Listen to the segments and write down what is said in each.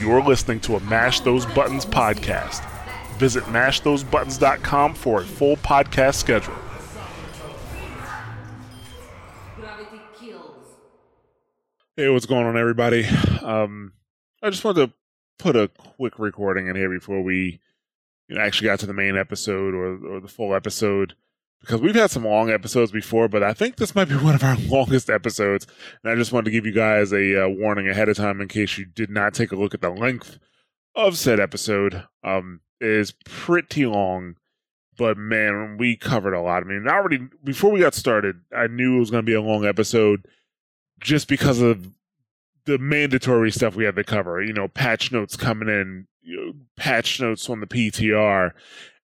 You're listening to a Mash Those Buttons podcast. Visit mashthosebuttons.com for a full podcast schedule. Hey, what's going on, everybody? Um, I just wanted to put a quick recording in here before we actually got to the main episode or, or the full episode because we've had some long episodes before, but I think this might be one of our longest episodes. And I just wanted to give you guys a uh, warning ahead of time in case you did not take a look at the length of said episode. Um, is pretty long, but man, we covered a lot. I mean, already before we got started, I knew it was going to be a long episode just because of the mandatory stuff we had to cover. You know, patch notes coming in, you know, patch notes on the PTR.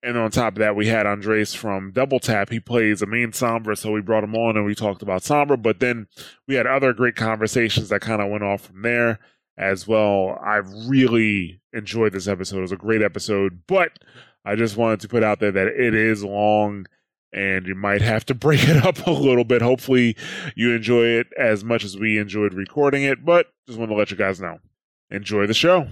And on top of that, we had Andres from Double Tap. He plays a main Sombra, so we brought him on and we talked about Sombra. But then we had other great conversations that kind of went off from there as well. I really enjoyed this episode. It was a great episode, but I just wanted to put out there that it is long and you might have to break it up a little bit. Hopefully, you enjoy it as much as we enjoyed recording it, but just want to let you guys know. Enjoy the show.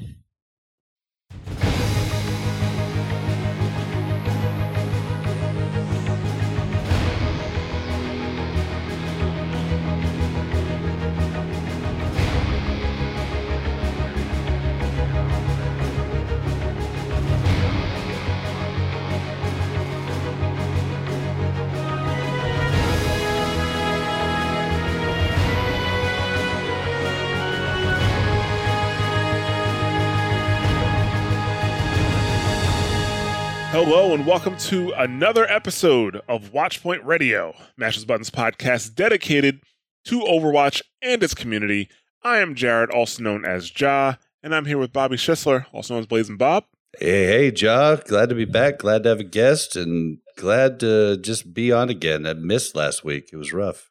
Hello and welcome to another episode of Watchpoint Radio, Mashes Buttons podcast dedicated to Overwatch and its community. I am Jared, also known as Ja, and I'm here with Bobby Schisler, also known as Blazing Bob. Hey, hey, Ja. Glad to be back. Glad to have a guest and glad to just be on again. I missed last week. It was rough.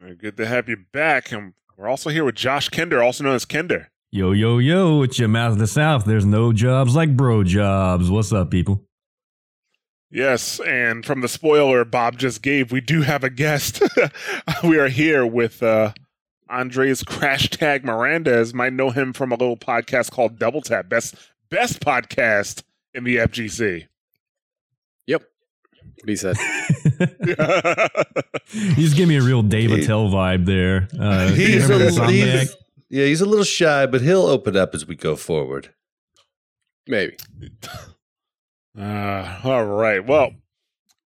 Very good to have you back. And we're also here with Josh Kender, also known as Kender. Yo, yo, yo, it's your mouth of the South. There's no jobs like bro jobs. What's up, people? Yes, and from the spoiler Bob just gave, we do have a guest. we are here with uh, Andres Crash Tag Miranda, as might know him from a little podcast called Double Tap, best best podcast in the FGC. Yep. What he said. You just give me a real Dave He- Attell vibe there. Uh, He's a little, he's, yeah, he's a little shy, but he'll open up as we go forward. Maybe. Uh, all right. Well,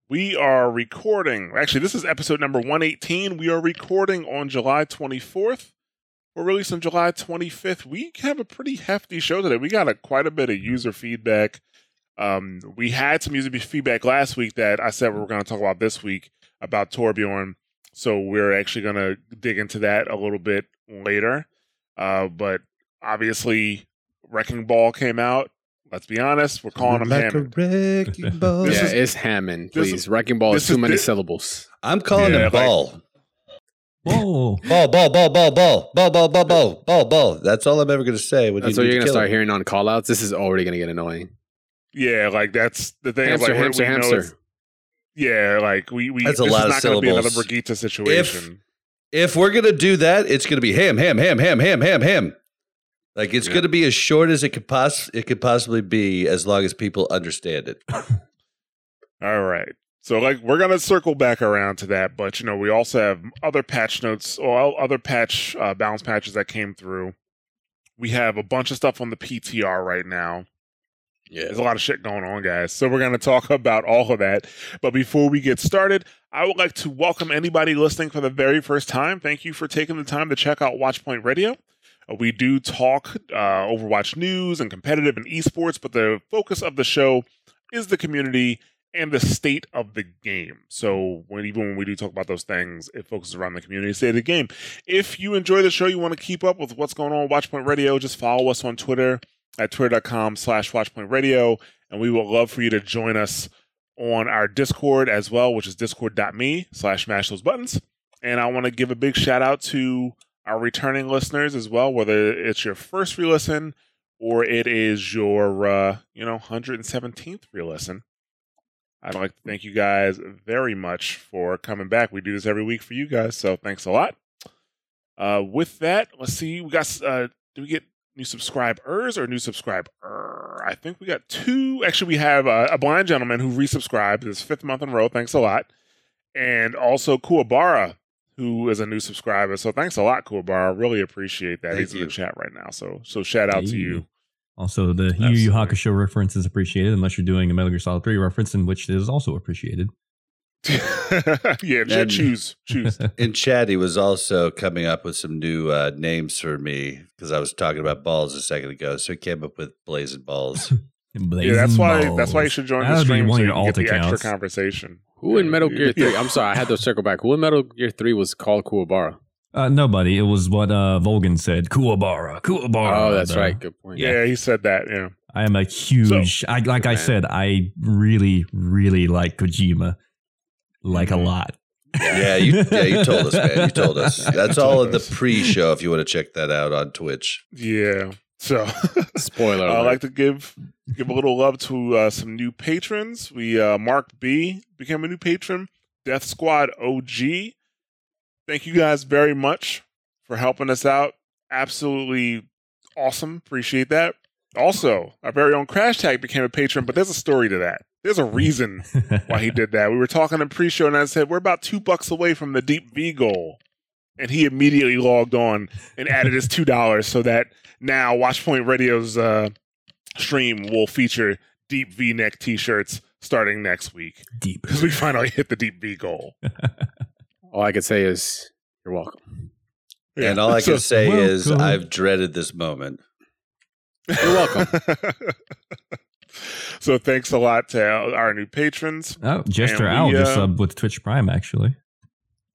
we are recording. Actually, this is episode number 118. We are recording on July 24th. We're released on July 25th. We have a pretty hefty show today. We got a, quite a bit of user feedback. Um, we had some user feedback last week that I said we were going to talk about this week about Torbjorn. So we're actually going to dig into that a little bit later. Uh, but obviously, Wrecking Ball came out. Let's be honest, we're calling him like Hammond. a wrecking ball. This yeah, is- it's Hammond, this please. is- Wrecking Ball this is too is many thi- syllables. I'm calling Yeah, him like- ball. Whoa. Ball, ball, ball, ball, ball, ball, ball, ball, ball, ball, ball. That's all I'm ever going to say. When That's you what you're going to start him. hearing on call outs. This is already going to get annoying. Yeah, like that's the thing. Hamster, like, we- hamster, we know hamster. it's- Yeah, like we we. That's a this lot is of not going to be another. Brigitte situation. If, If we're going to do that, it's going to be ham, ham, ham, ham, ham, ham, ham. Like it's Yeah. going to be as short as it could poss- it could possibly be, as long as people understand it. All right. So like we're gonna circle back around to that, but you know we also have other patch notes or other patch uh, balance patches that came through. We have a bunch of stuff on the PTR right now. Yeah. There's a lot of shit going on, guys. So we're going to talk about all of that. But before we get started, I would like to welcome anybody listening for the very first time. Thank you for taking the time to check out Watchpoint Radio. We do talk uh, Overwatch news and competitive and esports, but the focus of the show is the community and the state of the game. So when even when we do talk about those things, it focuses around the community state of the game. If you enjoy the show, you want to keep up with what's going on with Watchpoint Radio, just follow us on Twitter at twitter.com slash watchpoint radio and we would love for you to join us on our discord as well which is discord.me slash mash those buttons and i want to give a big shout out to our returning listeners as well whether it's your first re-listen or it is your uh you know 117th re-listen i'd like to thank you guys very much for coming back we do this every week for you guys so thanks a lot uh with that let's see we got uh do we get new subscribers or new subscriber. I think we got two. Actually, we have a, a blind gentleman who resubscribed his fifth month in a row. Thanks a lot. And also Kuwabara, who is a new subscriber. So thanks a lot, Kuwabara. Really appreciate that. Thank He's in the chat right now. So so shout out to you. Also, the Yu Yu Hakusho reference is appreciated, unless you're doing a Metal Gear Solid 3 reference, in which it is also appreciated. yeah, And- choose, choose. In chat, he was also coming up with some new uh, names for me because I was talking about balls a second ago. So he came up with blazing balls. yeah, that's why. That's why you should join That the would be stream one so of you your can get alt the extra conversation. Who in Metal Gear 3? Yeah. I'm sorry, I had to circle back. Who in Metal Gear 3 was called Kuwabara? Uh, nobody. It was what uh, Volgin said. Kuwabara. Kuwabara. Oh, that's The- right. Good point. Yeah, he said that. Yeah. I am a huge. I, like I Man. said, I really, really like Kojima, like Mhm. a lot. yeah, you, yeah, you told us, man. You told us. That's all told in the pre-show. If you want to check that out on Twitch. Yeah. So Spoiler I'd like to give give a little love to uh, some new patrons. We uh, Mark B became a new patron. Death Squad OG. Thank you guys very much for helping us out. Absolutely awesome. Appreciate that. Also, our very own Crash Tag became a patron, but there's a story to that. There's a reason why he did that. We were talking in pre-show, and I said we're about two bucks away from the Deep V goal, and he immediately logged on and added his two dollars so that now Watchpoint Radio's uh, stream will feature Deep V neck T-shirts starting next week Deep. because we finally hit the Deep V goal. all I could say is, you're welcome. Yeah. And all I So- can say is I've dreaded this moment. You're welcome. so thanks a lot to our new patrons. Oh, Jester And Owl we, just uh, subbed with Twitch Prime, actually.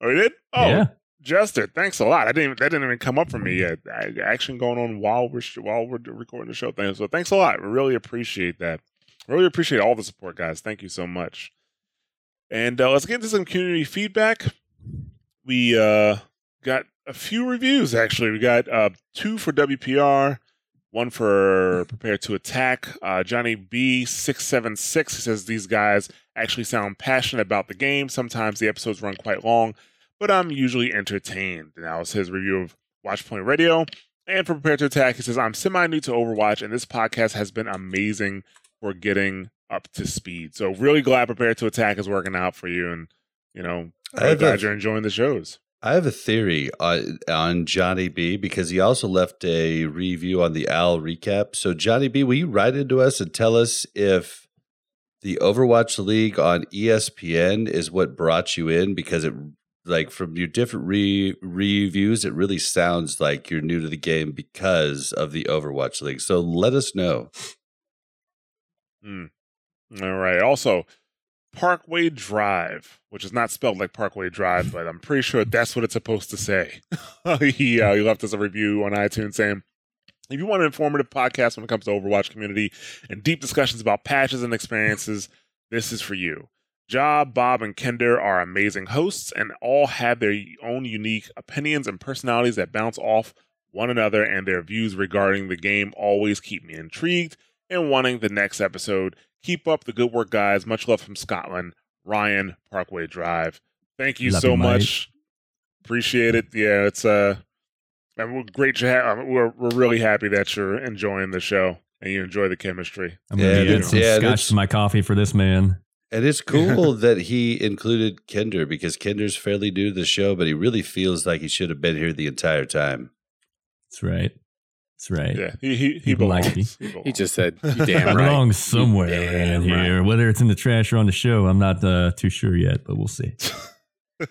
Oh, you did? Oh, yeah. Jester, thanks a lot. I didn't. That didn't even come up for me yet. Action going on while we're while we're recording the show. Thing. So thanks a lot. We really appreciate that. Really appreciate all the support, guys. Thank you so much. And uh, let's get into some community feedback. We uh, got a few reviews actually. We got uh, two for WPR, one for Prepare to Attack. Uh, Johnny B six seven six says these guys actually sound passionate about the game. Sometimes the episodes run quite long but I'm usually entertained. And that was his review of Watchpoint Radio. And for Prepare to Attack, he says, I'm semi new to Overwatch, and this podcast has been amazing for getting up to speed. So, really glad Prepare to Attack is working out for you. And, you know, I really have glad a- you're enjoying the shows. I have a theory on, on Johnny B because he also left a review on the Owl recap. So, Johnny B, will you write into us and tell us if the Overwatch League on ESPN is what brought you in? Because it, like, from your different re- reviews, it really sounds like you're new to the game because of the Overwatch League. So, let us know. All right. Also, Parkway Drive, which is not spelled like Parkway Drive, but I'm pretty sure that's what it's supposed to say. he, uh, he left us a review on iTunes saying, if you want an informative podcast when it comes to Overwatch community and deep discussions about patches and experiences, this is for you. Job, Bob, and Kender are amazing hosts and all have their own unique opinions and personalities that bounce off one another, and their views regarding the game always keep me intrigued and wanting the next episode. Keep up the good work, guys. Much love from Scotland. Ryan, Parkway Drive. Thank you Love so you, mate. much. Appreciate it. Yeah, it's uh, and we're great to have. We're we're really happy that you're enjoying the show and you enjoy the chemistry. I'm Yeah, going to it's- add some yeah, scotch to my coffee for this man. And it's cool that he included Kinder because Kinder's fairly new to the show, but he really feels like he should have been here the entire time. That's right. That's right. Yeah, he he, he People like belongs. He belongs. He just said, you I damn right. belong somewhere damn around here. Whether it's in the trash or on the show, I'm not uh, too sure yet, but we'll see.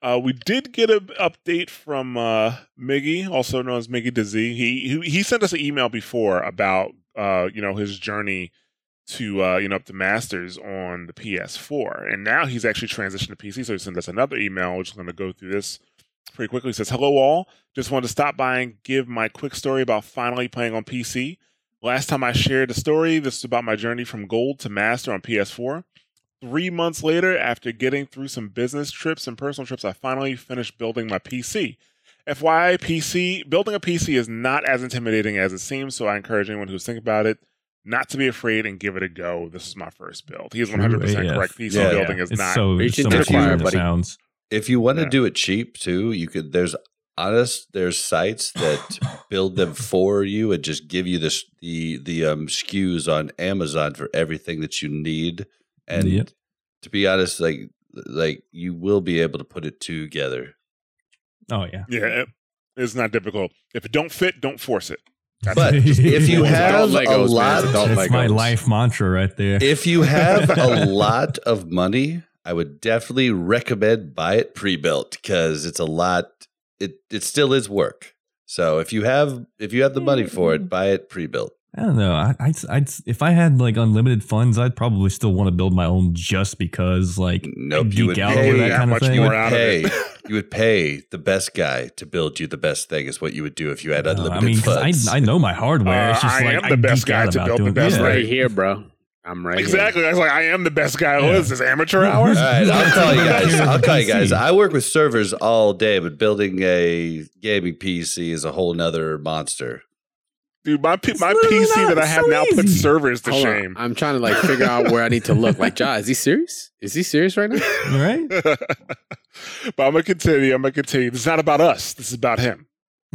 Uh, we did get an update from uh, Miggy, also known as Miggy Dizzy. He, he he sent us an email before about uh, you know his journey to uh, you know up to Masters on the PS4, and now he's actually transitioned to PC. So he sent us another email, which is going to go through this pretty quickly. He says, "Hello all, just wanted to stop by and give my quick story about finally playing on PC. Last time I shared the story, this is about my journey from gold to master on PS4." Three months later, after getting through some business trips and personal trips, I finally finished building my PC. FYI, PC building a PC is not as intimidating as it seems, so I encourage anyone who's thinking about it not to be afraid and give it a go. This is my first build. He's 100% correct. PC Yeah, building yeah. is It's not. so, Reach so into much the choir, buddy. sounds. If you want to Yeah. do it cheap too, you could. There's honest. There's sites that build them for you and just give you this the the um SKUs on Amazon for everything that you need. And Yep. to be honest, like like you will be able to put it together. Oh yeah. Yeah, it- it's not difficult. If it don't fit, don't force it. That's But if you have adult a Legos, man. lot, It's adult That's my life mantra right there. if you have a lot of money, I would definitely recommend buy it pre-built because it's a lot. It it still is work. So if you have if you have the money for it, buy it pre-built. I don't know. I, I'd, I'd, if I had like unlimited funds, I'd probably still want to build my own just because, like, Nope, I you would geek out pay over that that kind of much thing. You would pay. you would pay the best guy to build you the best thing. Is what you would do if you had Uh, unlimited I mean, 'cause funds. I, mean I know my hardware. it's Uh, just I like am the best guy to build the best yeah. thing. right here, bro. I'm right exactly. I was like, I am the best guy. Yeah. What is this amateur Who- hour? all right, I'll call you guys. I'll the call you guys. I work with servers all day, but building a gaming PC is a whole nother monster. Dude, my P- my PC not that I have so now puts easy. servers to Hold on. shame. I'm trying to like figure out where I need to look. Like, Ja, is he serious? Is he serious right now? Right? but I'm gonna continue. I'm gonna continue. This is not about us. This is about him.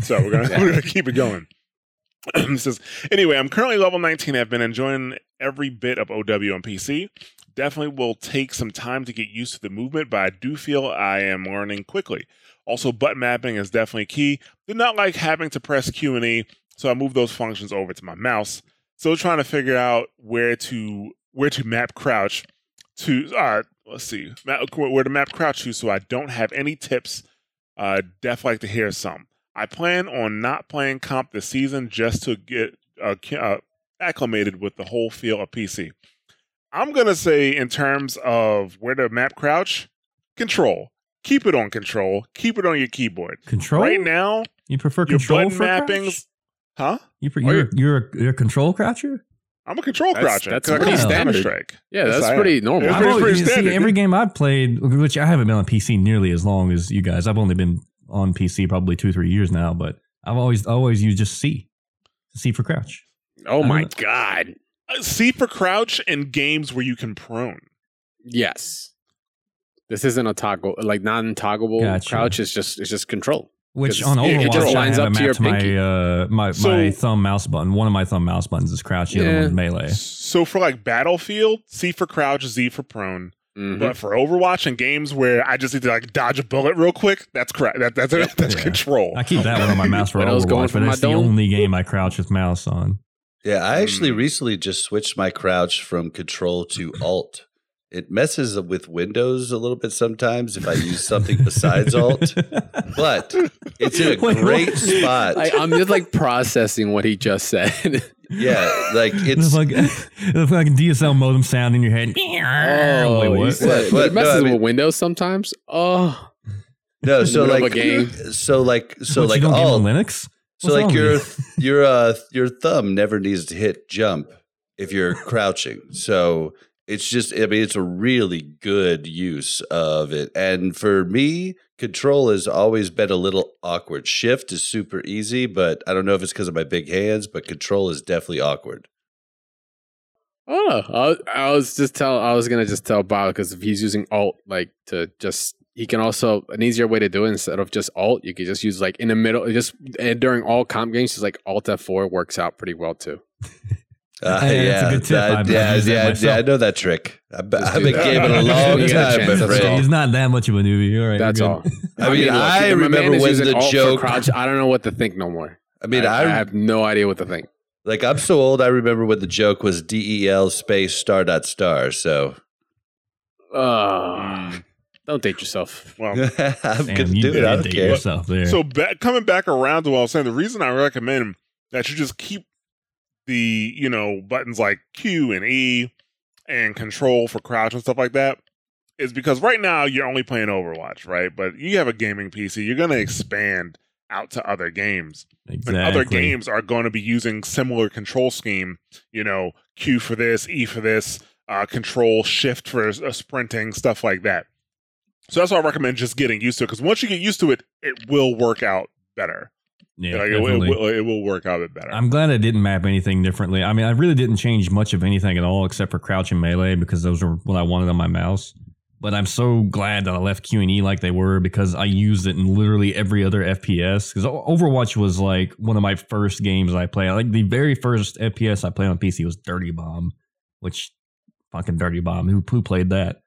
So we're gonna we're gonna keep it going. it says anyway. I'm currently level 19. I've been enjoying every bit of OW on PC. Definitely will take some time to get used to the movement, but I do feel I am learning quickly. Also, button mapping is definitely key. Do not like having to press Q and E, so I move those functions over to my mouse. Still trying to figure out where to where to map crouch to uh let's see where to map crouch to so I don't have any tips. Uh, definitely like to hear some. I plan on not playing comp this season just to get uh, uh, acclimated with the whole feel of PC. I'm gonna say in terms of where to map crouch, control. Keep it on control. Keep it on your keyboard. Control? Right now, You prefer your control button for mappings, crouch? Huh? You pre- Oh, you're, you're, a, you're a control croucher? I'm a control That's- croucher. that's 'cause I pretty can standard. Strike. Yeah, that's I am. pretty normal. Pretty- always, pretty you see, every game I've played, which I haven't been on PC nearly as long as you guys. I've only been on PC probably two, three years now, but I've always always used just C. C for crouch. Oh my god. Uh, See for crouch in games where you can prone. Yes. This isn't a toggle, like non-toggleable Gotcha. crouch. It's just it's just control. Which 'Cause on it- Overwatch, it just lines I have up it to your mapped my, uh, my, So- my thumb mouse button. One of my thumb mouse buttons is crouch, the other Yeah. one's melee. So for like Battlefield, C for crouch, Z for prone. Mhm. But for Overwatch and games where I just need to like dodge a bullet real quick, that's correct. That, that's that's Yeah. control. I keep that one on my mouse for When I was going Overwatch, for but my it's the dome. only game I crouch with mouse on. Yeah, I actually Mm. recently just switched my crouch from control to alt. It messes with Windows a little bit sometimes if I use something besides alt, but it's in a Wait, great what? spot. I, I'm just like processing what he just said. yeah, like It's it's like the fucking DSL modem sound in your head. oh, Wait, you what? said- What? it messes No, I mean- with Windows sometimes. Oh, no. in So the middle of like a game. so like so What, like you don't game on alt. Linux? So What's like your your uh your thumb never needs to hit jump if you're crouching. So it's just I mean it's a really good use of it. And for me, control has always been a little awkward. Shift is super easy, but I don't know if it's because of my big hands, but control is definitely awkward. oh, I, was- I was just tell. I was gonna just tell Bob because if he's using Alt, like to just. He can also an easier way to do it instead of just Alt. You could just use like in the middle, just and during all comp games, just like Alt F4 works out pretty well too. Uh, Hey, that's a good tip. that- I've- I've yeah, used that yeah, yeah, I know that trick. I've, been- Just I've do been that. gaming a long get a time, chance, my friend. He's not that much of a newbie. All right, That's all. I mean, look, I if my man remember when the joke- crouch, I don't know what to think no more. I mean, I, I, I have no idea what to think. like I'm so old. I remember when the joke was del space star dot star. So Uh, Don't date yourself. Well, I'm Damn, gonna you do it. I don't date care. yourself there. so back, coming back around to what I was saying, the reason I recommend that you just keep the you know buttons like Q and E and Control for crouch and stuff like that is because right now you're only playing Overwatch, right? But you have a gaming PC, you're going to expand out to other games. exactly. And other games are going to be using similar control scheme. You know, Q for this, E for this, uh, Control Shift for uh, sprinting, stuff like that. So that's why I recommend just getting used to it because once you get used to it, it will work out better. Yeah, like it, will- it will, it will work out a bit better. I'm glad I didn't map anything differently. I mean, I really didn't change much of anything at all except for crouch and melee because those were what I wanted on my mouse. but I'm so glad that I left Q and E like they were because I used it in literally every other FPS. Because Overwatch was like one of my first games I played. Like the very first FPS I played on PC was Dirty Bomb, which fucking Dirty Bomb. Who who played that?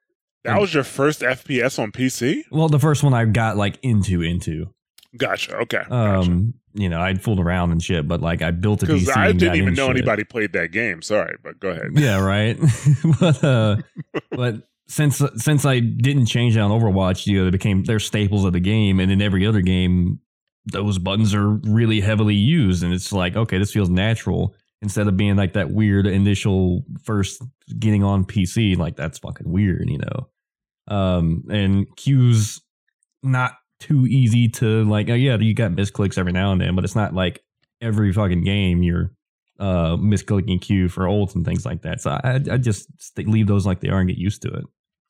That was your first FPS on PC? Well, the first one I got like into into. Gotcha. Okay. Gotcha. Um, you know, I'd fooled around and shit, but like I built a Because I didn't even know shit. anybody played that game. Sorry, but go ahead. Yeah, right. but uh, but since since I didn't change it on Overwatch, you know, they became they're staples of the game, and in every other game, those buttons are really heavily used, and it's like okay, this feels natural instead of being like that weird initial first getting on PC. Like that's fucking weird, you know. Um, and Q's not too easy to like. Uh, yeah, you got misclicks every now and then, but it's not like every fucking game you're uh misclicking Q for ults and things like that. So I I just st- leave those like they are and get used to it.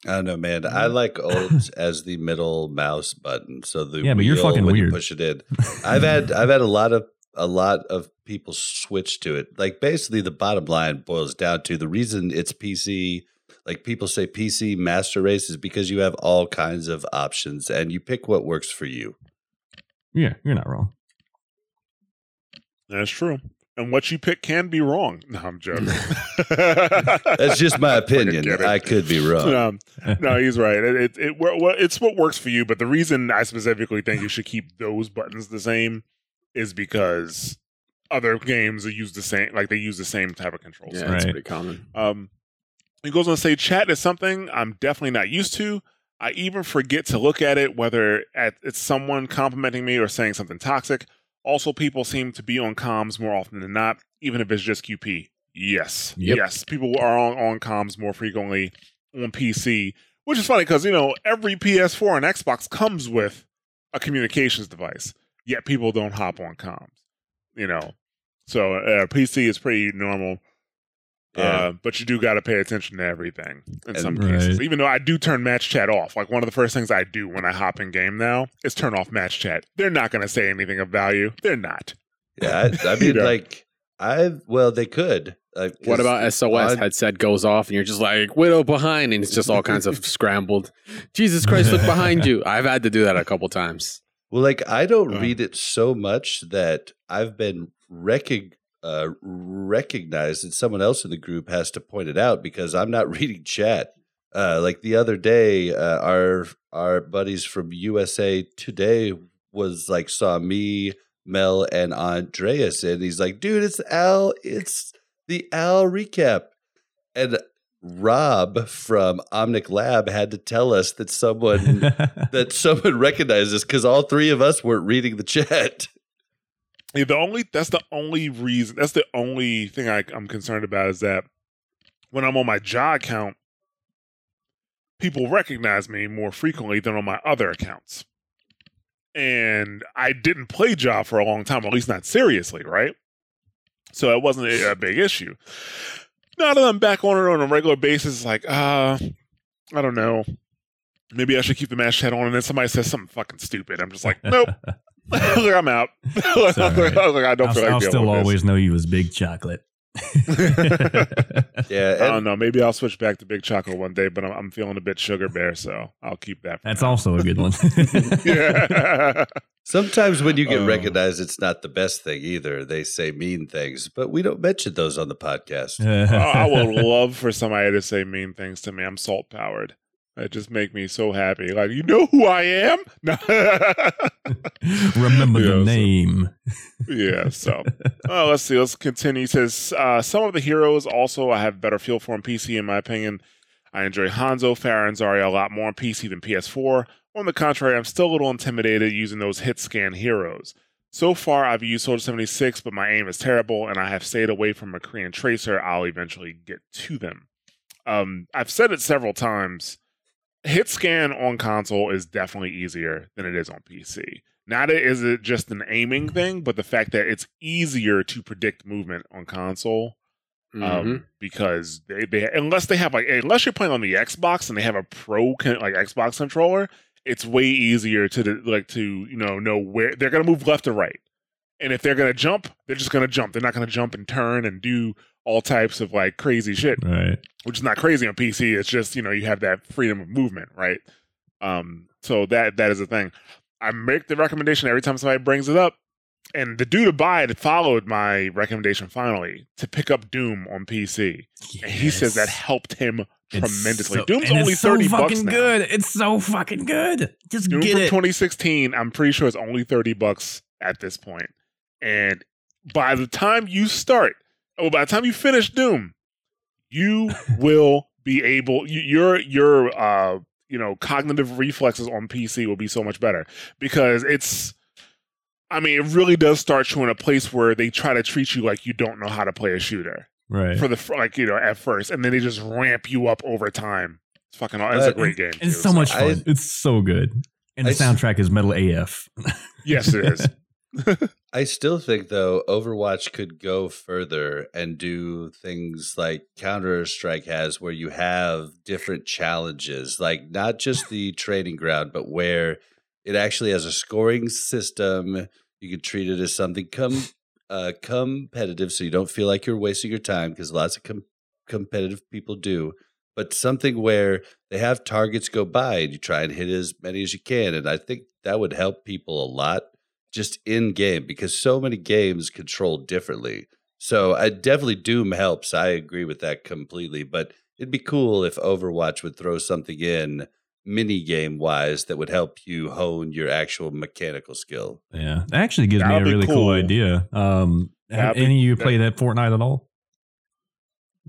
I don't know, man. I like alt as the middle mouse button. So the Yeah, but you're fucking when you weird. push it in. I've had I've had a lot of a lot of people switch to it. Like basically the bottom line boils down to the reason it's PC like people say PC master race is because you have all kinds of options and you pick what works for you. yeah, you're not wrong. That's true. And what you pick can be wrong. No, I'm joking. That's just my opinion. get. I could be wrong. Um, no, he's right. It, it, it well, well, it's what works for you. But the reason I specifically think you should keep those buttons the same is because other games use the same, like they use the same type of controls. Yeah, it's pretty common. Um, he goes on to say, chat is something I'm definitely not used to. I even forget to look at it, whether at, it's someone complimenting me or saying something toxic. Also, people seem to be on comms more often than not, even if it's just QP. Yes. Yep. Yes. People are on, on comms more frequently on PC, which is funny because, you know, every PS4 and Xbox comes with a communications device, yet people don't hop on comms, you know. So uh, PC is pretty normal. Yeah. Uh, but you do got to pay attention to everything in And- some cases. Right. Even though I do turn match chat off. Like one of the first things I do when I hop in game now is turn off match chat. They're not going to say anything of value. They're not. Yeah, I, I You mean, know. like, I well, they could. Uh, 'cause What about SOS on- headset goes off and you're just like widow behind and it's just all kinds of scrambled. Jesus Christ, look behind you. I've had to do that a couple times. Well, like I don't Uh. read it so much that I've been recog- uh, recognized that someone else in the group has to point it out because I'm not reading chat. Uh, like the other day, uh, our our buddies from USA Today was like saw me, Mel, and Andreas, and he's like, "Dude, it's Al. It's the Al recap." And Rob from Omnic Lab had to tell us that someone that someone recognized us because all three of us weren't reading the chat. The only that's the only reason that's the only thing I, I'm concerned about is that when I'm on my jaw account, people recognize me more frequently than on my other accounts. And I didn't play jaw for a long time, at least not seriously, right? So it wasn't a, a big issue. Now that I'm back on it on a regular basis, like, uh, I don't know. Maybe I should keep the match chat on, and then somebody says something fucking stupid. I'm just like, nope. Look, I'm out. I was like. I don't I'll, feel like I'll still with always know you as Big Chocolate. Yeah, this. I don't know. Maybe I'll switch back to Big Chocolate one day, but I'm, I'm feeling a bit sugar bear, so I'll keep that. That's now. also a good one. yeah. sometimes when you get Oh. recognized, it's not the best thing either. They say mean things, but we don't mention those on the podcast. I I would love for somebody to say mean things to me. I'm salt powered. That just make me so happy. Like, you know who I am? Remember Yeah, the so- name. yeah. So, oh, let's see. Let's continue. He says uh, some of the heroes also I have better feel for on PC, in my opinion. I enjoy Hanzo, Pharah, and Zarya a lot more on PC than PS4. On the contrary, I'm still a little intimidated using those hit scan heroes. So far, I've used Soldier 76, but my aim is terrible, and I have stayed away from a Korean Tracer. I'll eventually get to them. Um, I've said it several times. Hit scan on console is definitely easier than it is on PC. Not is it just an aiming thing, but the fact that it's easier to predict movement on console um, because they, they unless they have like unless you're playing on the Xbox and they have a pro con- like Xbox controller, it's way easier to like to you know know where they're gonna move left or right, and if they're gonna jump, they're just gonna jump. They're not gonna jump and turn and do all types of like crazy shit Right. which is not crazy on PC. It's just you know you have that freedom of movement, right? Um, so that that is a thing. I make the recommendation every time somebody brings it up, and the dude abide followed my recommendation finally to pick up Doom on PC, and he says that helped him It's tremendously. so- Doom's and only it's so thirty bucks fucking now. good. It's so fucking good. Just Doom get from it. 2016, I'm pretty sure it's only 30 bucks at this point. And by the time you start, oh, by the time you finish Doom, you will be able you, your your uh you know cognitive reflexes on PC will be so much better because it's I mean, it really does start you in a place where they try to treat you like you don't know how to play a shooter right. for the like you know at first, and then they just ramp you up over time. It's fucking. Awesome. It's a Uh, great game. It's too, so much I- fun. it's so good. And the I s- soundtrack is metal AF. Yes, it is. I still think though Overwatch could go further and do things like Counter Strike has, where you have different challenges, like not just the training ground, but where it actually has a scoring system. You could treat it as something com- uh, competitive, so you don't feel like you're wasting your time because lots of com- competitive people do. But something where they have targets go by and you try and hit as many as you can, and I think that would help people a lot just in game because so many games control differently. So I definitely Doom helps. I agree with that completely. But it'd be cool if Overwatch would throw something in mini game wise that would help you hone your actual mechanical skill. Yeah. That actually gives That me a really cool. cool. idea. Um have That'd be- any of you that- played that Fortnite at all?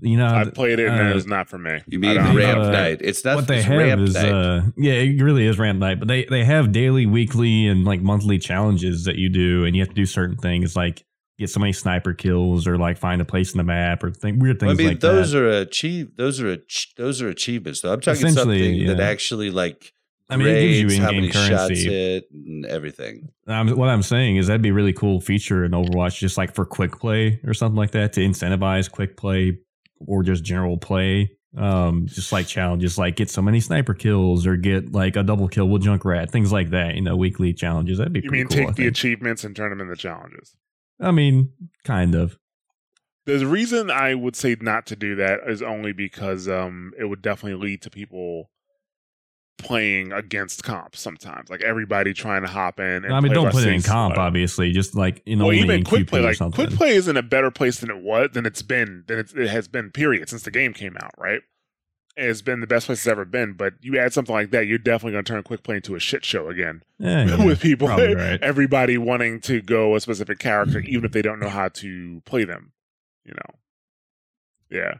You know, I played it and uh, it was not for me. You I mean don't- Ramp uh, Night? It's not what they have is Night. uh yeah it really is ramp night but they they have daily weekly and like monthly challenges that you do and you have to do certain things like get so many sniper kills or like find a place in the map or think weird things I mean, like those that are achieve. Those are ach- those are achievements. Though I'm talking Essentially, something that actually like I mean, it gives you grades in-game many shots currency. hit and everything. um, what i'm saying is that'd be a really cool feature in overwatch just like for quick play or something like that to incentivize quick play or just general play um just like challenges like get so many sniper kills or get like a double kill with junkrat things like that you know weekly challenges that'd be You pretty mean cool, I take the think. achievements and turn them into challenges? I mean, kind of. The reason I would say not to do that is only because um, it would definitely lead to people playing against comp sometimes. Like everybody trying to hop in. And I mean, don't put it in comp, obviously. Just like in well, even quick play, like something. quick play is in a better place than it was than it's been than it's, it has been. Period since the game came out, right? It's been the best place it's ever been. But you add something like that, you're definitely going to turn quick play into a shit show again Yeah, yeah, with people, right. everybody wanting to go a specific character, even if they don't know how to play them. You know, yeah.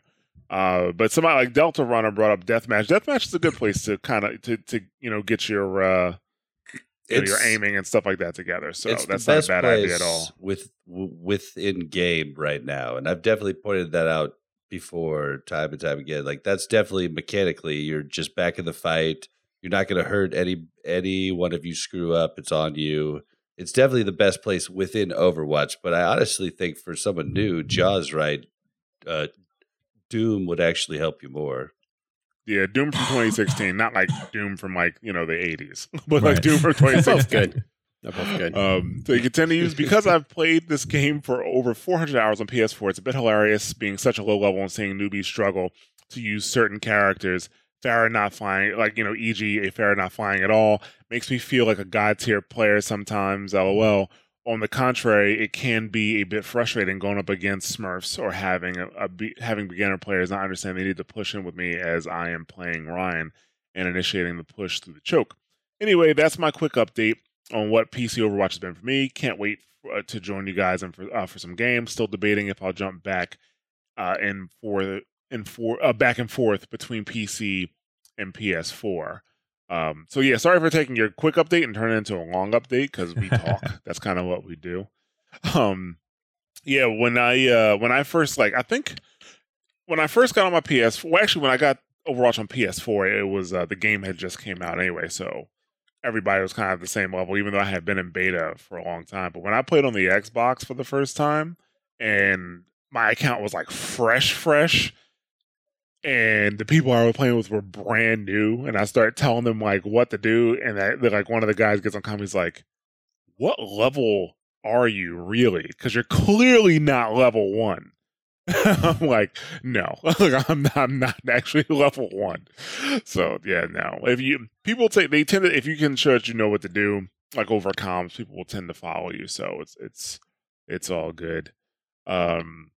Uh, but somebody like Delta Runner brought up deathmatch. Deathmatch is a good place to kind of to to you know get your uh, you know, your aiming and stuff like that together. So that's the not a bad place idea at all. with within game right now, and I've definitely pointed that out before, time and time again. Like that's definitely mechanically, you're just back in the fight. You're not going to hurt any any one of you screw up. It's on you. It's definitely the best place within Overwatch. But I honestly think for someone new, Jaws right, uh, Doom would actually help you more. Yeah, Doom from 2016, not like Doom from like you know the 80s, but like Doom from 2016. both good. They're both good. Um, so you can tend to use because I've played this game for over 400 hours on PS4. It's a bit hilarious being such a low level and seeing newbies struggle to use certain characters. Pharah not flying, like you know, e.g., a Pharah not flying at all, makes me feel like a god tier player sometimes. LOL. On the contrary, it can be a bit frustrating going up against Smurfs or having a, a be, having beginner players not understand they need to push in with me as I am playing Rein and initiating the push through the choke. Anyway, that's my quick update on what PC Overwatch has been for me. Can't wait uh, to join you guys and for uh, for some games. Still debating if I'll jump back uh, in for in for uh, back and forth between PC and PS4. Um, so yeah, sorry for taking your quick update and turning it into a long update because we talk. That's kind of what we do. Um, yeah, when I uh, when I first like, I think when I first got on my PS, well, actually when I got Overwatch on PS4, it was uh, the game had just came out anyway, so everybody was kind of at the same level, even though I had been in beta for a long time. But when I played on the Xbox for the first time, and my account was like fresh, fresh, and the people I was playing with were brand new, and I started telling them like what to do, and I, like one of the guys gets on comment, he's like, "What level are you really? Because you're clearly not level one." I'm like, no, I'm not, I'm not actually level one. So yeah, no. If you people take they tend to if you can show that you know what to do, like over comms, people will tend to follow you. So it's it's it's all good. Um,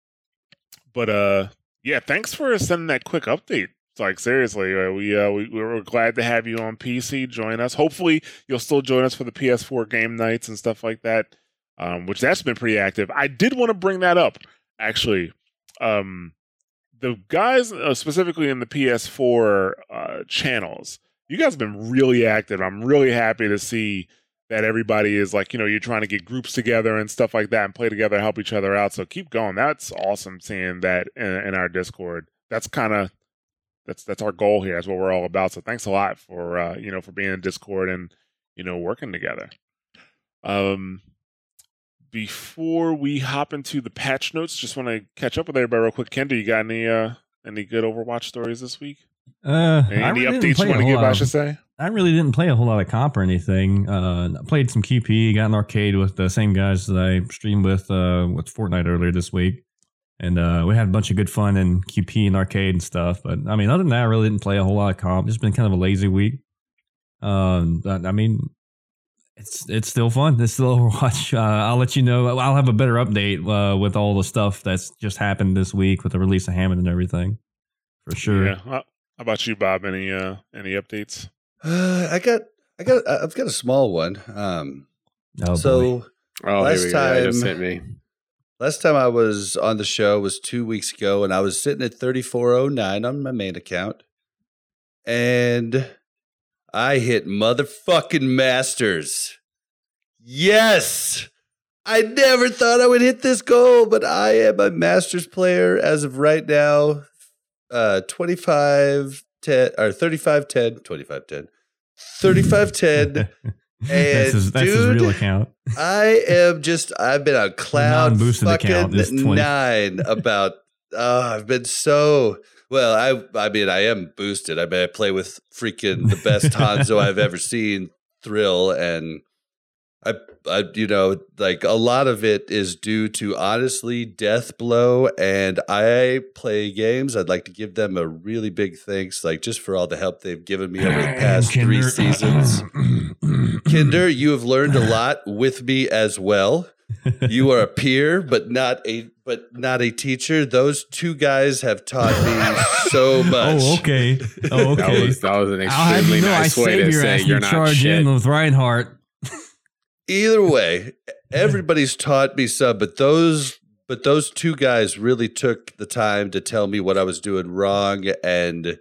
but uh, yeah, thanks for sending that quick update. Like seriously, uh, we uh we were glad to have you on PC. Join us. Hopefully, you'll still join us for the PS4 game nights and stuff like that. Um, which that's been pretty active. I did want to bring that up actually um, the guys uh, specifically in the PS4 uh, channels, you guys have been really active. I'm really happy to see that everybody is like, you know, you're trying to get groups together and stuff like that and play together, help each other out. So keep going. That's awesome seeing that in, in our Discord. That's kind of that's that's our goal here. That's what we're all about. So thanks a lot for uh, you know for being in Discord and you know working together. Um, before we hop into the patch notes, just want to catch up with everybody real quick. Kendra, you got any uh any good Overwatch stories this week? Uh, Any, really updates you want to give? lot I should say. I really didn't play a whole lot of comp or anything. Uh, I played some QP, got an arcade with the same guys that I streamed with uh, with Fortnite earlier this week, and uh, we had a bunch of good fun in QP and arcade and stuff. But I mean, other than that, I really didn't play a whole lot of comp. It's been kind of a lazy week. Um, I mean, it's it's still fun. It's still Overwatch. Uh, I'll let you know. I'll have a better update uh, with all the stuff that's just happened this week with the release of Hammond and everything, for sure. Yeah. How how about you, Bob? Any uh any updates? Uh, I got, I got, I've got a small one. Um, Oh, boy. so Oh, Last here we go. Yeah, it just time- hit me. last time I was on the show was two weeks ago, and I was sitting at thirty four oh nine on my main account, and I hit motherfucking masters. Yes. I never thought I would hit this goal, but I am a Masters player as of right now. Uh 25 10 or 35 10, 25 10. 35 10. that's his, that's his dude, real account. I am just I've been on cloud fucking nine about oh, I've been so well, I I mean I am boosted. I mean I play with freaking the best Hanzo I've ever seen, Thrill, and I I you know, like a lot of it is due to honestly Death Blow and I play games. I'd like to give them a really big thanks, like just for all the help they've given me over the past three seasons. Kinder, you have learned a lot with me as well. You are a peer, but not a but not a teacher. Those two guys have taught me so much. Oh, okay. Oh, That okay. was that was an I'll have extremely you know, nice way saved to your say ass you're not charge shit. in with Reinhardt. Either way, everybody's taught me some, but those but those two guys really took the time to tell me what I was doing wrong and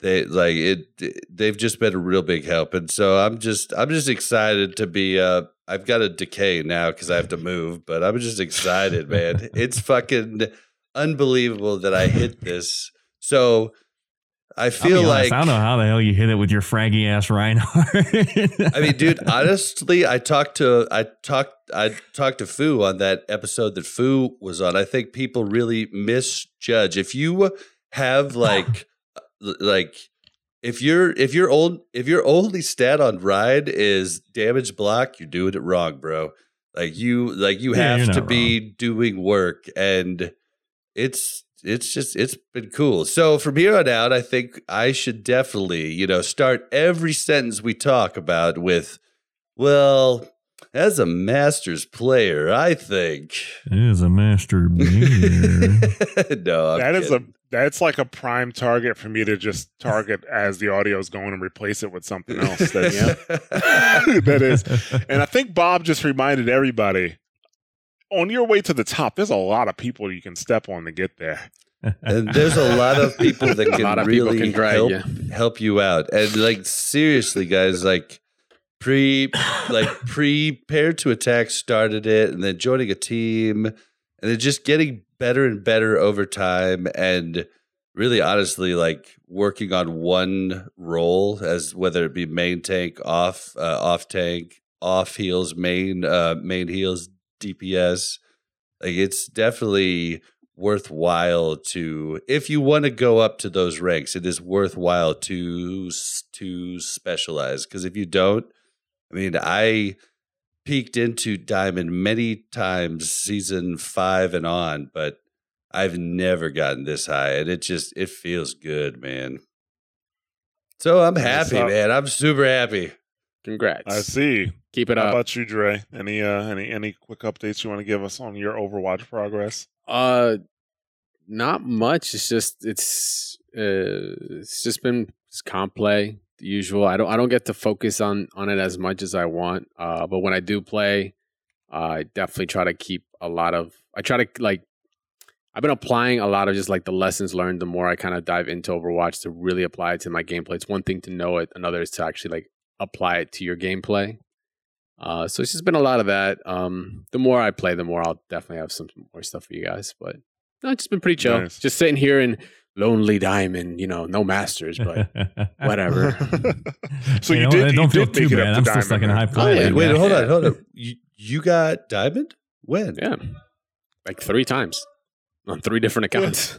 they like it they've just been a real big help. And so i'm just i'm just excited to be uh i've got a decay now because i have to move but i'm just excited man. It's fucking unbelievable that i hit this. So i feel honest, like I don't know how the hell you hit it with your fraggy ass Reinhardt. I mean, dude, honestly, I talked to I talked I talked to Fu on that episode that Fu was on. I think people really misjudge. If you have like like if you're if your old if your only stat on ride is damage block, you're doing it wrong, bro. Like you like you Yeah, have to be doing work and it's it's just it's been cool. So from here on out, I think I should definitely, you know, start every sentence we talk about with, well, as a masters player, I think. it is a master beer. no, I'm That is a that's like a prime target for me to just target as the audio is going and replace it with something else. That's, that is. And I think Bob just reminded everybody on your way to the top, there's a lot of people you can step on to get there. and there's a lot of people that can lot of people really can help you. help you out. And like seriously, guys, like pre like prepare to attack started it, and then joining a team, and then just getting better and better over time, and really honestly like working on one role as whether it be main tank, off uh, off tank, off heals main uh, main heals, DPS. Like it's definitely worthwhile to if you want to go up to those ranks it is worthwhile to to specialize because if you don't i mean i peeked into diamond many times season 5 and on but I've never gotten this high, and it just it feels good, man. So I'm happy, man. I'm super happy. Congrats. I see. Keep it How up. about you, Dre? Any uh any any quick updates you want to give us on your Overwatch progress? Uh, not much. It's just it's uh, it's just been just comp play, the usual. I don't I don't get to focus on on it as much as I want. Uh, but when I do play, uh, I definitely try to keep a lot of. I try to like. I've been applying a lot of just like the lessons learned. The more I kind of dive into Overwatch to really apply it to my gameplay. It's one thing to know it, another is to actually like apply it to your gameplay. Uh, so it's just been a lot of that. Um, the more I play, the more I'll definitely have some more stuff for you guys. But no, it's just been pretty chill. Nice. Just sitting here in Lonely Diamond, you know, no masters, but whatever. so You you, know, did. Don't feel did too bad. I'm to still stuck in Diamond, high man. Oh. Wait, wait, hold on, hold on. You, you got diamond? When? yeah, like three times on three different accounts.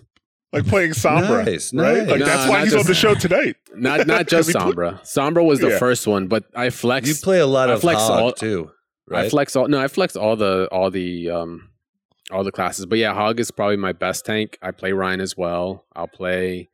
Like playing Sombra, Nice, right? nice. Like Nah, that's why not he's on the show tonight. not not just We put- Sombra. Sombra was the Yeah. first one, but I flex. You play a lot I of flex hog all- too, I flex all. No, I flex all the all the um all the classes. But yeah, Hog is probably my best tank. I play Rein as well. I'll play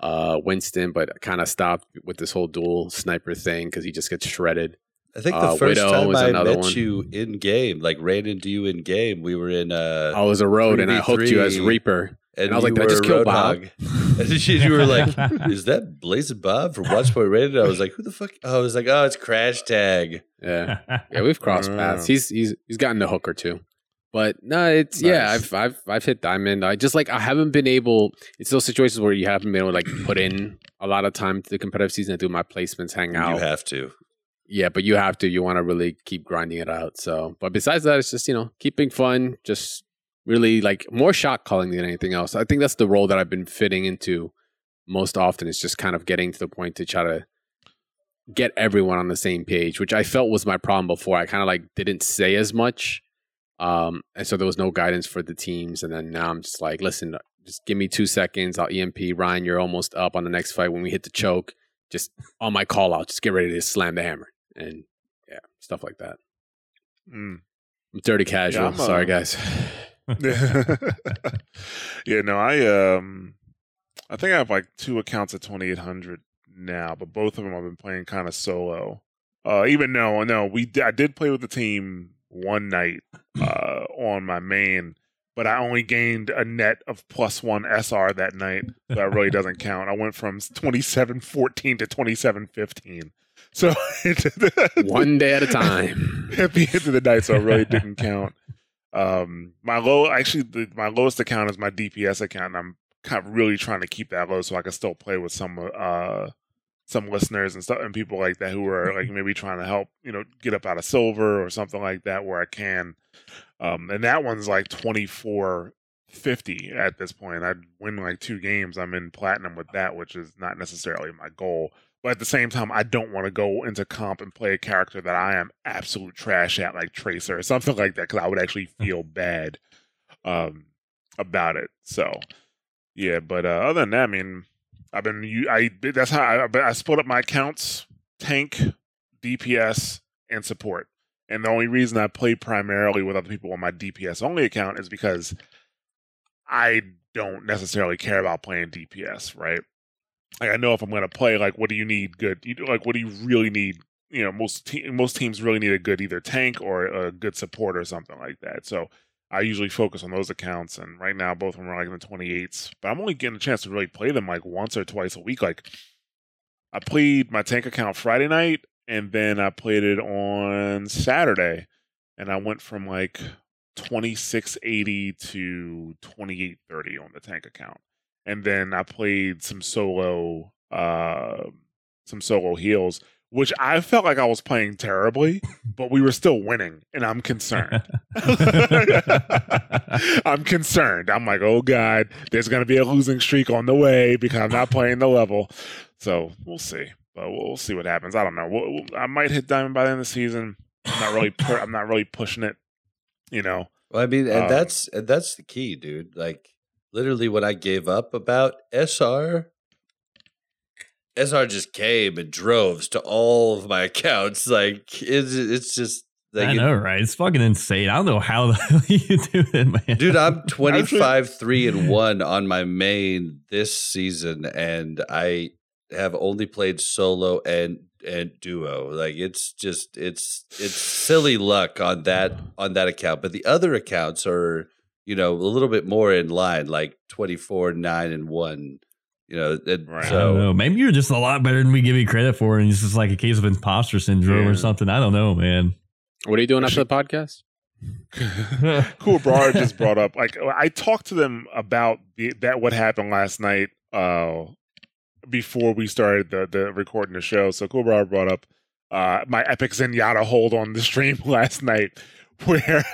uh Winston, but kind of stopped with this whole dual sniper thing because he just gets shredded. I think the uh, first Widow time I met one. you in game, like ran into you in game, we were in uh I was a road and I hooked you as Reaper. And, and I was like, you "Did I just a kill Bob?" And you you were like, "Is that Blazing Bob from Watchpoint Rated?" I was like, "Who the fuck?" Oh, I was like, "Oh, it's Crash Tag." Yeah, yeah, we've crossed Oh. paths. He's he's he's gotten a hook or two. But no, it's yeah, I've I've I've hit diamond. I just like I haven't been able. It's those situations where you haven't been able to like put in a lot of time to the competitive season to do my placements, hang out. You have to. Yeah, but you have to. You want to really keep grinding it out. So, but besides that, it's just you know keeping fun, just really like more shot calling than anything else. I think that's the role that I've been fitting into most often. Is just kind of getting to the point to try to get everyone on the same page, which I felt was my problem before. I kind of like didn't say as much, um, and so there was no guidance for the teams. And then now I'm just like, listen, just give me two seconds. I'll EMP Rein. You're almost up on the next fight when we hit the choke. Just on my call out, just get ready to slam the hammer and yeah, stuff like that. Mm. I'm dirty casual. I'm, uh, Sorry, guys. yeah, no, I um, I think I have like two accounts at twenty eight hundred now, but both of them I've been playing kind of solo. Uh, even no, no, we d- I did play with the team one night uh on my main, but I only gained a net of plus one SR that night. So that really doesn't count. I went from twenty seven fourteen to twenty seven fifteen. So One day at a time. at the end of the night, so it really didn't count. Um, my low, actually, the, my lowest account is my DPS account, and I'm kind of really trying to keep that low so I can still play with some uh some listeners and stuff and people like that who are like maybe trying to help you know get up out of silver or something like that where I can. Um, and that one's like twenty four fifty at this point. I'd win like two games. I'm in platinum with that, which is not necessarily my goal. But at the same time, I don't want to go into comp and play a character that I am absolute trash at, like Tracer or something like that, because I would actually feel bad um, about it. So, yeah. But uh, other than that, I mean, I've been you. I that's how I, I split up my accounts: tank, DPS, and support. And the only reason I play primarily with other people on my DPS only account is because I don't necessarily care about playing DPS, right? Like I know if I'm going to play, like, what do you need? Good, like, what do you really need? You know, most te- most teams really need a good either tank or a good support or something like that. So I usually focus on those accounts, and right now both of them are like in the 28s. But I'm only getting a chance to really play them like once or twice a week. Like I played my tank account Friday night, and then I played it on Saturday, and I went from like 2680 to 2830 on the tank account and then I played some solo, uh, some solo heals, which I felt like I was playing terribly, but we were still winning, and I'm concerned. I'm concerned. I'm like, oh god, there's gonna be a losing streak on the way because I'm not playing the level. So we'll see, but we'll see what happens. I don't know. We'll, we'll- I might hit diamond by the end of the season. I'm not really. pu- I'm not really pushing it. You know. Well, I mean, and Um, that's and that's the key, dude. Like literally, when I gave up about SR, SR just came and droves to all of my accounts. Like it's it's just Like, I it- know, right? It's fucking insane. I don't know how the hell you do it, man. Dude, I'm 25, 3 and 1 on my main this season, and I have only played solo and and duo. Like it's just it's it's silly luck on that on that account. But the other accounts are, you know, a little bit more in line, like 24, 9 and 1. You know, and Right. I don't know. so Maybe you're just a lot better than we give you credit for, and it's just like a case of imposter syndrome Yeah. or something. I don't know, man. What are you doing after the podcast? cool Brar just brought up like I talked to them about the, that what happened last night uh before we started the the recording the show. So cool Brar brought up uh my epic Zenyatta hold on the stream last night where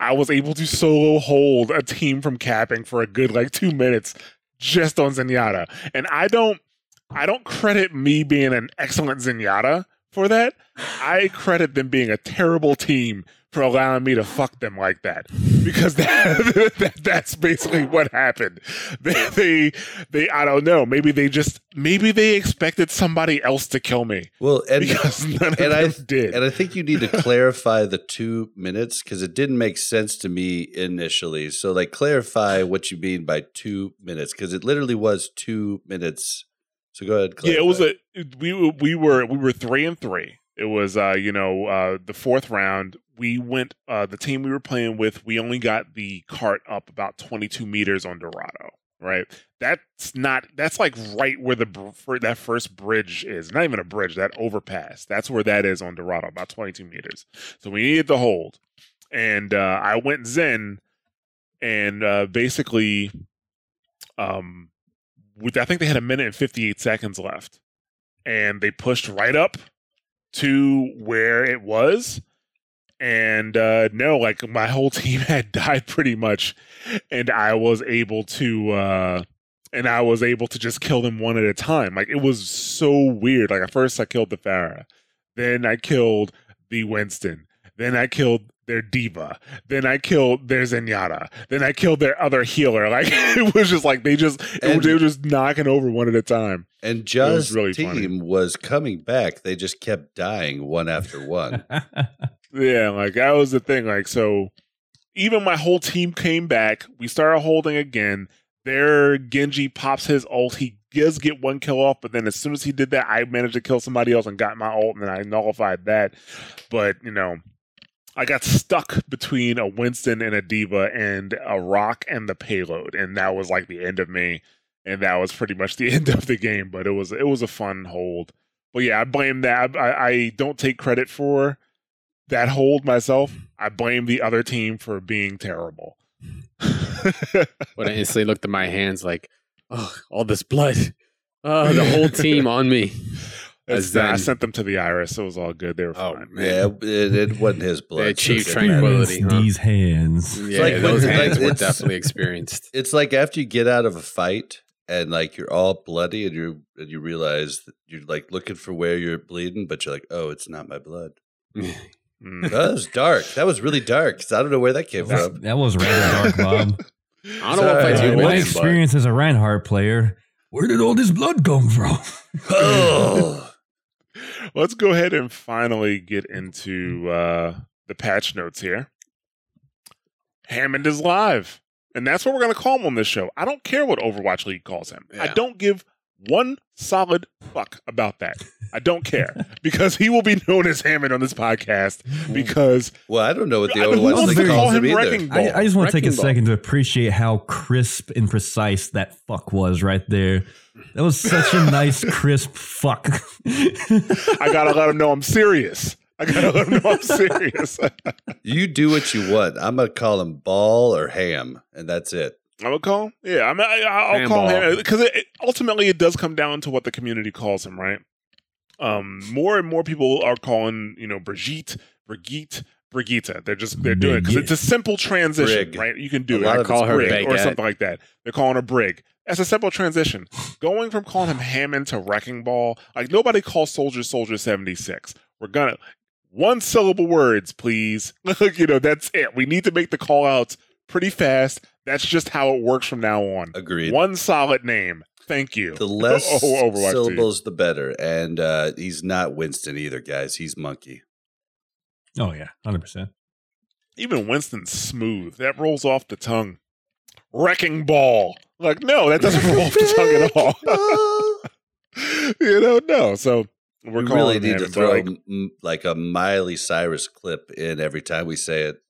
I was able to solo hold a team from capping for a good like 2 minutes just on Zenyatta. And I don't I don't credit me being an excellent Zenyatta for that. I credit them being a terrible team for allowing me to fuck them like that because that, that that's basically what happened. They, they they I don't know. Maybe they just maybe they expected somebody else to kill me well and because none and I did. and I think you need to clarify the two minutes because it didn't make sense to me initially. So, like, clarify what you mean by two minutes because it literally was two minutes. So, go ahead. Clarify. yeah, it was a we we were we were three and three. It was uh you know uh the fourth round. We went uh the team we were playing with. We only got the cart up about twenty two meters on Dorado. Right, that's not that's like right where the for that first bridge is. Not even a bridge, that overpass. That's where that is on Dorado, about twenty two meters. So we needed the hold, and uh, I went Zen, and uh, basically, um, with I think they had a minute and fifty eight seconds left, and they pushed right up to where it was. And uh no, like my whole team had died pretty much, and I was able to uh and I was able to just kill them one at a time. Like it was so weird. Like at first I killed the Pharah, then I killed the Winston, then I killed their D.Va, then I killed their Zenyatta, then I killed their other healer. Like it was just like they just And- they were just knocking over one at a time. and was Ja's really team was coming back. They just kept dying one after one. Yeah, like that was the thing. Like so, even my whole team came back. We started holding again. There, Genji pops his ult. He does get one kill off, but then as soon as he did that, I managed to kill somebody else and got my ult, and then I nullified that. But you know, I got stuck between a Winston and a D.Va and a Rock and the payload, and that was like the end of me. And that was pretty much the end of the game. But it was it was a fun hold. But yeah, I blame that. I, I don't take credit for that hold myself. I blame the other team for being terrible. When I instantly looked at my hands, like, oh, all this blood. Oh, the whole team on me. It's- As I sent them to the iris. It was all good. They were Oh, fine. man. yeah, it, it wasn't his blood. achieved so it didn't tranquility. huh? These hands. Yeah, like when- those like, hands were it's- definitely experienced. It's like after you get out of a fight and like you're all bloody and you and you realize that you're like looking for where you're bleeding, but you're like, oh, it's not my blood. Mm. That was dark. That was really dark. 'cause I don't know where that came That, from. that was rather dark, Bob. I don't know what fights Sorry. you my win, but experience as a Reinhardt player. Where did all this blood come from? Oh, Let's go ahead and finally get into uh, the patch notes here. Hammond is live, and that's what we're going to call him on this show. I don't care what Overwatch League calls him. I don't give one solid fuck about that. I don't care because he will be known as Hammond on this podcast hmm. because well, I don't know what the I mean, who Overwatch wants League to call him him either. Wrecking Ball? I, I just want to take a ball. second to appreciate how crisp and precise that fuck was right there. That was such a nice, crisp fuck. I gotta let him know I'm serious. I gotta let him know I'm serious. You do what you want. I'm gonna call him Ball or Ham, and that's it. I would call him. Yeah, I mean, I, I'll call Handball. him because it, it- ultimately it does come down to what the community calls him, right? Um, more and more people are calling, you know, Brigitte, Brigitte, Brigitte. They're just they're doing it because Brigitte. it's a simple transition, Brig. right? You can do A it. I call her Brig. Brig or something like that. They're calling her Brig. That's a simple transition. Going from calling him Hammond to Wrecking Ball, like nobody calls Soldier Soldier seventy six. We're gonna one syllable words, please. You know, that's it. We need to make the call outs pretty fast. That's just how it works from now on. Agreed. One solid name. Thank you. The less Oh, Overwatch team. syllables, the better. And uh, he's not Winston either, guys. He's Monkey. Oh yeah, hundred percent. Even Winston's smooth. That rolls off the tongue. Wrecking ball. Like, no, that doesn't roll off the tongue at all. you know, no. So we're we calling really need him, to throw like, like a Miley Cyrus clip in every time we say it.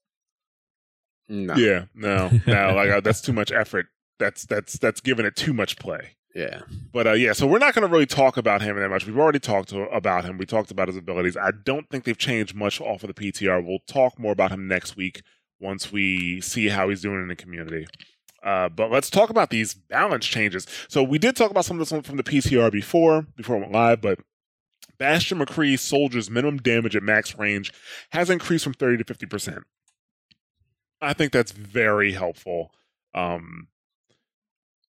No. yeah, no, no, like uh, that's too much effort. That's that's that's giving it too much play. Yeah. But uh, yeah, so we're not going to really talk about him that much. We've already talked to, about him. We talked about his abilities. I don't think they've changed much off of the PTR. We'll talk more about him next week once we see how he's doing in the community. Uh, but let's talk about these balance changes. So we did talk about some of this from the PTR before, before it went live, but Bastion McCree soldiers' minimum damage at max range has increased from 30 to 50%. I think that's very helpful. Um,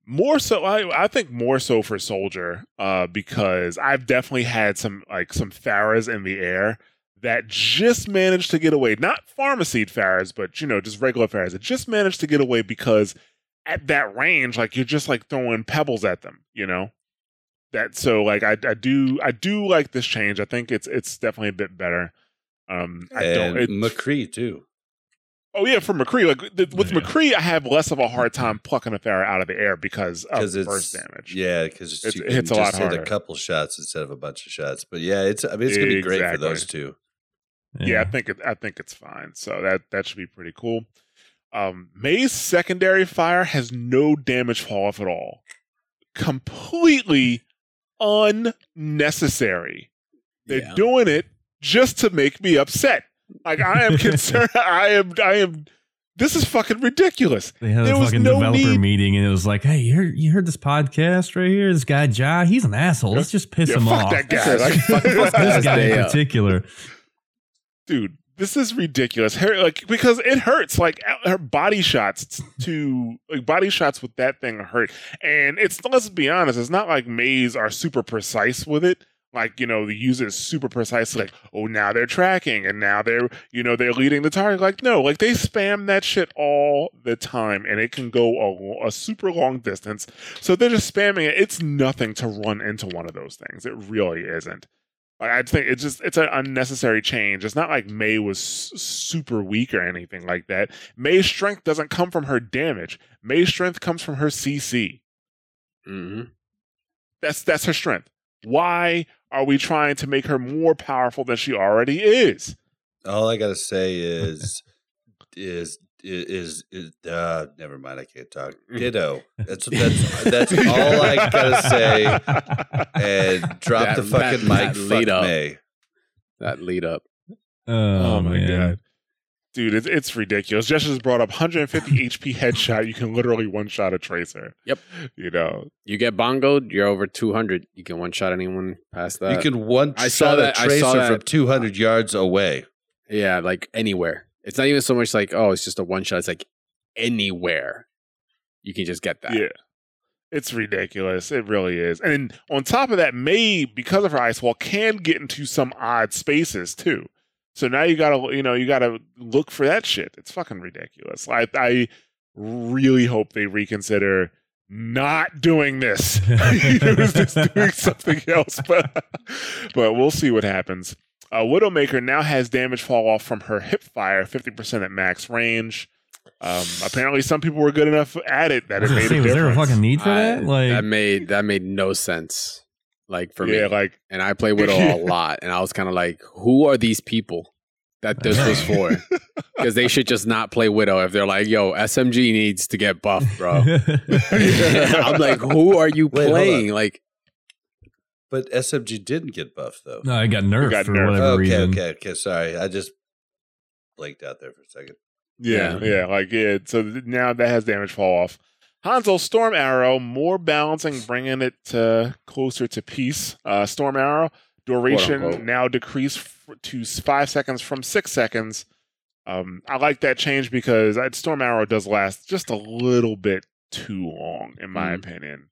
more so, I, I think more so for Soldier, uh, because I've definitely had some like some Pharahs in the air that just managed to get away. Not Pharmercy Pharahs, but you know, just regular Pharahs that just managed to get away because at that range, like you're just like throwing pebbles at them, you know. That so like I, I do I do like this change. I think it's it's definitely a bit better. Um, I and don't. It, McCree too. Oh yeah, for McCree, like the, with Yeah. McCree, I have less of a hard time plucking a Pharah out of the air because of it's burst damage. Yeah, because it hits a lot harder. a couple shots instead of a bunch of shots. But yeah, it's I mean it's gonna be great for those two. yeah, I think it, I think it's fine. So that that should be pretty cool. Um, Mei's secondary fire has no damage fall off at all. Completely unnecessary. They're Yeah. doing it just to make me upset. Like I am concerned. I am. I am. This is fucking ridiculous. They had There a was fucking no developer need- meeting, and it was like, "Hey, you heard, you heard this podcast right here? This guy Ja, he's an asshole. Let's just piss Yeah, him fuck off." that guy. Like- fuck this guy in particular. dude this is ridiculous her like because it hurts like uh, her body shots to like body shots with that thing hurt and it's let's be honest it's not like Meis are super precise with it like you know the user is super precise like oh now they're tracking and now they're you know they're leading the target like no like they spam that shit all the time and it can go a, a super long distance so they're just spamming it it's nothing to run into one of those things it really isn't like, I think it's just it's an unnecessary change. It's not like Mei was super weak or anything like that. Mei's strength doesn't come from her damage. Mei's strength comes from her CC. hmm That's that's her strength. Why are we trying to make her more powerful than she already is? All I gotta say is is is is uh never mind, I can't talk. Ditto. That's that's that's all I gotta say. And drop That- the fucking that- mic. that Fuck lead up. Mei. That lead up. Oh, Oh, my man. god. Dude, it's, it's ridiculous. Jess just brought up 150 HP headshot. You can literally one shot a tracer. Yep. You know, You get bongoed, you're over 200. You can one shot anyone past that. You can one I saw shot that- a I tracer saw that. from two hundred yards away. yeah, like anywhere. It's not even so much like, oh, it's just a one shot. It's like anywhere. You can just get that. Yeah. It's ridiculous. It really is. And on top of that, Mei, because of her ice wall, can get into some odd spaces too. So now you gotta, you know, you gotta look for that shit. It's fucking ridiculous. I, I really hope they reconsider not doing this. it was just doing something else, but but we'll see what happens. Uh, Widowmaker now has damage fall off from her hip fire, fifty percent at max range. Um, apparently, some people were good enough at it that it made say, a was there a fucking need for I- that? Like, that made that made no sense. Like for yeah, me. like and I play Widow a lot, and I was kind of like, who are these people that this was for? Because they should just not play Widow if they're like, yo, SMG needs to get buffed, bro. I'm like, who are you Wait, playing? Like, But SMG didn't get buffed though. no, I got nerfed got for nerfed. whatever okay, reason. okay, okay. Sorry, I just blanked out there for a second. yeah, Yeah. yeah, like yeah. So now that has damage fall off. Hanzo Storm Arrow more balancing, bringing it to closer to peace. Uh, Storm Arrow duration now decreased f- to five seconds from six seconds. Um, I like that change because uh, Storm Arrow does last just a little bit too long, in my Mm. opinion.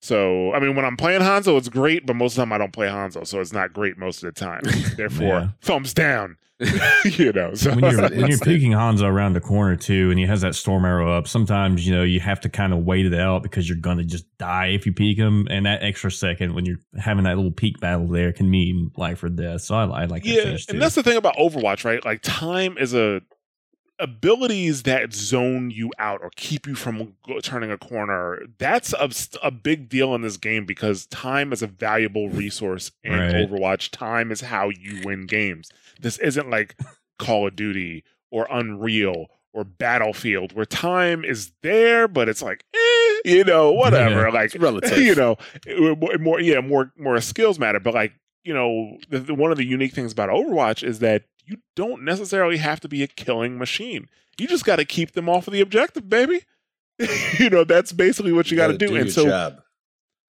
So, I mean, when I'm playing Hanzo, it's great, but most of the time I don't play Hanzo, so it's not great most of the time. Therefore, Yeah. thumbs down. you know, so when you're when you're peeking Hanzo around the corner too, and he has that storm arrow up, sometimes you know you have to kind of wait it out because you're gonna just die if you peek him, and that extra second when you're having that little peek battle there can mean life or death. So I, I like that yeah, too. and that's the thing about Overwatch, right? Like time is a abilities that zone you out or keep you from go- turning a corner. That's a, a big deal in this game because time is a valuable resource in Right. Overwatch. Time is how you win games. This isn't like Call of Duty or Unreal or Battlefield where time is there, but it's like, eh, you know, whatever. Like relative. you know, more, more yeah, more more skills matter. But like you know, the, the, one of the unique things about Overwatch is that you don't necessarily have to be a killing machine. You just got to keep them off of the objective, baby. you know, that's basically what you, got to gotta do. And so job.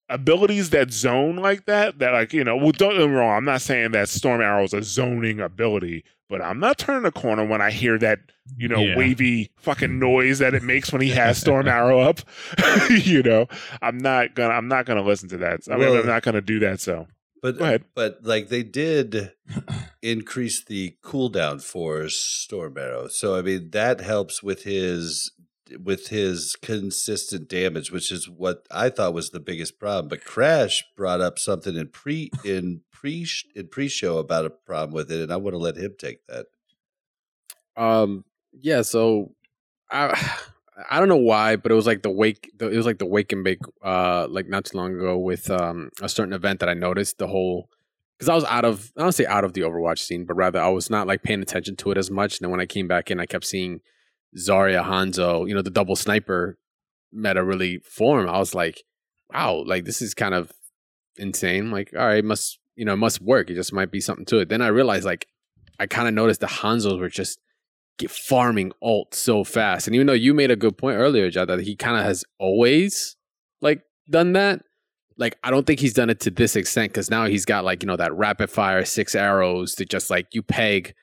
abilities that zone like that, that like you know, well, don't get me wrong. I'm not saying that Storm Arrow is a zoning ability, but I'm not turning a corner when I hear that you know Yeah. wavy fucking noise that it makes when he has Storm Arrow up. you know, I'm not gonna I'm not gonna listen to that. I mean, Well- I'm not gonna do that. So But but like they did increase the cooldown for Storm Arrow. So I mean that helps with his with his consistent damage, which is what I thought was the biggest problem. But Crash brought up something in pre in pre in pre show about a problem with it, and I want to let him take that. Um. Yeah. So, I I don't know why, but it was like the wake. It was like the wake and bake. Uh, like not too long ago with um a certain event that I noticed the whole because I was out of I don't say out of the Overwatch scene, but rather I was not like paying attention to it as much. And then when I came back in, I kept seeing Zarya Hanzo, you know, the double sniper meta really form. I was like, wow, like this is kind of insane. Like, all right, must you know, must work. It just might be something to it. Then I realized like I kind of noticed the Hanzos were just farming ult so fast. And even though you made a good point earlier, Jad, that he kind of has always like done that. Like I don't think he's done it to this extent because now he's got like you know that rapid fire six arrows to just like you peg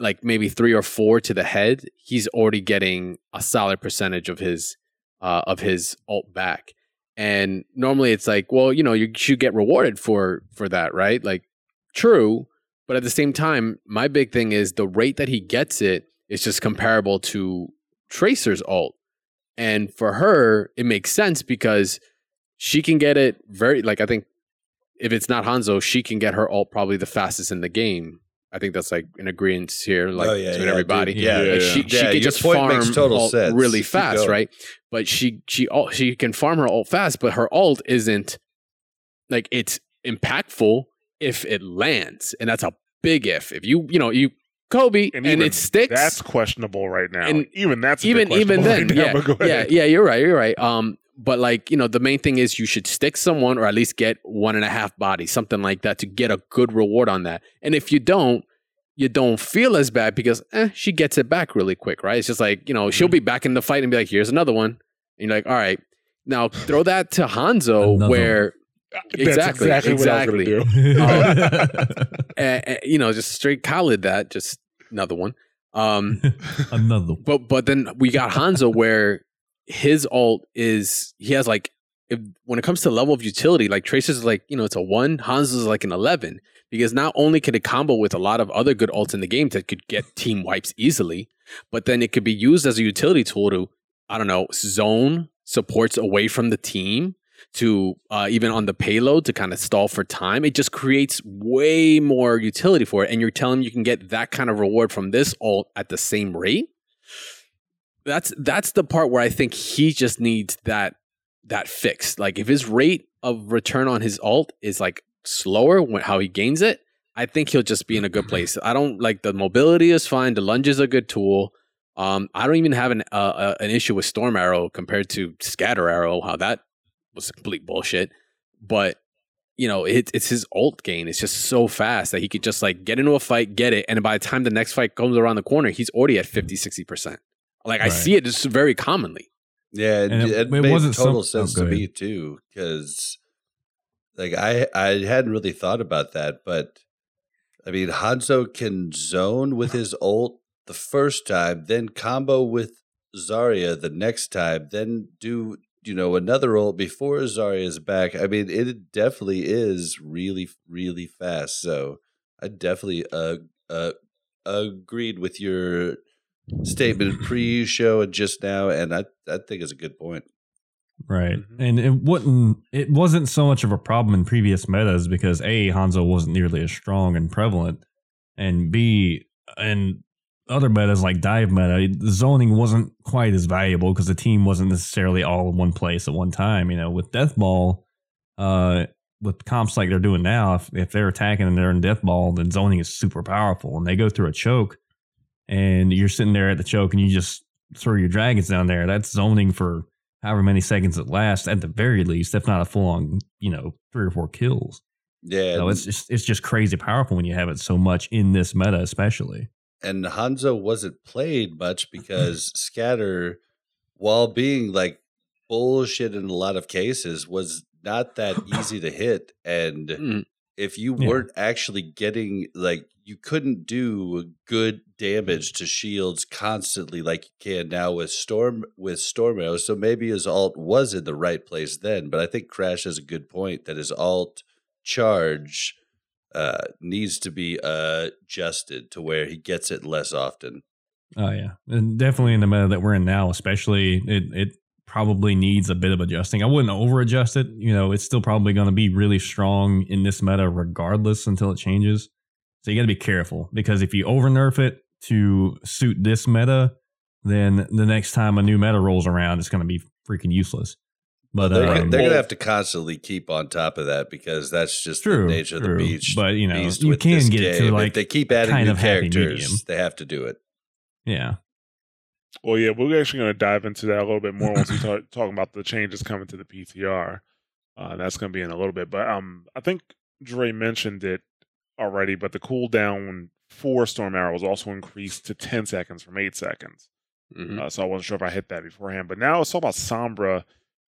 like maybe three or four to the head. He's already getting a solid percentage of his uh, of his ult back. And normally it's like, well, you know, you should get rewarded for for that, right? Like, true, but at the same time, my big thing is the rate that he gets it is just comparable to Tracer's ult. And for her, it makes sense because she can get it very like I think if it's not Hanzo, she can get her ult probably the fastest in the game. I think that's like an agreement here, like Oh, yeah, between yeah, everybody. dude. Yeah, Like, yeah, she, yeah. she can your just farm makes total ult sense. really fast, right? But she she ult- she can farm her ult fast, but her ult isn't like it's impactful if it lands, and that's a big if. If you you know you Kobe and, even it sticks, That's questionable right now. And even that's a even even then, right now, yeah, but yeah, yeah. You're right. You're right. Um, but like you know, the main thing is you should stick someone or at least get one and a half bodies, something like that, to get a good reward on that. And if you don't, you don't feel as bad because eh, she gets it back really quick, right? It's just like you know she'll be back in the fight and be like, "Here's another one," and you're like, "All right." Now throw that to Hanzo, Another where That's Exactly, what I was gonna exactly. do. eh, eh, you know just straight Khaled that, just another one. Um, Another. one. But but then we got Hanzo where his ult is he has like if, when it comes to level of utility, like Tracer's is like, you know, it's a one, Hanzo's is like an 11. Because not only could it combo with a lot of other good ults in the game that could get team wipes easily, but then it could be used as a utility tool to, I don't know, zone supports away from the team to uh, even on the payload to kind of stall for time. It just creates way more utility for it. And you're telling me you can get that kind of reward from this ult at the same rate? That's that's the part where I think he just needs that that fixed. Like if his rate of return on his ult is like slower when how he gains it, I think he'll just be in a good place. I don't like the mobility is fine. The lunge is a good tool. Um, I don't even have an uh, uh, an issue with Storm Arrow compared to Scatter Arrow. How that was complete bullshit. But you know, it, it's his ult gain. It's just so fast that he could just like get into a fight, get it, and by the time the next fight comes around the corner, he's already at 50, 60%. Like I see it just very commonly. Yeah, it, it- it, it made wasn't total some- oh, sense go to me too, because like I I hadn't really thought about that, but I mean Hanzo can zone with his ult the first time, then combo with Zarya the next time, then do you know another role before Zarya is back. I mean, it definitely is really really fast. So I definitely uh uh agreed with your statement pre-show and just now, and I I think it's a good point. Right. Mhm. And it wouldn't it wasn't so much of a problem in previous metas because A, Hanzo wasn't nearly as strong and prevalent. And B, and other metas like dive meta, the zoning wasn't quite as valuable because the team wasn't necessarily all in one place at one time. You know, with Death Ball, uh, with comps like they're doing now, if, if they're attacking and they're in Death Ball, then zoning is super powerful. And they go through a choke and you're sitting there at the choke and you just throw your dragons down there. That's zoning for however many seconds it lasts at the very least, if not a full on, you know, three or four kills. Yeah, So it's just it's just crazy powerful when you have it so much in this meta, especially. And Hanzo wasn't played much because Scatter, while being like bullshit in a lot of cases, was not that easy to hit. And Mm. if you Yeah. weren't actually getting like you couldn't do good damage to shields constantly like you can now with storm with storm arrow so maybe his ult was in the right place then but i think crash has a good point that his ult charge uh needs to be adjusted to where he gets it less often Oh yeah, and definitely in the meta that we're in now, especially it it probably needs a bit of adjusting. I wouldn't over adjust it. You know, it's still probably going to be really strong in this meta regardless until it changes. So you got to be careful because if you over nerf it to suit this meta, then the next time a new meta rolls around, it's going to be freaking useless. But they're, um, gonna- they're gonna have to constantly keep on top of that because that's just True, the nature of the beach But, you know, you can get it to, like, if they keep adding kind new of happy characters medium. they have to do it yeah, Well, yeah, we're actually going to dive into that a little bit more once we start talking about the changes coming to the PTR. Uh, that's going to be in a little bit, but um, I think Dre mentioned it already. But the cooldown for Storm Arrow was also increased to ten seconds from eight seconds. Mhm. Uh, so I wasn't sure if I hit that beforehand. But now it's all about Sombra.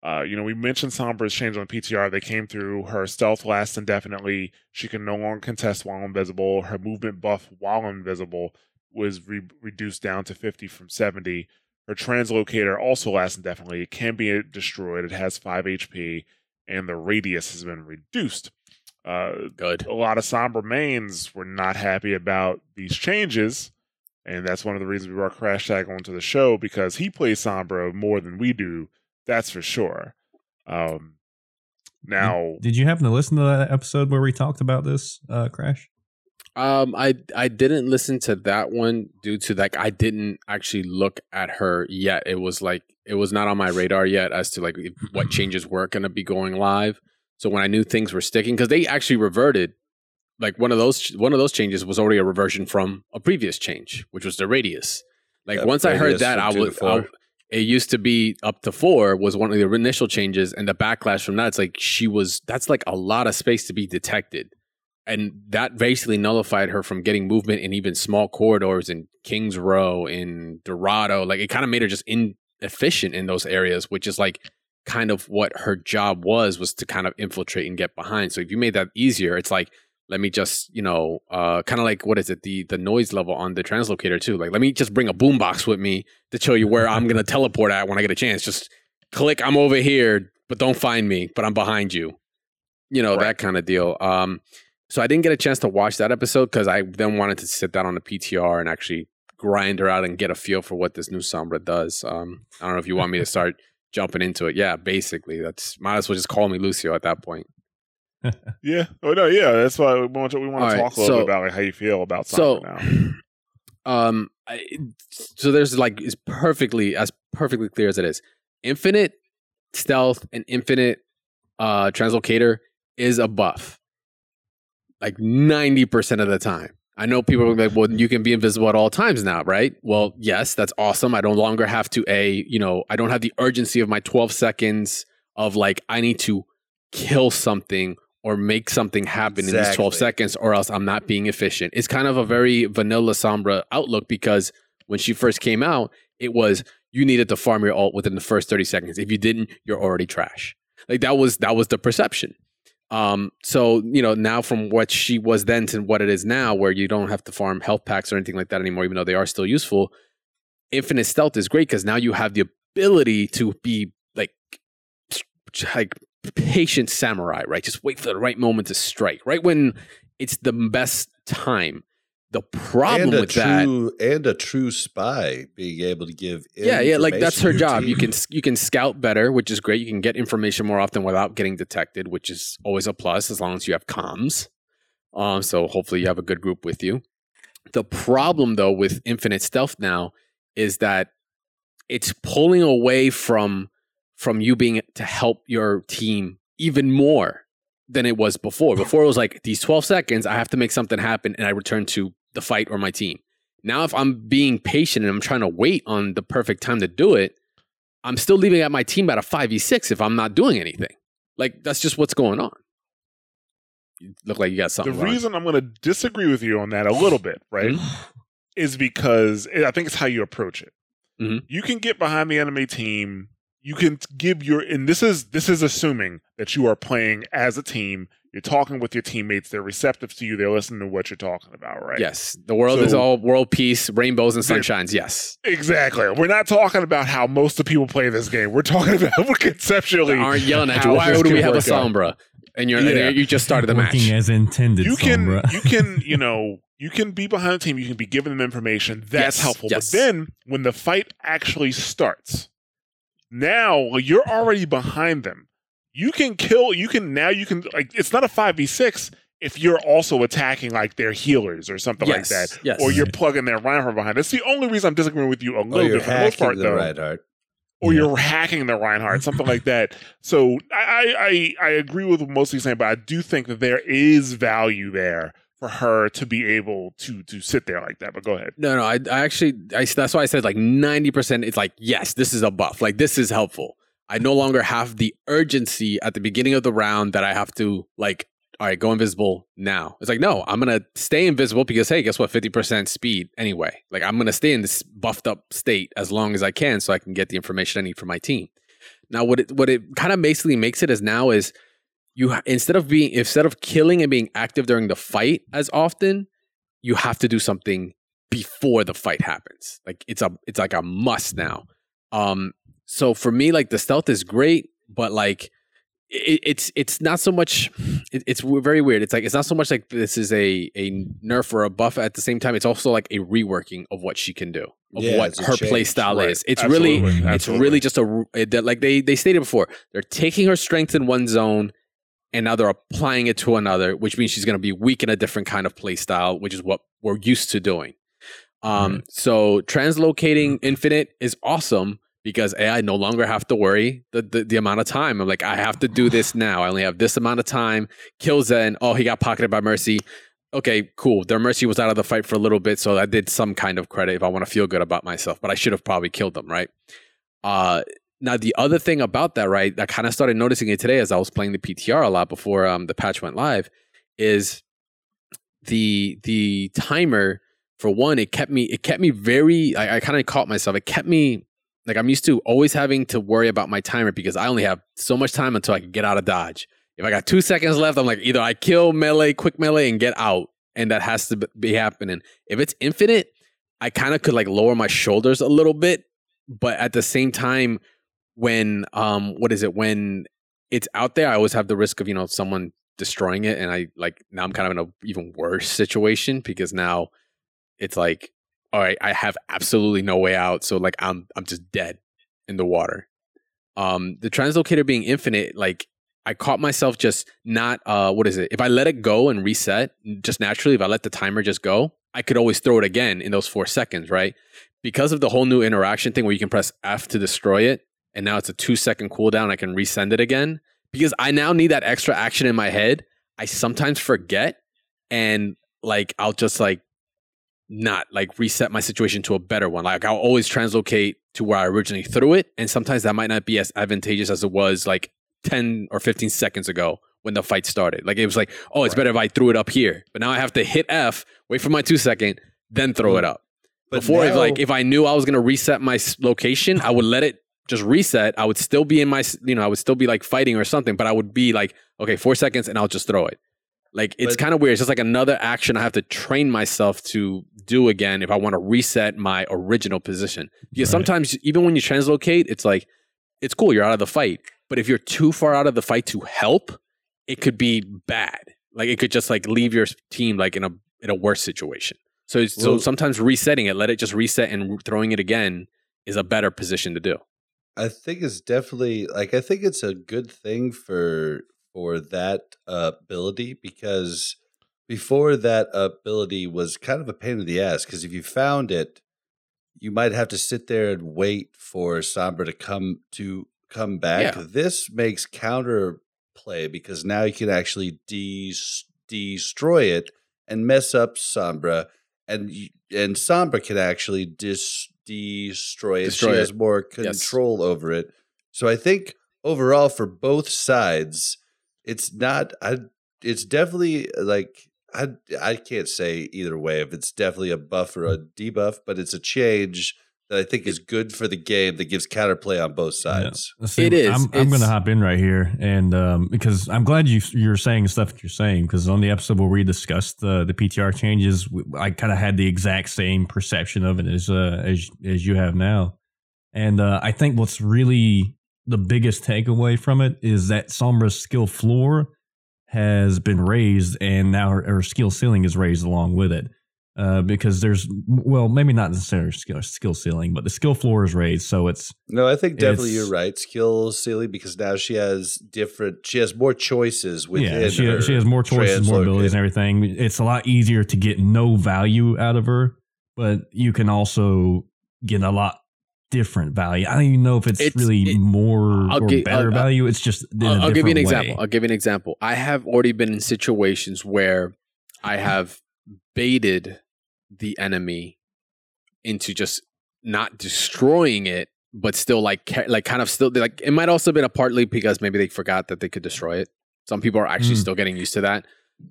Uh, you know, we mentioned Sombra's change on PTR. They came through. Her stealth lasts indefinitely. She can no longer contest while invisible. Her movement buff while invisible was re- reduced down to 50 from 70. Her translocator also lasts indefinitely. It can be destroyed. It has 5 HP, and the radius has been reduced. Uh, Good. a lot of Sombra mains were not happy about these changes. And that's one of the reasons we brought Crash Tag onto the show because he plays Sombra more than we do. That's for sure. Um, now, Did you happen to listen to that episode where we talked about this uh, crash? Um, I I didn't listen to that one due to like I didn't actually look at her yet. It was like it was not on my radar yet as to like if- what changes were going to be going live. So when I knew things were sticking, because they actually reverted, like one of those one of those changes was already a reversion from a previous change, which was the radius. Like Yep, once I heard that, I two was four. I, it used to be up to four was one of the initial changes, and the backlash from that. It's like she was that's like a lot of space to be detected and that basically nullified her from getting movement in even small corridors in Kings Row, in Dorado. Like it kind of made her just inefficient in those areas, which is like kind of what her job was was to kind of infiltrate and get behind. So if you made that easier, it's like let me just you know uh, kind of like what is it the the noise level on the translocator too. Like let me just bring a boombox with me to show you where I'm gonna teleport at when I get a chance. Just click, I'm over here, but don't find me, but I'm behind you. You know Right. that kind of deal. Um, so I didn't get a chance to watch that episode because I then wanted to sit down on the PTR and actually grind her out and get a feel for what this new Sombra does. Um, I don't know if you want me to start jumping into it. Yeah, basically, that's might as well just call me Lucio at that point. Yeah. Oh, no, yeah. That's why we want to, we want to right, talk a little so- bit about like, how you feel about So, now. um, I, so there's like it's perfectly as perfectly clear as it is. Infinite stealth and infinite uh translocator is a buff. Like 90% of the time. I know people are like, well, you can be invisible at all times now, right? Well, yes, that's awesome. I no longer have to a, you know, I don't have the urgency of my 12 seconds of like I need to kill something or make something happen in these 12 seconds or else I'm not being efficient. It's kind of a very vanilla Sombra outlook because when she first came out, it was you needed to farm your ult within the first 30 seconds. If you didn't, you're already trash. Like that was that was the perception. Um, so you know, now from what she was then to what it is now, where you don't have to farm health packs or anything like that anymore, even though they are still useful. Infinite stealth is great because now you have the ability to be like like patient samurai, right? Just wait for the right moment to strike, right? When it's the best time. The problem with that and a true spy being able to give yeah yeah like that's her job your you can you can scout better which is great. You can get information more often without getting detected which is always a plus as long as you have comms. Um so hopefully you have a good group with you. The problem though with infinite stealth now is that it's pulling away from from you being to help your team even more than it was before before it was like these 12 seconds i have to make something happen and i return to the fight or my team now, if I'm being patient and I'm trying to wait on the perfect time to do it, I'm still leaving at my team at a 5v6 if I'm not doing anything. Like, that's just what's going on. You look like you got The something. Ron. reason I'm going to disagree with you on that a little bit, right, is because I think it's how you approach it. Mhm. You can get behind the enemy team. You can give your, and this is this is assuming that you are playing as a team. You're talking with your teammates. They're receptive to you. They're listening to what you're talking about, right? Yes, the world is all world peace, rainbows and sunshines. Yes, Exactly. We're not talking about how most of the people play this game. We're talking about conceptually. aren't yelling at you. how Why this would we have a work out. sombra? And you're and Yeah. you just started the match. As intended. you can Sombra. you can you know you can be behind the team you can be giving them information that's Yes, helpful yes. but then when the fight actually starts now you're already behind them you can kill you can now you can like it's not a 5v6 if you're also attacking like their healers or something Yes, like that yes. or you're plugging their Reinhardt behind that's the only reason i'm disagreeing with you a little bit for the most part the though Reinhardt. or Yeah. you're hacking the Reinhardt, something like that. So I, I I I agree with what most of you saying, but I do think that there is value there for her to be able to to sit there like that. But go ahead. No, no, I, I actually, I, that's why I said like 90%. It's like, yes, this is a buff. Like, this is helpful. I no longer have the urgency at the beginning of the round that I have to, like, all right, go invisible now. It's like, no, I'm to stay invisible because, hey, guess what? 50% speed anyway. Like, I'm to stay in this buffed up state as long as I can so I can get the information I need for my team. Now, what it, what it kind of basically makes it is now is you, instead of being, instead of killing and being active during the fight as often, you have to do something before the fight happens. Like it's a it's like a must now. Um so for me like the stealth is great, but like it, it's it's not so much it, it's very weird. It's like it's not so much like this is a a nerf or a buff at the same time. It's also like a reworking of what she can do. Of Yeah, what her change. play style Right. is. It's Absolutely. really it's really just a it- like they they stated before. They're taking her strength in one zone and now they're applying it to another, which means she's going to be weak in a different kind of play style, which is what we're used to doing. Um, so translocating infinite is awesome because A, I no longer have to worry the, the the amount of time. I'm like, I have to do this now. I only have this amount of time. Kill Zen. Oh, he got pocketed by Mercy. Okay, cool. Their Mercy was out of the fight for a little bit, so I did some kind of credit if I want to feel good about myself. But I should have probably killed them, right? Uh, now the other thing about that, right? I kind of started noticing it today as I was playing the PTR a lot before um, the patch went live, is the the timer for one. It kept me it kept me very. I, I kind of caught myself. It kept me like I'm used to always having to worry about my timer because I only have so much time until I can get out of dodge. If I got two seconds left, I'm like either I kill melee, quick melee, and get out, and that has to be happening. If it's infinite, I kind of could like lower my shoulders a little bit, but at the same time, when um, what is it? When it's out there, I always have the risk of you know someone destroying it, and I like now I'm kind of in a even worse situation because now it's like all right, I have absolutely no way out. So like I'm I'm just dead in the water. Um the translocator being infinite, like I caught myself just not uh what is it? If I let it go and reset, just naturally, if I let the timer just go, I could always throw it again in those four seconds, right? Because of the whole new interaction thing where you can press F to destroy it, and now it's a two second cooldown, I can resend it again. Because I now need that extra action in my head. I sometimes forget and like I'll just like not like reset my situation to a better one. Like I'll always translocate to where I originally threw it. And sometimes that might not be as advantageous as it was like 10 or 15 seconds ago when the fight started. Like it was like, oh, it's Right. better if I threw it up here. But now I have to hit F, wait for my two second, then throw it mm-hmm. up. But Before, if like if I knew I was gonna reset my location, I would let it just reset. I would still be in my, you know, I would still be like fighting or something, but I would be like, okay, four seconds, and I'll just throw it. Like it's kind of weird. It's just like another action I have to train myself to do again if I want to reset my original position. Because Right. sometimes even when you translocate, it's like it's cool, you're out of the fight. But if you're too far out of the fight to help, it could be bad. Like it could just like leave your team like in a in a worse situation. So it's- so sometimes resetting it, let it just reset and throwing it again is a better position to do. I think it's definitely like I think it's a good thing for for that uh, ability because before that ability was kind of a pain in the ass because if you found it, you might have to sit there and wait for Sombra to come to come back. Yeah. This makes counter play because now you can actually de- destroy it and mess up Sombra, and and Sombra can actually dis- destroy it. Destroy she it. has more Yes. control over it. So I think overall for both sides, it's not. I. It's definitely uh, like I. I can't say either way if it's definitely a buff or a debuff, but it's a change that I think is good for the game that gives counterplay on both sides. See, It is. I'm, I'm going to hop in right here, and um, because I'm glad you you're saying stuff that you're saying. Because on the episode where we discussed the the PTR changes, I kind of had the exact same perception of it as uh, as as you have now, and uh, I think what's really the biggest takeaway from it is that Sombra's skill floor has been raised, and now her, her skill ceiling is raised along with it. Uh, because there's well, maybe not necessarily skill skill ceiling, but the skill floor is raised, so it's No, I think definitely you're right. Skill ceiling because now she has different. She has more choices within. yeah, she, her she has more choices, more abilities, and everything. It's a lot easier to get no value out of her, but you can also get a lot different value. I don't even know if it's, It's- really it- more I'll or gi- better I'll- value. It's just in a I'll, I'll give you an different example. I'll give you an example. I have already been in situations where I have baited the enemy into just not destroying it, but still like like kind of still like it might also have been a partly because maybe they forgot that they could destroy it. Some people are actually Mm. still getting used to that.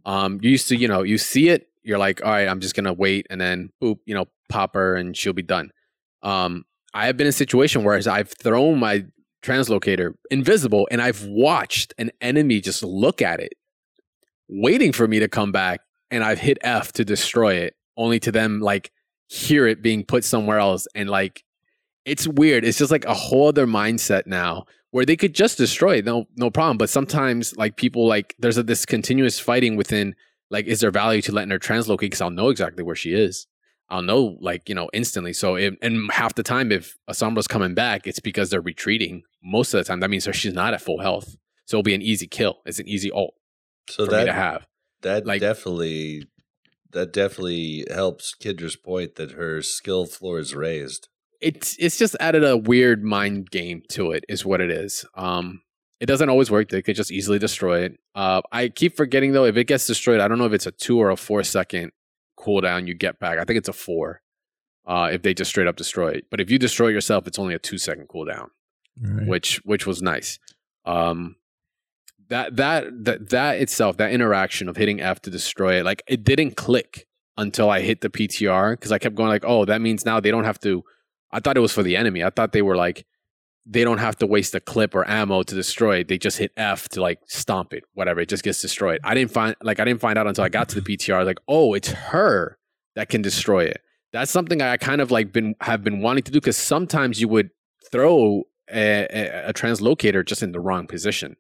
Um, you used to, you know, you see it, you're like, all right, I'm just gonna wait, and then boop, you know, pop her, and she'll be done. Um, I have been in a situation where I've thrown my translocator invisible, and I've watched an enemy just look at it, waiting for me to come back, and I've hit F to destroy it, only to them like hear it being put somewhere else, and like it's weird. It's just like a whole other mindset now where they could just destroy it, no no problem. But sometimes like people like there's a, this continuous fighting within like is there value to letting her translocate because I'll know exactly where she is. I'll know like you know instantly. So if, and half the time if a Sombra's coming back, it's because they're retreating. Most of the time, that means she's not at full health. So it'll be an easy kill. It's an easy ult So for me to have. That like- definitely that definitely helps Kendra's point that her skill floor is raised. it's it's just added a weird mind game to it is what it is um it doesn't always work they could just easily destroy it uh i keep forgetting though if it gets destroyed i don't know if it's a two or a four second cooldown you get back i think it's a four uh if they just straight up destroy it but if you destroy yourself it's only a two second cooldown Right. which which was nice um that that that that itself that interaction of hitting f to destroy it like it didn't click until i hit the ptr because i kept going like oh that means now they don't have to i thought it was for the enemy. I thought they were like they don't have to waste a clip or ammo to destroy it. They just hit f to like stomp it whatever it just gets destroyed. I didn't find like i didn't find out until i got to the ptr like oh it's her that can destroy it. That's something i kind of like been have been wanting to do because sometimes you would throw a, a, a translocator just in the wrong position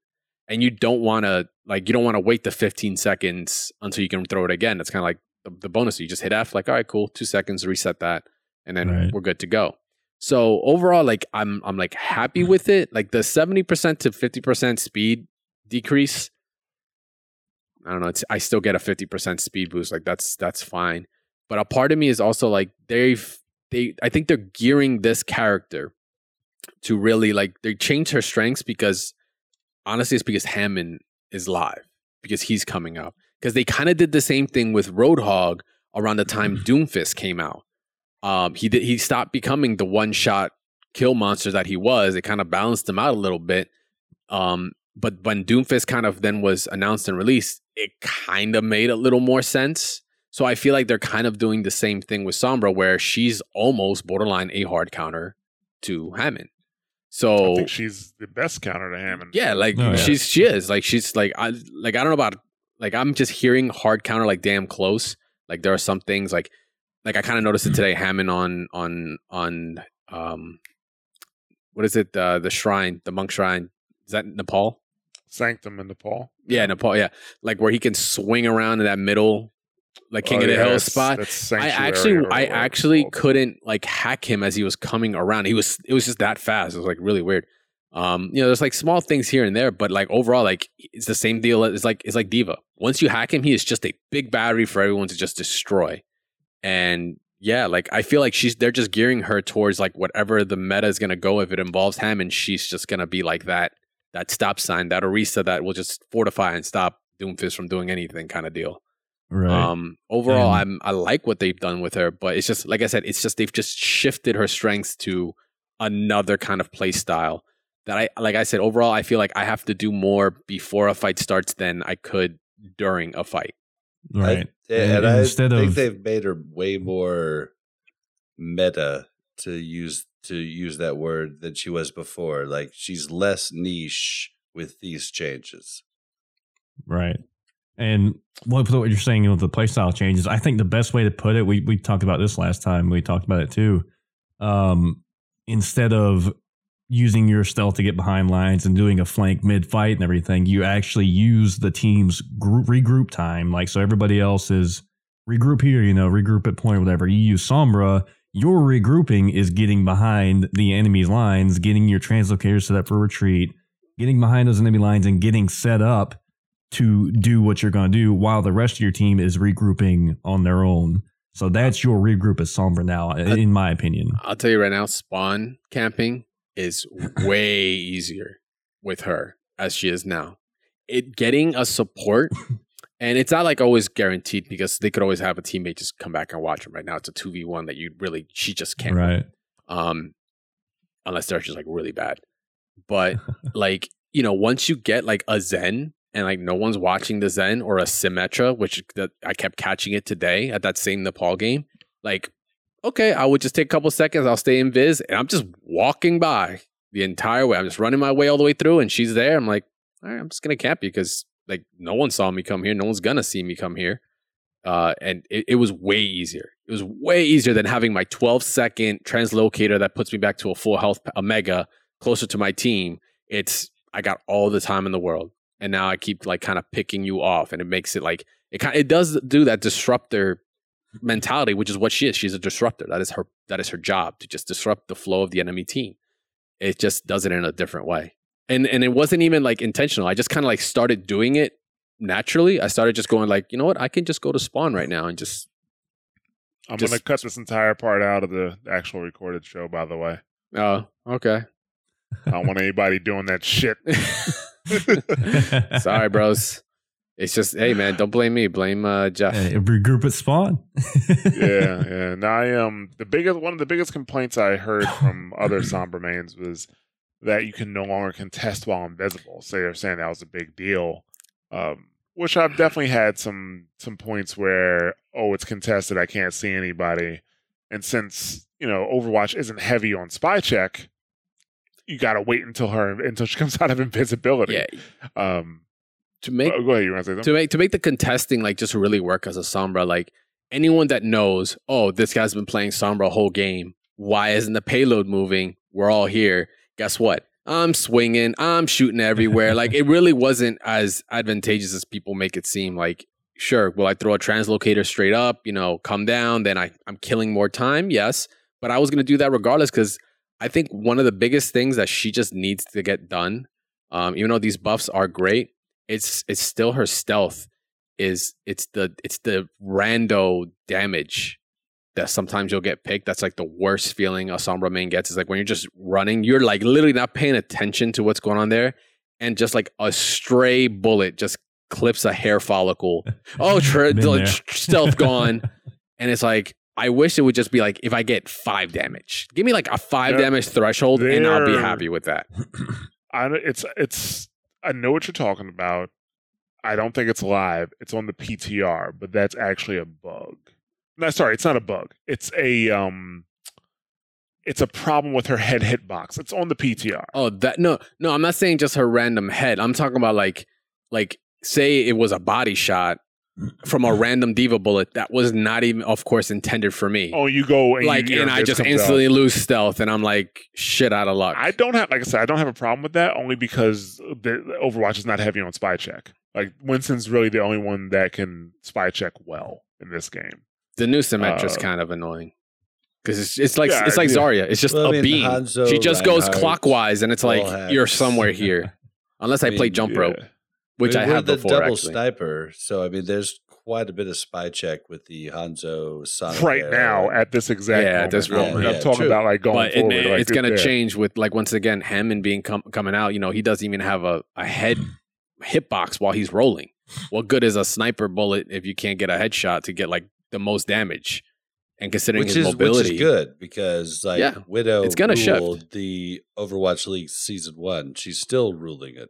and you don't want to like you don't want to wait the 15 seconds until you can throw it again. It's kind of like the, the bonus. You just hit f like all right cool two seconds reset that and then Right. we're good to go. So overall like i'm i'm like happy mm. with it. Like the 70% to 50% speed decrease i don't know it's, i still get a 50% speed boost like that's that's fine. But a part of me is also like they've they i think they're gearing this character to really like they changed her strengths because honestly it's because Hammond is live because he's coming up because they kind of did the same thing with Roadhog around the time Doomfist came out. Um, he did he stopped becoming the one shot kill monster that he was. It kind of balanced him out a little bit. Um, but when Doomfist kind of then was announced and released, it kind of made a little more sense. So I feel like they're kind of doing the same thing with Sombra, where she's almost borderline a hard counter to Hammond. So I think she's the best counter to Hammond. yeah, like Oh, yeah. she's she is like she's like I like I don't know about like I'm just hearing hard counter like damn close. Like there are some things like like I kind of noticed it today. Hammond on on on um what is it uh, the shrine the monk shrine is that Nepal? Sanctum in Nepal. Yeah, Nepal. Yeah, like where he can swing around in that middle like King Oh, of the yeah, Hill spot. I actually, I actually couldn't like hack him as he was coming around. He was, it was just that fast. It was like really weird. Um, you know, there's like small things here and there, but like overall, like it's the same deal. It's like it's like D.Va. Once you hack him, he is just a big battery for everyone to just destroy. And yeah, like I feel like she's they're just gearing her towards like whatever the meta is gonna go if it involves him, and she's just gonna be like that that stop sign, that Orisa that will just fortify and stop Doomfist from doing anything kind of deal. Right. Um, overall, And- I'm I like what they've done with her, but it's just like I said, it's just they've just shifted her strengths to another kind of play style that I like. I said overall, I feel like I have to do more before a fight starts than I could during a fight. right. I, and, And I instead think of- they've made her way more meta to use to use that word than she was before. Like she's less niche with these changes. Right. And what, what you're saying with the playstyle changes, I think the best way to put it, we, we talked about this last time. We talked about it too. Um, instead of using your stealth to get behind lines and doing a flank mid fight and everything, you actually use the team's group, regroup time. Like, so everybody else is regroup here, you know, regroup at point, whatever. You use Sombra. Your regrouping is getting behind the enemy's lines, getting your translocators set up for retreat, getting behind those enemy lines and getting set up to do what you're going to do while the rest of your team is regrouping on their own. So that's your regroup as Sombra now, in my opinion. I'll tell you right now, spawn camping is way easier with her as she is now. It getting a support, and it's not like always guaranteed because they could always have a teammate just come back and watch them. Right now, it's a two v one that you really she just can't. Right. um, unless they're just like really bad. But like you know, once you get like a Zen and like no one's watching the Zen or a Symmetra, which that I kept catching it today at that same Nepal game, like okay, I would just take a couple seconds, I'll stay in Viz, and I'm just walking by the entire way. I'm just running my way all the way through, and she's there. I'm like, all right, I'm just gonna camp you because like no one saw me come here, no one's gonna see me come here. Uh, and it, it was way easier. It was way easier than having my 12 second translocator that puts me back to a full health, a mega closer to my team. It's I got all the time in the world, and now I keep like kind of picking you off, and it makes it like it kind it does do that disruptor mentality, which is what she is. She's a disruptor. That is her that is her job to just disrupt the flow of the enemy team. It just does it in a different way, and and it wasn't even like intentional. I just kind of like started doing it naturally. I started just going like, you know what, I can just go to spawn right now and just I'm Just- going to cut this entire part out of the actual recorded show, by the way. oh okay. I don't want anybody doing that shit. Sorry, bros. It's just hey man, don't blame me. Blame uh, Jeff. Hey, regroup at spawn. yeah, yeah. And I um the biggest one of the biggest complaints I heard from other Sombra mains was that you can no longer contest while invisible. So they're saying that was a big deal. Um, which I've definitely had some some points where oh it's contested, I can't see anybody. And since, you know, Overwatch isn't heavy on spy check, you gotta wait until her until she comes out of invisibility. Yeah, Um to make oh, go ahead, you wanna say something? to make to make the contesting like just really work as a Sombra, like anyone that knows, oh, this guy's been playing Sombra a whole game. Why isn't the payload moving? We're all here. Guess what? I'm swinging. I'm shooting everywhere. like it really wasn't as advantageous as people make it seem. Like, sure, will I throw a translocator straight up? You know, come down. Then I I'm killing more time. Yes, but I was gonna do that regardless because I think one of the biggest things that she just needs to get done, um, even though these buffs are great, it's it's still her stealth is it's the it's the rando damage that sometimes you'll get picked. That's like the worst feeling a Sombra main gets. Is like when you're just running, you're like literally not paying attention to what's going on there, and just like a stray bullet just clips a hair follicle. Oh, tra- stealth gone, and it's like. I wish it would just be like if I get five damage, give me like a five Yeah. damage threshold, and I'll be happy with that. I it's it's I know what you're talking about. I don't think it's live. It's on the PTR, but that's actually a bug. No, sorry, it's not a bug. It's a um it's a problem with her head hitbox. It's on the PTR. Oh, that no, no. I'm not saying just her random head. I'm talking about like, like say it was a body shot from a random D.Va bullet that was not even, of course, intended for me. Oh, you go and like, your and I just instantly out. lose stealth, and I'm like, shit out of luck. I don't have like I said, I don't have a problem with that only because the the Overwatch is not heavy on spy check. Like Winston's really the only one that can spy check well in this game. The new Symmetra's Uh, kind of annoying because it's it's like Yeah, it's like yeah. Zarya. It's just Well, I a mean, beam. Hanzo, she just goes clockwise, and it's like have- you're somewhere here. Unless I, I play jump Yeah. rope, which I, mean, we're have the before. double Actually, sniper. So I mean, there's quite a bit of spy check with the Hanzo Sonic right arrow. now at this exact Yeah, at moment. this I'm- moment. I'm Yeah, talking true. about like going but it, forward. like, it's gonna change with like once again Hammond being com- coming out. You know, he doesn't even have a, a head hitbox while he's rolling. What good is a sniper bullet if you can't get a headshot to get like the most damage? And considering which his is mobility, which is good because like Yeah, Widow it's gonna shift. the Overwatch League season one. She's still ruling it.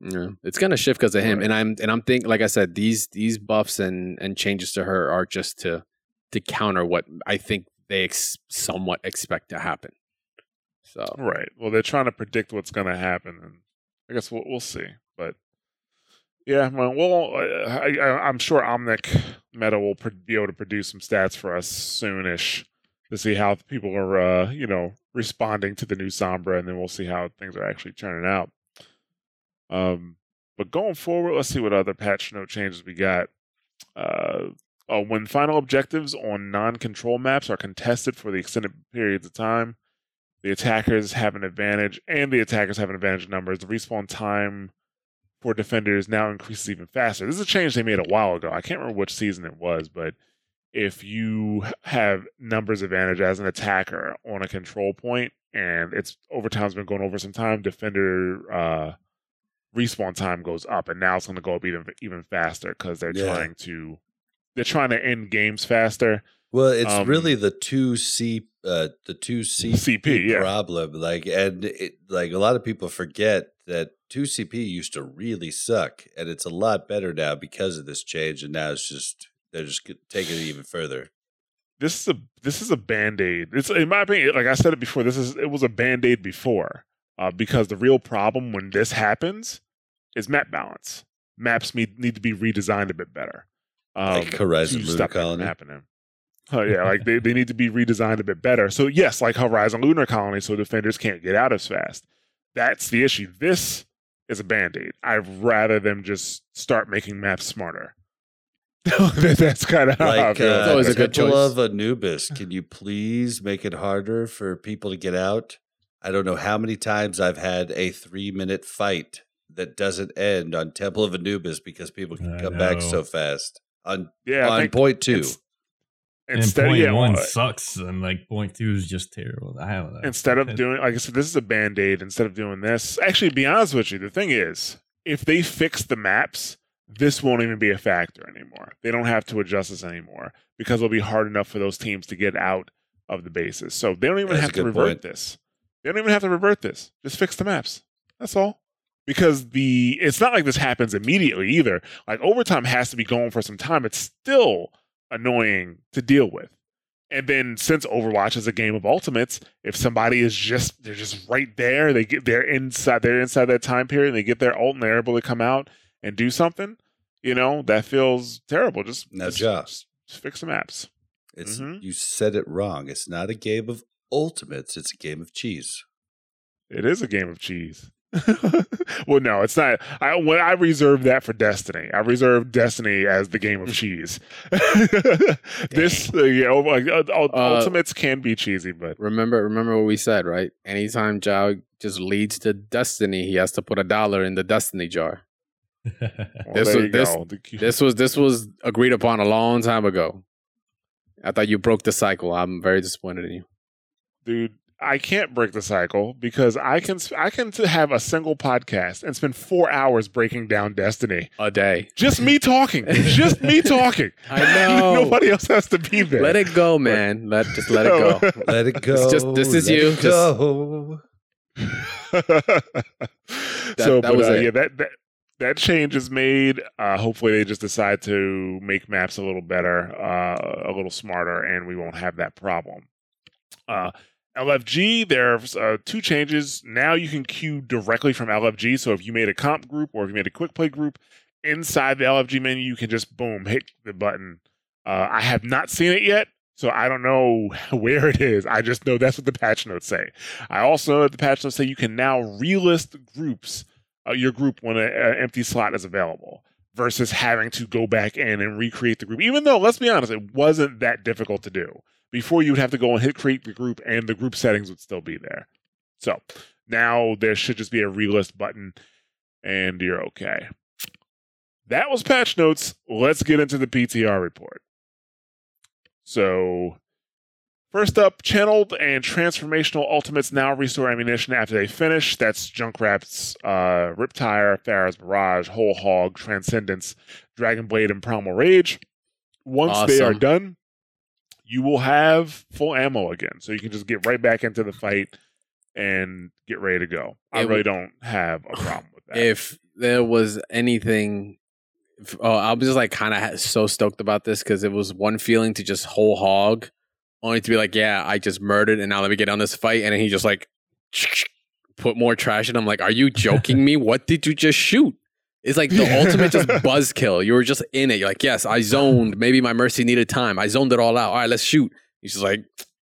Yeah, it's gonna shift because of him, Right. and I'm and I'm thinking, like I said, these these buffs and and changes to her are just to to counter what I think they ex- somewhat expect to happen. So Right. Well, they're trying to predict what's going to happen, and I guess we'll we'll see. But yeah, well, I, I, I'm sure Omnic Meta will be able to produce some stats for us soonish to see how people are, uh, you know, responding to the new Sombra, and then we'll see how things are actually turning out. Um, but going forward, let's see what other patch note changes we got. Uh, uh, when final objectives on non-control maps are contested for the extended periods of time, the attackers have an advantage, and the attackers have an advantage in numbers. The respawn time for defenders now increases even faster. This is a change they made a while ago. I can't remember which season it was, but if you have numbers advantage as an attacker on a control point, and it's overtime's been going over some time, defender uh, respawn time goes up, and now it's going to go up even even faster because they're Yeah. trying to they're trying to end games faster. Well, it's Um, really the two C, uh, the two C CP, yeah. problem. Like, and it, like a lot of people forget that two CP used to really suck, and it's a lot better now because of this change. And now it's just they're just taking it even further. this is a this is a band-aid it's in my opinion like i said it before this is it was a band-aid before uh, because the real problem when this happens is map balance. Maps need, need to be redesigned a bit better. Um, Like Horizon Lunar stop that from Colony? happening. Oh yeah like they, they need to be redesigned a bit better. So yes like horizon lunar colony so defenders can't get out as fast. That's the issue. This is a band-aid. I'd rather them just start making maps smarter. That's kind of how Like, uh, always a good Temple choice. of Anubis. Can you please make it harder for people to get out? I don't know how many times I've had a three minute fight that doesn't end on Temple of Anubis because people can I come back so fast. On yeah on point two, it's- and instead point yeah, one uh, sucks, and like point two is just terrible. I don't know. instead of doing like I said, this is a band aid. Instead of doing this, actually, to be honest with you, the thing is, if they fix the maps, this won't even be a factor anymore. They don't have to adjust this anymore because it'll be hard enough for those teams to get out of the bases. So they don't even That's have to revert point. this. They don't even have to revert this. Just fix the maps. That's all. Because the it's not like this happens immediately either. Like overtime has to be going for some time. It's still annoying to deal with. And then since Overwatch is a game of ultimates, if somebody is just they're just right there, they get they're inside they're inside that time period, and they get their ult and they're able to come out and do something, you know, that feels terrible. Just, Now, just, just- just fix the maps. it's Mhm. you said it wrong. It's not a game of ultimates. It's a game of cheese. It is a game of cheese. well, no, it's not. I when I reserve that for Destiny. I reserve Destiny as the game of cheese. this, uh, yeah, oh, like, uh, ul- Uh, ultimates can be cheesy, but remember remember what we said, right? Anytime Zhao just leads to destiny, he has to put a dollar in the destiny jar. well, This there was- you this- go. This was this was agreed upon a long time ago. I thought you broke the cycle. I'm very disappointed in you. Dude i can't break the cycle because i can i can have a single podcast and spend four hours breaking down destiny A day. just me talking just me talking I know. nobody else has to be there Let it go, man. Let just let it go. Let it go. just- this is let you. it Just- Go. so that but was uh, it. yeah that, that that change is made uh hopefully they just decide to make maps a little better uh a little smarter and we won't have that problem uh LFG, there's uh, two changes. Now you can queue directly from LFG. So if you made a comp group or if you made a quick play group inside the LFG menu, you can just boom hit the button. Uh, I have not seen it yet, so I don't know where it is. I just know that's what the patch notes say. I also know that the patch notes say you can now relist groups uh, your group when an empty slot is available versus having to go back in and recreate the group. Even though, let's be honest, it wasn't that difficult to do. Before you would have to go and hit create the group, and the group settings would still be there. So now there should just be a relist button, and you're okay. That was patch notes. Let's get into the PTR report. So, first up, channeled and transformational ultimates now restore ammunition after they finish. That's Junkrat's uh, Riptire, Pharah's Barrage, Whole Hog, Transcendence, Dragon Blade, and Primal Rage. Once they are done, you will have full ammo again. So you can just get right back into the fight and get ready to go. I It really would- don't have a problem with that. if there was anything if- oh i was just like kind of so stoked about this because it was one feeling to just whole hog only to be like yeah i just murdered and now let me get on this fight and then he just like put more trash in i'm like are you joking me what did you just shoot it's like the ultimate just buzzkill. You were just in it. You're like yes i zoned. Maybe my mercy needed time. I zoned it all out. All right let's shoot. He's just like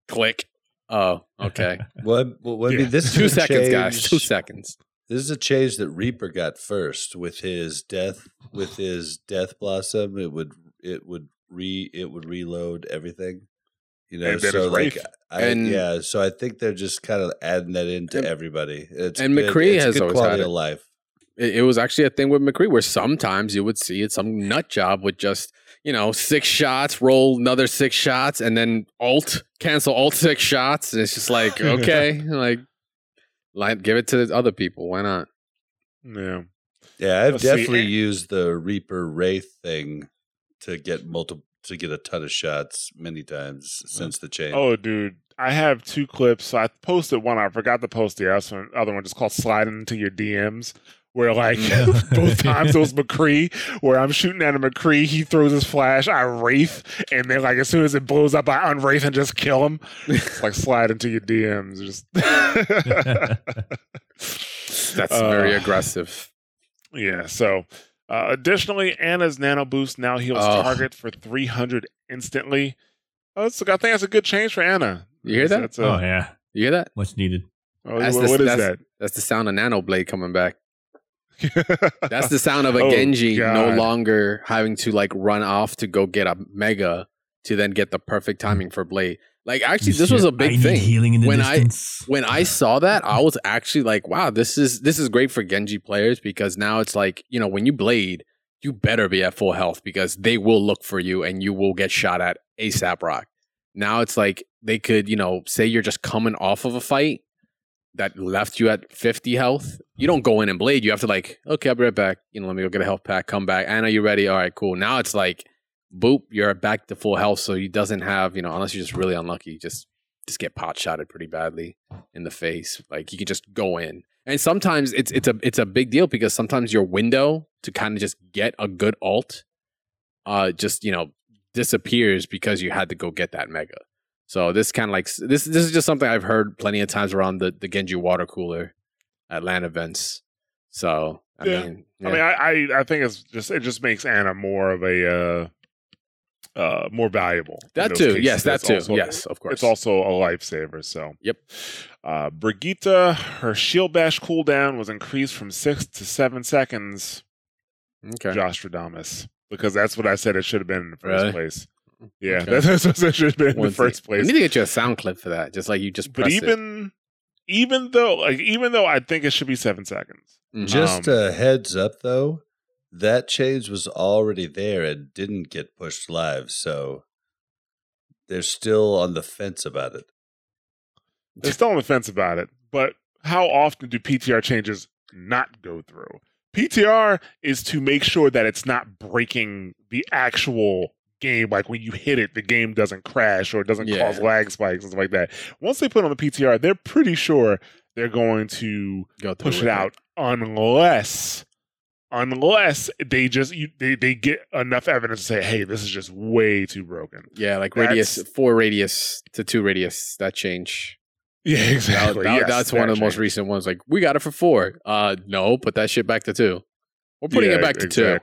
click. Oh okay. Well, well, I Yeah. this two a seconds guys. Two seconds. This is a change that Reaper got first with his death with his death blossom. It would it would re it would reload everything. You know, And then so his like I, And- yeah, so I think they're just kind of adding that into And- everybody. It's and good- McCree it's has good always quality had of life. It, it was actually a thing with McCree where sometimes you would see it, some nut job would just, you know, six shots, roll another six shots, and then ult, cancel ult six shots. And it's just like, okay, like, like, give it to the other people. Why not? yeah. Yeah, I've Let's definitely and- used the Reaper Wraith thing to get multiple to get a ton of shots many times since the change. Oh, dude, I have two clips. I posted one. I forgot to post the. Other one just called "Sliding into Your DMs," where like both times it was McCree, where I'm shooting at a McCree, he throws his flash, I wraith, and then like as soon as it blows up, I unwraith and just kill him. It's like slide into your DMs. Just That's very Uh, aggressive. Yeah. So, uh, additionally, Ana's Nano Boost now heals Oh. target for 300 instantly. Oh, it's, I think that's a good change for Ana. You hear that? That's a, oh yeah, You hear that? much needed. oh, That's what- the- what is that's- that? That's the sound of Nano Blade coming back. That's the sound of a Oh, Genji no longer having to like run off to go get a mega to then get the perfect mm. timing for Blade. Like actually, this was a big need thing. Healing in the When I- distance. when I saw that, I was actually like, wow, this is this is great for Genji players because now it's like, you know, when you blade, you better be at full health because they will look for you and you will get shot at ASAP rock. Now it's like they could, you know, say you're just coming off of a fight that left you at 50 health. You don't go in and blade. You have to like, okay, I'll be right back. You know, let me go get a health pack, come back. Ana, you ready? All right, cool. Now it's like, boop, you're back to full health. So he doesn't have, you know, unless you're just really unlucky, just just get pot shotted pretty badly in the face. Like you can just go in. And sometimes it's it's a it's a big deal because sometimes your window to kind of just get a good ult uh just, you know, disappears because you had to go get that mega. So this kind of like this this is just something I've heard plenty of times around the the Genji water cooler at LAN events. So, I Yeah. mean, I mean, I, I I think it's just it just makes Ana more of a uh, uh more valuable. that too. cases. Yes, that It's too. also- yes, of course. It's also a lifesaver. So Yep. Uh, Brigitte, her shield bash cooldown was increased from six to seven seconds. okay. Josh Stradamus, because that's what I said it should have been in the first Really? place. Yeah, Okay. that's what it should have been in the first thing- place. I need to get you a sound clip for that. Just like you just but press it. even even though like even though I think it should be seven seconds. Mhm. Just Um, a heads up though, that change was already there and didn't get pushed live, so they're still on the fence about it. They're still on the fence about it, but how often do PTR changes not go through? PTR is to make sure that it's not breaking the actual game. Like when you hit it, the game doesn't crash or it doesn't Yeah. cause lag spikes and stuff like that. Once they put it on the PTR, they're pretty sure they're going to Go push with it out unless unless they just you, they, they get enough evidence to say hey this is just way too broken Yeah, like That's- radius four radius to two radius. That change. yeah exactly that- Yes, that's one of the most recent ones. Like we got it for four. Uh, no, put that shit back to two. We're putting Yeah, it back to two.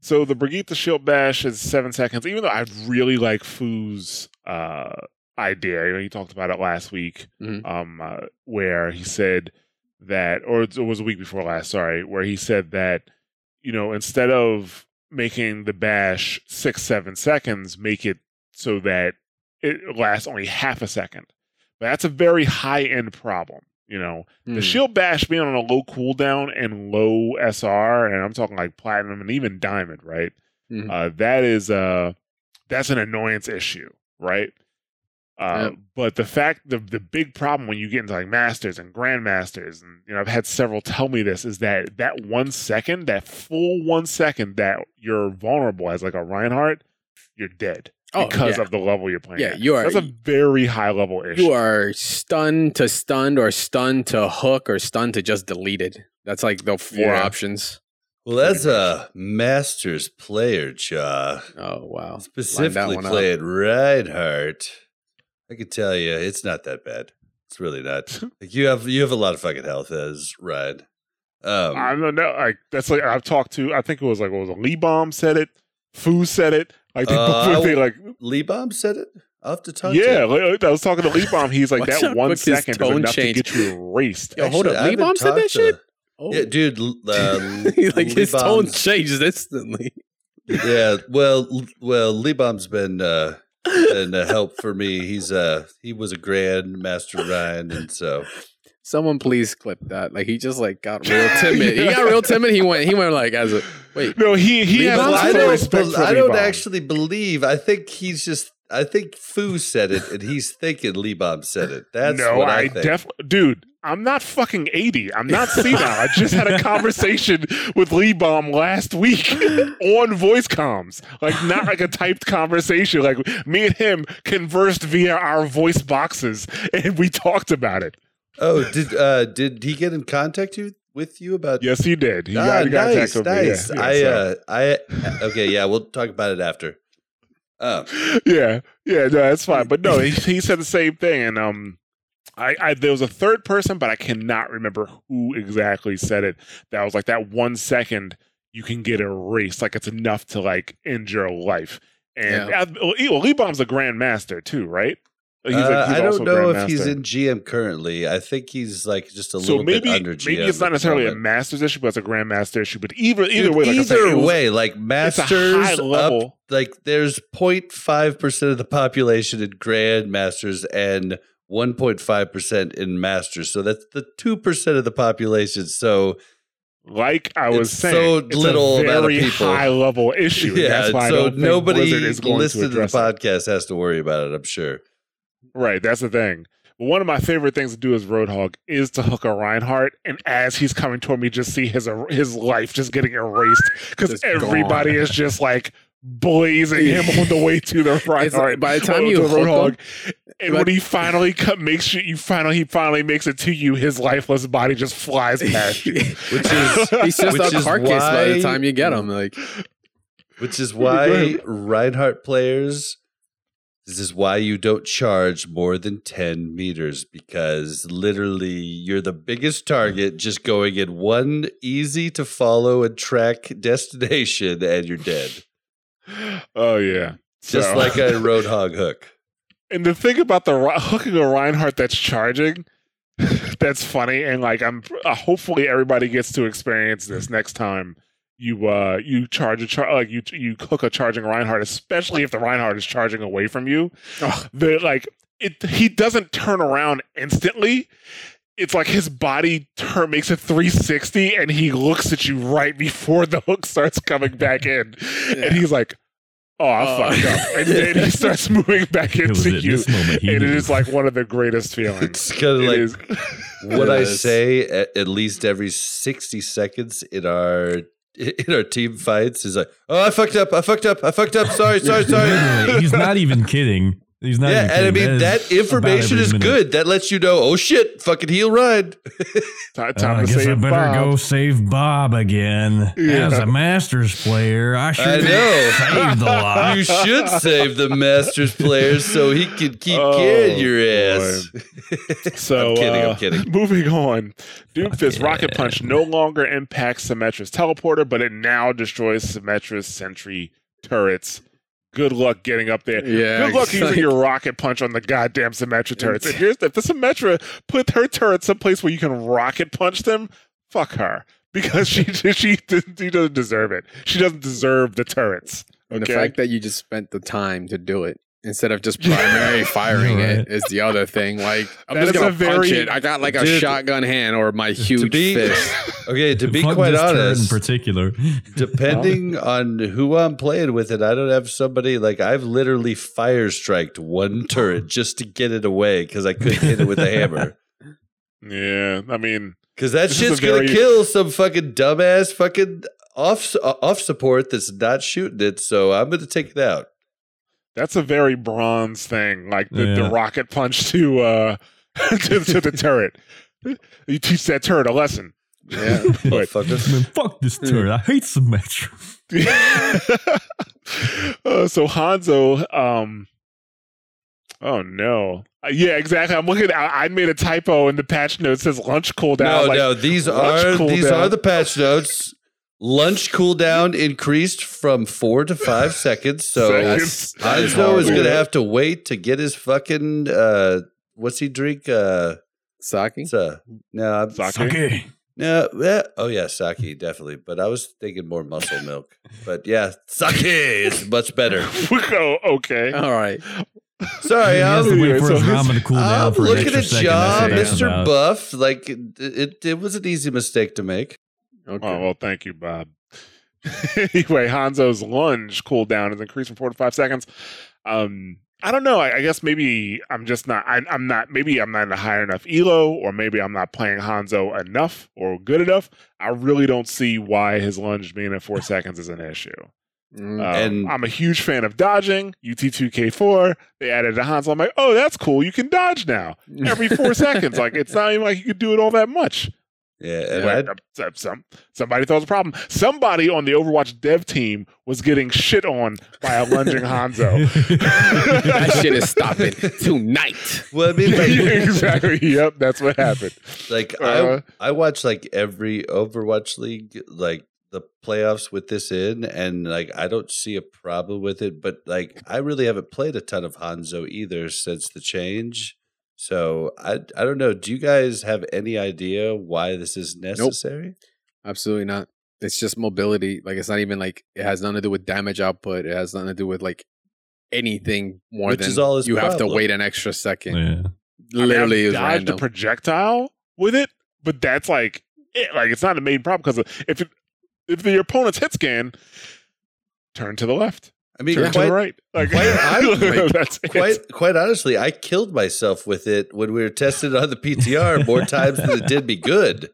So the Brigitte the Shield Bash is seven seconds. Even though I really like Foo's uh, idea, you know, he talked about it last week, Mhm. um, uh, where he said that, or it was a week before last, sorry, where he said that, you know, instead of making the bash six, seven seconds, make it so that it lasts only half a second. But that's a very high end problem. You know, Hmm. the shield bash being on a low cooldown and low SR, and I'm talking like platinum and even diamond, right? Mhm. Uh, that is uh that's an annoyance issue, right? Uh, Yep. But the fact, the the big problem when you get into like masters and grandmasters, and you know, I've had several tell me this is that that one second, that full one second that you're vulnerable as like a Reinhardt, you're dead Oh, because yeah. of the level you're playing. Yeah, at. you are- That's a very high level issue. You are stunned to stunned or stunned to hook or stunned to just deleted. That's like the four Yeah. options. Well, as a Masters player, Jaw, Oh wow. Specifically that one up. playing Reinhardt, I can tell you it's not that bad. It's really not. Like you have you have a lot of fucking health as Rein. Um, I don't know. Like that's like I've talked to. I think it was like what was it? Lee Bomb said it. Foo said it. Like they Uh, both they like Lee Bomb said it. I'll have to talk. yeah. him. I was talking to Lee Bomb. He's like that one second one quick his is enough changed. to get you erased. Yo, hold Actually, up. Lee Bomb said that to- shit? Oh. Yeah, dude. Uh, like Lee his tone Bomb's- changed instantly. yeah, well, well, Lee Bomb's been uh, been a help for me. He's uh he was a grand master Rein, and so Someone please clip that. Like he just like got real timid. He got real timid. He went. He went like as a wait. No, he he has a lot I of don't, respect bel- for I don't Bomb. actually believe. I think he's just. I think Foo said it, and he's thinking Lee Bomb said it. That's no, what I, I, definitely, dude. I'm not fucking 80. I'm not senile. I just had a conversation with Lee Bomb last week on voice comms. Like, not like a typed conversation. Like, me and him conversed via our voice boxes and we talked about it. Oh, did uh did he get in contact you with you about? Yes, he did. He Ah, got, he got nice, back with me. Yeah, nice. yeah, I so- uh I okay. Yeah, we'll talk about it after. Um, yeah, yeah, no, that's fine. But no, he, he said the same thing, and um, I, I there was a third person, but I cannot remember who exactly said it. That was like that one second you can get erased, like it's enough to like end your life. And Yeah. well, Lee Bomb's a grandmaster too, right? He's a- uh, I don't know if he's in GM currently. I think he's like just a So little maybe bit under GM. maybe it's not necessarily a moment. master's issue, but it's a grandmaster issue. But either either Dude, way, like I said, either was- like masters high up like there's 0.5 percent of the population in grandmasters and 1.5 percent in masters. So that's the two percent of the population. So Like I was It's saying, so it's little a amount of very people. high level issue. yeah, that's why I so don't nobody Blizzard is going listening to to the address it. podcast has to worry about it. I'm sure. Right, that's the thing. One of my favorite things to do as Roadhog is to hook a Reinhardt, and as he's coming toward me, just see his his life just getting erased because everybody gone. is just like blazing him on the way to the front. Reinhardt. by the time or you to the hook Roadhog. and but- when he finally cut, makes you, you finally he finally makes it to you, his lifeless body just flies past you. Which is He's just Which a is carcass by the time you get him. Like which is why. Reinhardt players. This is why you don't charge more than 10 meters because literally you're the biggest target just going in one easy to follow and track destination and you're dead. oh yeah, Just So- like a roadhog hook. And the thing about the hooking a Reinhardt that's charging, that's funny, and like I'm uh, hopefully everybody gets to experience this next time you uh you charge a char- like you you hook a charging Reinhardt, especially if the Reinhardt is charging away from you. Ugh. The like it he doesn't turn around instantly. It's like his body turn makes a 360 and he looks at you right before the hook starts coming back in. Yeah. And he's like, Oh, I Oh. fucked up. And then he starts moving back into at you this moment and it knew. is like one of the greatest feelings. It's kind of It like is- what I say at, at least every 60 seconds in our in our team fights is like, oh, I fucked up, I fucked up, I fucked up. Sorry, sorry, sorry. He's not even kidding. He's not. yeah, even and I mean That that is information is minute. good. That lets you know, oh shit, fucking heel ride. Ti- Uh, time I to guess I better Bob. go save Bob again. Yeah. As a Masters player, I should I have know. saved a lot. you should save the Masters players so he can keep Oh, carrying your ass. So I'm kidding, uh, I'm kidding. Moving on, Doomfist yeah. Rocket Punch no longer impacts Symmetra's teleporter, but it now destroys Symmetra's sentry turrets. Good luck getting up there. Yeah, Good luck like- using your rocket punch on the goddamn Symmetra turrets. If, here's, if the Symmetra put her turret someplace where you can rocket punch them, fuck her. Because she she she doesn't deserve it. She doesn't deserve the turrets. And the fact that you just spent the time to do it instead of just primary firing Right. it is the other thing. Like I'm That just gonna a very- punch it. I got like a Dude, shotgun hand or my huge be- fist. Okay, to be quite honest, in particular. depending on who I'm playing with it, I don't have somebody like I've literally fire striked one turret just to get it away because I couldn't hit it with a hammer. Yeah, I mean, Because that shit's a gonna very- kill some fucking dumbass fucking off uh, off support that's not shooting it. So I'm gonna take it out. That's a very bronze thing. Like the, the rocket punch to uh to, to the turret. You teach that turret a lesson. Yeah. But- Motherfuckers. Man, fuck this turret. I hate Symmetra. uh, so Hanzo, um, oh no, Uh, yeah, exactly. I'm looking. I, I made a typo in the patch note. It says lunch cooldown. No, like, no, these lunch are these cooldown. are the patch notes. Lunch cooldown increased from four to five seconds. So Seconds. That is is gonna have to wait to get his fucking uh what's he drink? Uh Saki. it's a no I'm- Sake? Sake. no yeah, oh yeah, sake, definitely. But I was thinking more muscle milk. But yeah, sake is much better. oh, okay. All right. Sorry, He has to I'm, wait for his so ramen to cool down I'm for an looking extra at second. John, That's what that's Mr. about. Buff. Like it, it, it was an easy mistake to make. Okay. Oh well, thank you, Bob. anyway, Hanzo's lunge cooldown is increased from four to five seconds. Um, I don't know. I, I guess maybe I'm just not. I, I'm not. Maybe I'm not in a high enough elo, or maybe I'm not playing Hanzo enough or good enough. I really don't see why his lunge being at four seconds is an issue. Mm. Um, And- I'm a huge fan of dodging. UT2K4, they added a Hanzo. I'm like, oh, that's cool. You can dodge now every four seconds. Like it's not even like you could do it all that much. Yeah, and But, I, some somebody thought it was a problem. Somebody on the Overwatch dev team was getting shit on by a lunging Hanzo. that shit is stopping tonight. well, I mean, like, exactly. Yep, that's what happened. like Uh, I, I watch like every Overwatch League, like the playoffs with this in, and like I don't see a problem with it. But like I really haven't played a ton of Hanzo either since the change. So I I don't know. Do you guys have any idea why this is necessary? Absolutely not. It's just mobility. Like it's not even like it has nothing to do with damage output. It has nothing to do with like anything more Which than is all his you have to wait an extra second. yeah. Literally, I is mean, I've dodged random. a projectile with it, but that's like it. Like it's not a main problem because if it, if the opponent's hit scan, turn to the left, I mean, turn to quite, the right. Like, quite honestly- that's quite quite honestly, I killed myself with it when we were testing it on the PTR more times than it did me good,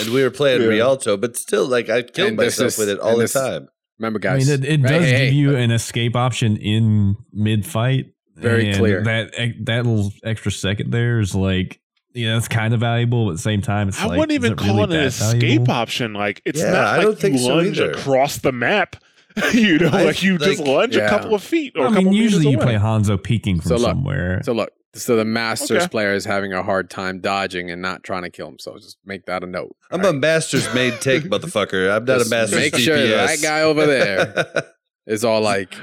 and we were playing Yeah. Rialto. But still, like I killed And myself is- with it all the this- time. Remember, guys. I guys. mean, it, it Hey, does hey, give hey, you an escape option in mid fight. Very clear. That that little extra second there is like, yeah, that's kind of valuable. But at the same time, it's I like, wouldn't even it call really it an escape valuable? option. Like it's Yeah, not I like don't think you so lunge either. across the map. you know, I- like you just lunge Yeah. a couple of feet or I a couple mean, usually you away. play Hanzo peeking from So look, somewhere. So look, so the Masters Okay. player is having a hard time dodging and not trying to kill himself. Just make that a note. I'm all a master's made take, motherfucker. I'm not Just a master's make sure that guy over there is all like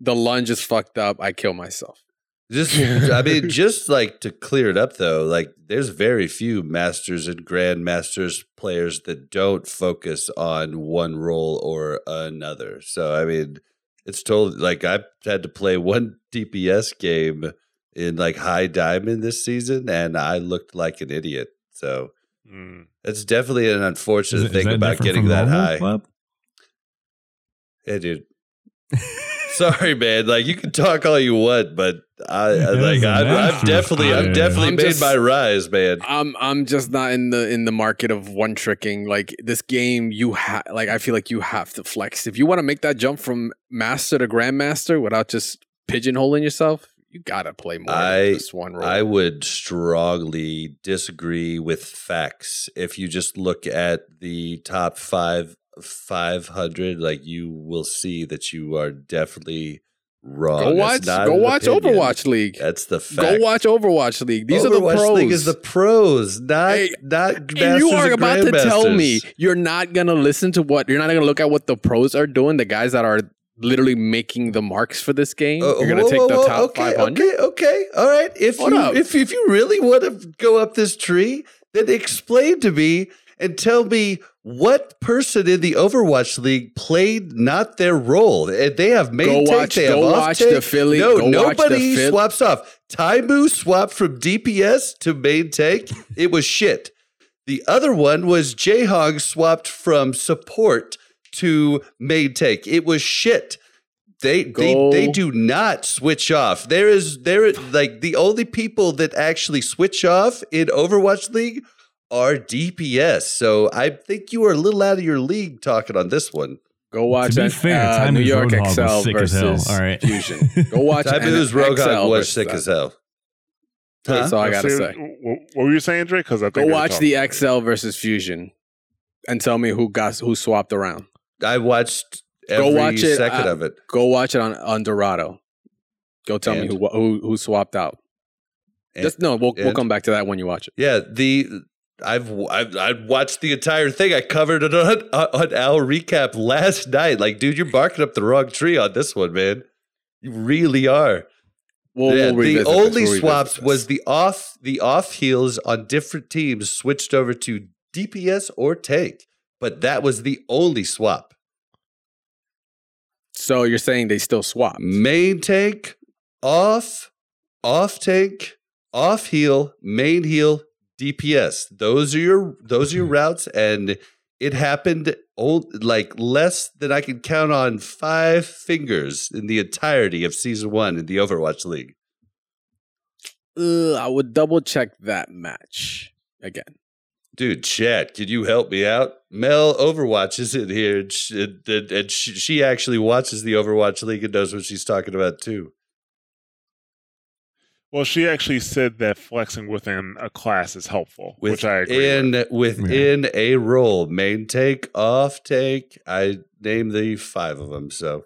the lunge is fucked up. I kill myself. Just, I mean, just like to clear it up though, like there's very few masters and grandmasters players that don't focus on one role or another. So I mean, it's totally like I've had to play one DPS game in like high diamond this season, and I looked like an idiot. So Mm. it's definitely an unfortunate it- is thing that about getting that normal, high. Club? Yeah, dude. Sorry, man. Like you can talk all you want, but I, I It like is a I've, I've definitely I've definitely I'm made just- my rise, man. I'm I'm just not in the in the market of one tricking. Like this game, you have like I feel like you have to flex if you want to make that jump from master to grandmaster without just pigeonholing yourself. You gotta play more I- than just one role. I would strongly disagree with facts. If you just look at the top five, 500, like you will see that you are definitely wrong. go watch go watch opinion. Overwatch League. That's the fact. Go watch Overwatch League. These are the pros. League is the pros, not Hey, not and you are about to tell me you're not gonna listen to what you're not gonna look at what the pros are doing. The guys that are literally making the marks for this game. Oh, You're gonna whoa, take whoa, the top okay, 500. Okay, okay, all right. If Hold you up. if if you really want to go up this tree, then explain to me and tell me what person in the Overwatch League played not their role. Eh, they have main Go take, watch- they have go off watch take. the Philly- No, go watch the nobody swaps off. Taimou swapped from DPS to main take. It was shit. The other one was Jayhong swapped from support to main take. It was shit. They they Go- they do not switch off. There is there like the only people that actually switch off in Overwatch League are DPS. So I think you are a little out of your league talking on this one. Go watch to be that, fair, uh, Time New is York Roadhog XL sick as versus hell. All right. Fusion. Go watch Tabu's N- Rogue XL was versus sick that. as hell. That's all I gotta Say- say. What, what were you saying, Drake? Because I think Go watch the about. XL versus Fusion, and tell me who got who swapped around. I watched Go every watch it, second uh, of it. Go watch it on on Dorado. Go tell And? me who, who who swapped out. And- Just no, we'll we'll come back to that when you watch it. Yeah, the I've I've, I've watched the entire thing. I covered it on, on our recap last night. Like, dude, you're barking up the wrong tree on this one, man. You really are. We'll, Yeah, we'll the only We'll swaps was the off the off heals on different teams switched over to DPS or tank, but that was the only swap. so you're saying they still swap. Main tank, off, off tank, off heal, main heal, DPS. Those are your those are your routes, and it happened old, like less than I can count on five fingers in the entirety of season one in the Overwatch League. Uh, I would double check that match again. Dude, chat, can you help me out? Mel Overwatch is in here, and, she, and, and- and she, she actually watches the Overwatch League and knows what she's talking about too. Well, she actually said that flexing within a class is helpful, which I agree within with. within a role, main take, off take. I named the five of them. So,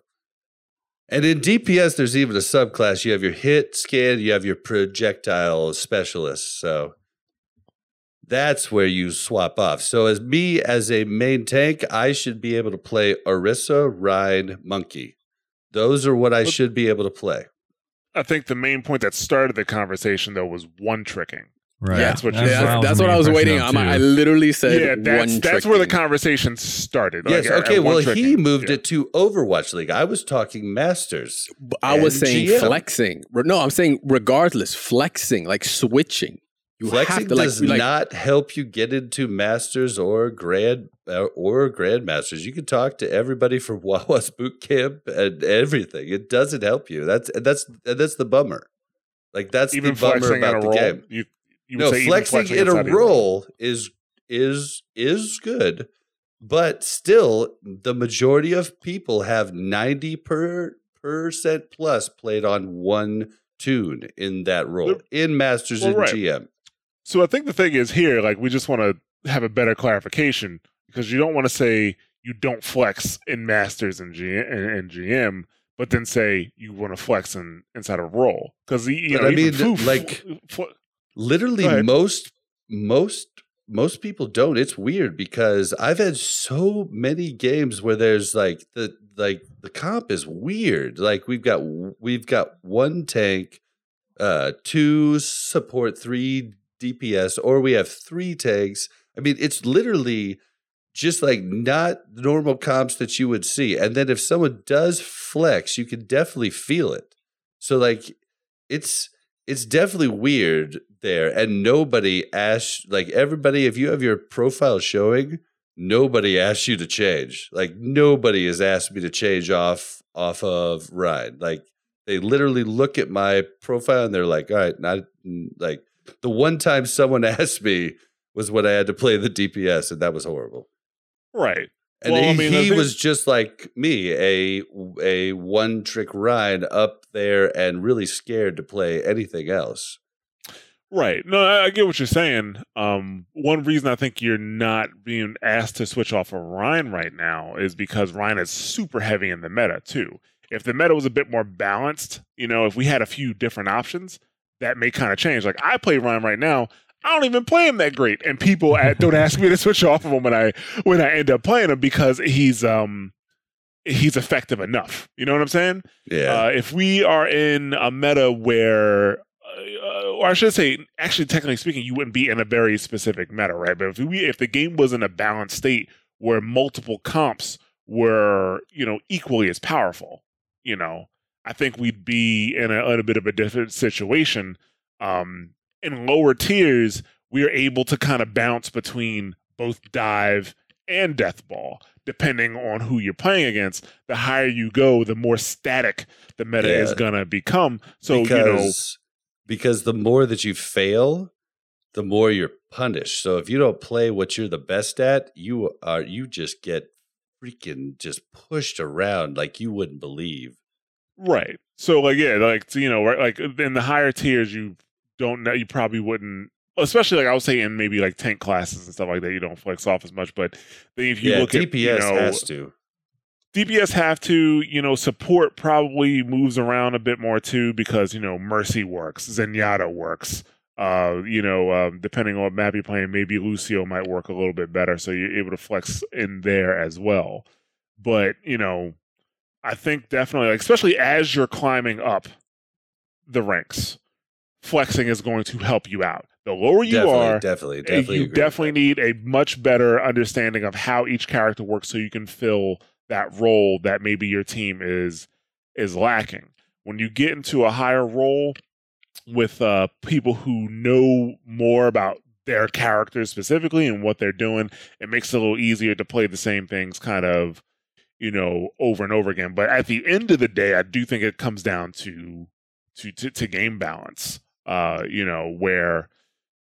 and in DPS, there's even a subclass. You have your hit scan, you have your projectile specialist. So that's where you swap off. So as me as a main tank, I should be able to play Orisa, Rein, Monkey. Those are what I But- should be able to play. I think the main point that started the conversation though was one tricking. Right. That's what you Yeah, said. that's, that's what I was waiting on. I literally said yeah, that's one that's where the conversation started. Yes, Like, okay. at one Well, he moved Yeah. it to Overwatch League. I was talking Masters. I was saying GM. flexing. No, I'm saying regardless, flexing, like switching. You Flexing to like, does like not help you get into masters or grand uh, Uh, or grandmasters. You can talk to everybody from Wawa's boot camp and everything. It doesn't help you. That's that's that's the bummer. Like that's even the bummer flexing about the role. game. You, you No, even flexing, in a role is is is good, but still, the majority of people have ninety per percent plus played on one tune in that role in Masters Well, and right. GM. So I think the thing is here, like we just want to have a better clarification because you don't want to say you don't flex in masters and GM, and, and GM, but then say you want to flex in inside a role because you know I mean, like- fl- literally most most most people don't. It's weird because i've had so many games where there's like the like the comp is weird. Like we've got we've got one tank uh two support three dps or we have three tanks. I mean it's literally just like not normal comps that you would see. And then if someone does flex you can definitely feel it. So like it's it's definitely weird there. And nobody asks like everybody if you have your profile showing nobody asks you to change. Like nobody has asked me to change off off of Rein like they literally look at my profile and they're like all right not like the one time someone asked me was when i had to play the dps and that was horrible right. and Well, I he, mean, he was just like me, a a one trick Rein up there and really scared to play anything else. Right. No, I, I get what you're saying. Um, one reason I think you're not being asked to switch off of Rein right now is because Rein is super heavy in the meta too. If the meta was a bit more balanced, you know, if we had a few different options, that may kind of change. Like I play Rein right now. I don't even play him that great, and people at, don't ask me to switch off of him when I when I end up playing him because he's um he's effective enough. You know what I'm saying? Yeah. Uh, if we are in a meta where, uh, or I should say, actually, technically speaking, you wouldn't be in a very specific meta, right? But if we, if the game was in a balanced state where multiple comps were, you know, equally as powerful, you know, I think we'd be in a, in a bit of a different situation. Um, in lower tiers, we are able to kind of bounce between both dive and death ball depending on who you're playing against the higher you go the more static the meta Yeah. is going to become so because, you know because the more that you fail, the more you're punished. So if you don't play what you're the best at, you are you just get freaking just pushed around like you wouldn't believe. right so like yeah like you know right, like in the higher tiers you don't know you probably wouldn't especially like i would say in maybe like tank classes and stuff like that you don't flex off as much but then if you yeah, look DPS at you know has to. DPS have to, you know, support probably moves around a bit more too because, you know, Mercy works, Zenyatta works. Uh, you know, um, depending on what map you're playing, maybe Lucio might work a little bit better, so you're able to flex in there as well. But, you know, I think definitely, like, especially as you're climbing up the ranks, flexing is going to help you out. The lower you definitely, are, definitely, uh, definitely. you definitely need a much better understanding of how each character works so you can fill that role that maybe your team is is lacking when you get into a higher role with uh people who know more about their characters specifically and what they're doing it makes it a little easier to play the same things kind of you know over and over again but at the end of the day i do think it comes down to to to, to game balance uh you know where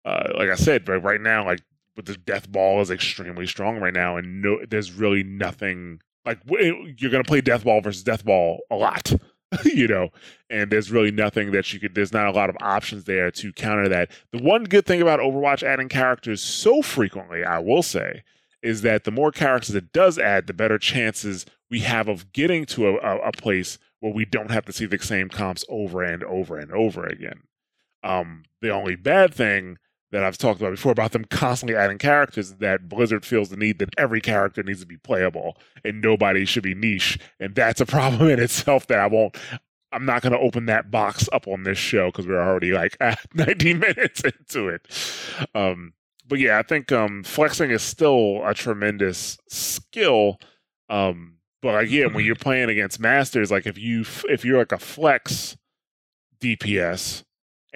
uh, like I said, right, now, like with the death ball is extremely strong right now, and no, there's really nothing like you're gonna play death ball versus death ball a lot, you know, and there's really nothing that you could. There's not a lot of options there to counter that. The one good thing about Overwatch adding characters so frequently, I will say, is that the more characters it does add, the better chances we have of getting to a, a, a place where we don't have to see the same comps over and over and over again. Um, the only bad thing that I've talked about before about them constantly adding characters is that Blizzard feels the need that every character needs to be playable and nobody should be niche. And that's a problem in itself that I won't. I'm not going to open that box up on this show because we're already like at 90 minutes into it. Um, but yeah, I think um, flexing is still a tremendous skill. Um, but again, when you're playing against masters, like if you if you're like a flex DPS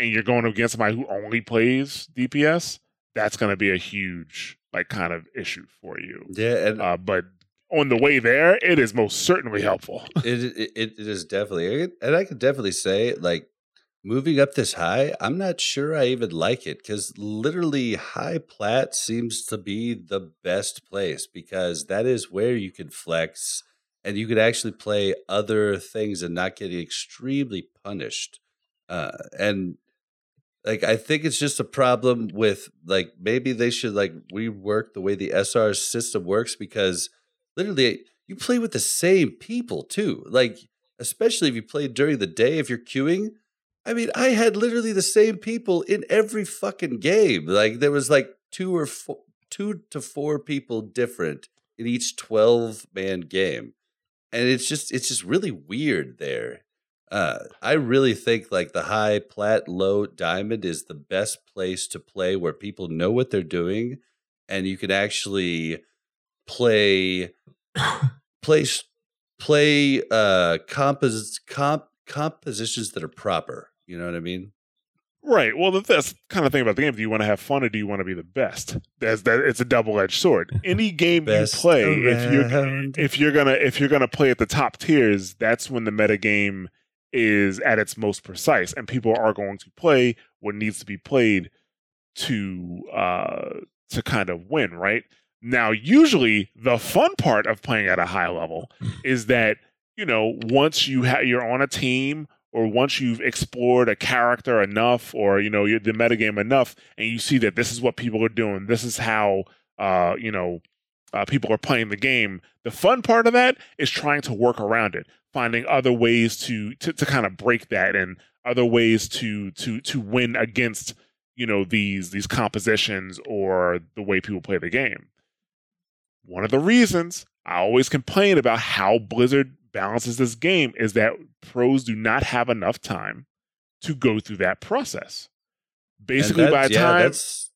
and you're going against somebody who only plays DPS, that's going to be a huge like kind of issue for you. Yeah, and Uh, but on the way there, it is most certainly helpful. it, it it is definitely, and I could definitely say like moving up this high. I'm not sure I even like it because literally high plat seems to be the best place because that is where you can flex and you could actually play other things and not get extremely punished. Uh, and like I think it's just a problem with like maybe they should like rework the way the SR system works because literally you play with the same people too. Like especially if you play during the day if you're queuing. I mean, I had literally the same people in every fucking game. Like there was like two or four, two to four people different in each 12 man game. And it's just it's just really weird there. Uh, I really think like the high plat, low diamond is the best place to play where people know what they're doing, and you can actually play play play uh compos comp compositions that are proper. You know what I mean? Right. Well, the- that's kind of thing about the game. Do you want to have fun or do you want to be the best? That's that. It's a double edged sword. Any game Best you play, if you're around. if you're gonna if you're gonna play at the top tiers, that's when the meta game is at its most precise, and people are going to play what needs to be played to uh to kind of win. Right now, usually the fun part of playing at a high level is that you know once you ha- you're on a team or once you've explored a character enough or you know the metagame enough and you see that this is what people are doing this is how uh you know uh, people are playing the game the fun part of that is trying to work around it finding other ways to to, to kind of break that and other ways to to to win against you know these these compositions or the way people play the game one of the reasons I always complain about how Blizzard balances this game is that pros do not have enough time to go through that process. Basically, by the time that's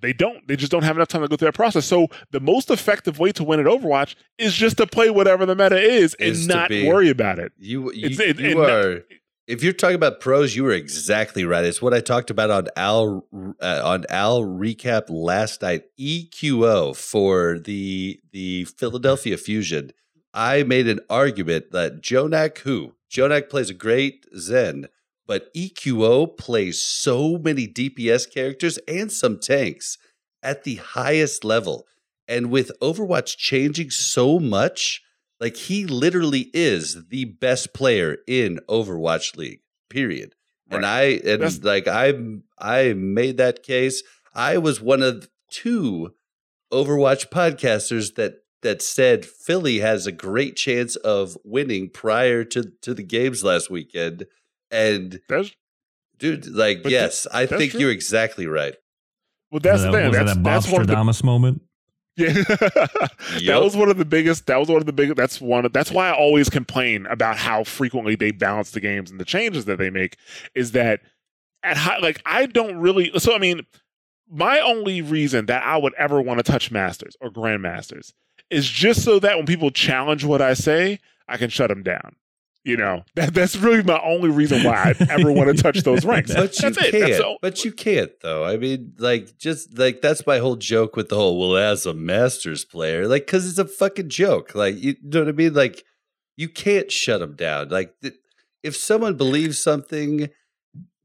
they don't, they just don't have enough time to go through that process. So the most effective way to win at Overwatch is just to play whatever the meta is and Is not be- worry about it. You, you, It's- it- you are. If you're talking about pros, you were exactly right. It's what I talked about on Al uh, on Al recap last night. EQO for the the Philadelphia Fusion. I made an argument that Jonak, who Jonak plays a great Zen, but EQO plays so many DPS characters and some tanks at the highest level. And with Overwatch changing so much, like he literally is the best player in Overwatch League. Period. And I and That's- like I I made that case. I was one of two Overwatch podcasters that that said Philly has a great chance of winning prior to to the games last weekend. And That's dude, like But yes, I think true. you're exactly right. well, that's was the thing. that, That's that that's one of the Bostradamus moment. Yeah, that Yup. was one of the biggest. That was one of the biggest. That's one. Of, that's why I always complain about how frequently they balance the games and the changes that they make. Is that at high? Like I don't really. So I mean, my only reason that I would ever want to touch masters or grandmasters is just so that when people challenge what I say, I can shut them down. You know, that that's really my only reason why I ever want to touch those ranks. But you that's can't. That's all. But you can't though. I mean, like just like that's my whole joke with the whole well as a Masters player, like because it's a fucking joke. Like you know what I mean? Like you can't shut them down. Like th- if someone believes something,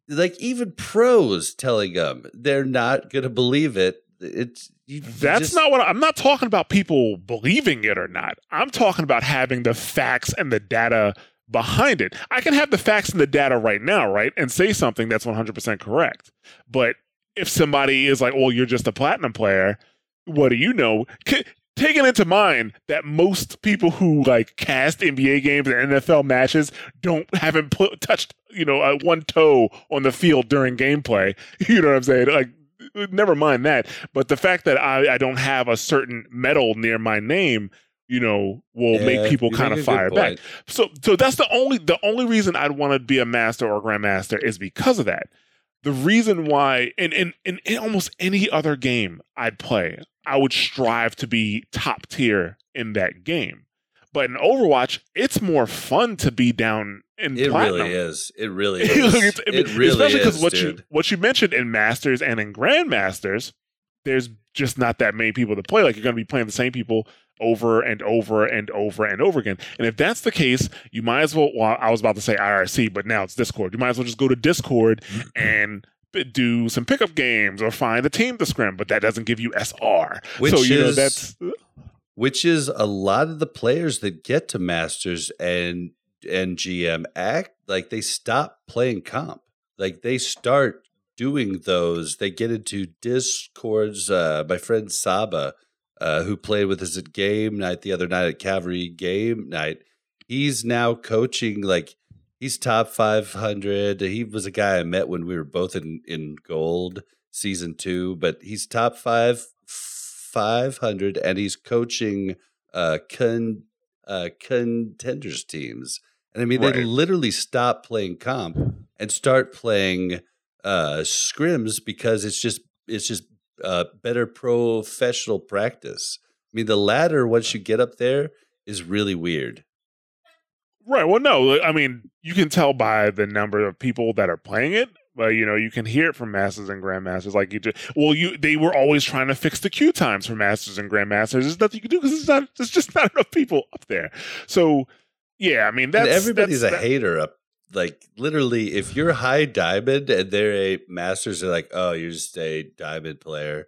like even pros telling them they're not going to believe it. It's you That's just- not what I- I'm not talking about people believing it or not. I'm talking about having the facts and the data behind it. I can have the facts and the data right now, right? And say something that's 100% correct. But if somebody is like, well, you're just a platinum player, what do you know? K- taking into mind that most people who like cast NBA games and NFL matches don't haven't put, touched, you know, uh, one toe on the field during gameplay. You know what I'm saying? Like, never mind that. But the fact that I, I don't have a certain medal near my name, you know, will Yeah, make people kind of fire back. So so that's the only the only reason I'd want to be a master or grandmaster is because of that. The reason why in, in in in almost any other game I'd play, I would strive to be top tier in that game. But in Overwatch, it's more fun to be down in It platinum. really is. It really is. it's- it really is. especially because what dude. you what you mentioned in Masters and in Grandmasters, there's just not that many people to play. Like you're going to be playing the same people over and over and over and over again. And if that's the case, you might as well. Well, I was about to say IRC, but now it's Discord. You might as well just go to Discord and do some pickup games or find a team to scrim. But that doesn't give you SR. Which so you know is- that's which is a lot of the players that get to masters and and GM act like they stop playing comp. Like they start doing those. They get into discords. Uh, my friend Saba, uh, who played with us at game night the other night at Cavalry game night, he's now coaching like he's top 500 he was a guy i met when we were both in in gold season two but he's top five 500 and he's coaching uh con uh contenders teams. And i mean they literally stop playing comp and start playing uh scrims because it's just it's just uh better professional practice i mean the ladder once you get up there is really weird Right. Well, no, I mean, you can tell by the number of people that are playing it. But you know, you can hear it from masters and grandmasters. Like you just, well, you they were always trying to fix the queue times for masters and grandmasters. There's nothing you can do because it's not. There's just not enough people up there. So, yeah, I mean, that's and everybody's that's, a hater up like literally if you're high diamond and they're a masters they're like oh you're just a diamond player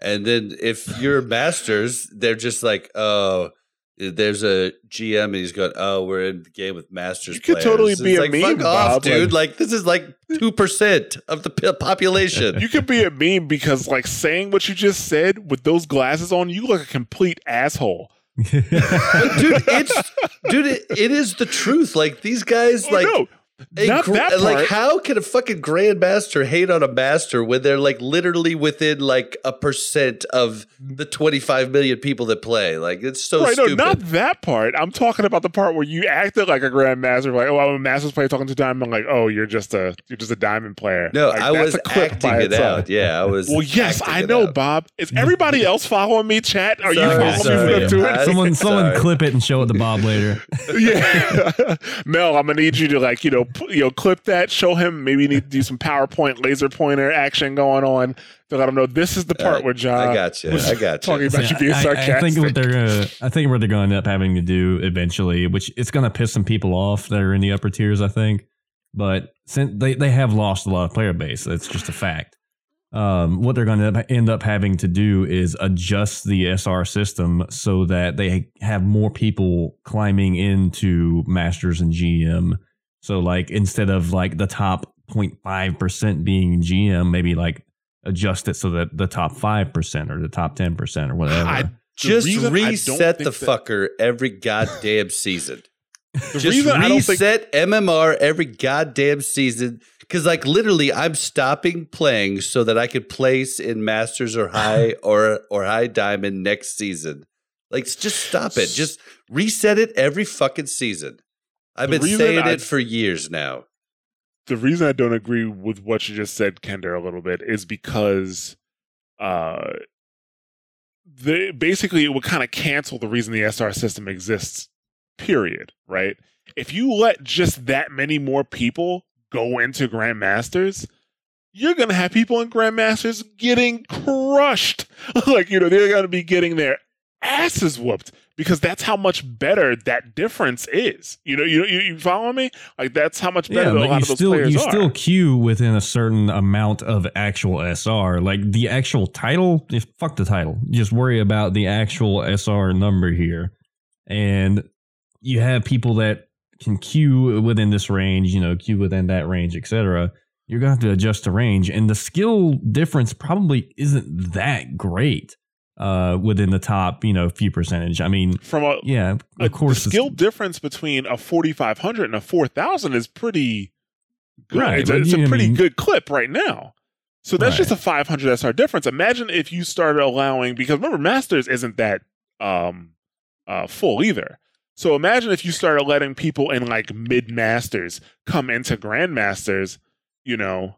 and then if you're masters they're just like oh there's a GM and he's going oh we're in the game with masters You could players. totally It's be a like, meme, fuck off Bob, dude like, this is like 2% of the population You could be a meme because, like, saying what you just said with those glasses on, you look a complete asshole. But dude it's dude it, it is the truth like these guys Oh, like no. A Not gr- that like how can a fucking grandmaster hate on a master when they're like literally within like a percent of the 25 million people that play? Like it's so right, stupid. no, not that part. I'm talking about the part where you acted like a grandmaster, like, oh, I'm a master's player talking to diamond, I'm like, oh, you're just a you're just a diamond player. no, Like, I was a clip acting it itself. out. Yeah, I was. Well, yes, I know, out. Bob. Is everybody else following me, chat? Are you following sorry. me for them too? I- someone, someone Sorry. clip it and show it to Bob later. yeah, Mel, I'm gonna need you to like you know pu- you know clip that, show him. Maybe you need to do some PowerPoint laser pointer action going on to let him know this is the part Uh, where John I got you. I got you. talking you. about you being I, I- sarcastic. I think what they're gonna, I think what they're going to end up having to do eventually, which it's going to piss some people off that are in the upper tiers. I think, but since they they have lost a lot of player base, that's just a fact. Um, what they're going to end up having to do is adjust the SR system so that they have more people climbing into Masters and GM. So, like, instead of like the top 0.5 percent being GM, maybe like adjust it so that the top five percent or the top ten percent or whatever. I- Just reason reset the that- fucker every goddamn season. the Just reason think reset MMR every goddamn season. Because, like, literally, I'm stopping playing so that I could place in Masters or High or or High Diamond next season. Like, just stop it. Just reset it every fucking season. I've The been saying I- it for years now. the reason I don't agree with what you just said, Kender, a little bit is because uh the basically it would kind of cancel the reason the SR system exists, period. Right? If you let just that many more people go into Grandmasters, you're gonna have people in Grandmasters getting crushed. like, you know, they're gonna be getting their asses whooped because that's how much better that difference is. You know, you you, you follow me? Like that's how much better yeah, a lot you of those still players you are. still queue within a certain amount of actual SR. Like the actual title, just fuck the title. Just worry about the actual SR number here, and you have people that can queue within this range. You know, queue within that range, etc. You're gonna have to adjust the range, and the skill difference probably isn't that great uh, within the top, you know, few percentage. I mean, from a, yeah, a of course, the skill difference between a 4500 and a 4000 is pretty good. Right, it's, it's you- a I pretty mean- good clip right now. So that's Right. just a 500 SR difference. Imagine if you started allowing because remember Masters isn't that um uh full either. So imagine if you started letting people in like mid Masters come into Grandmasters, you know,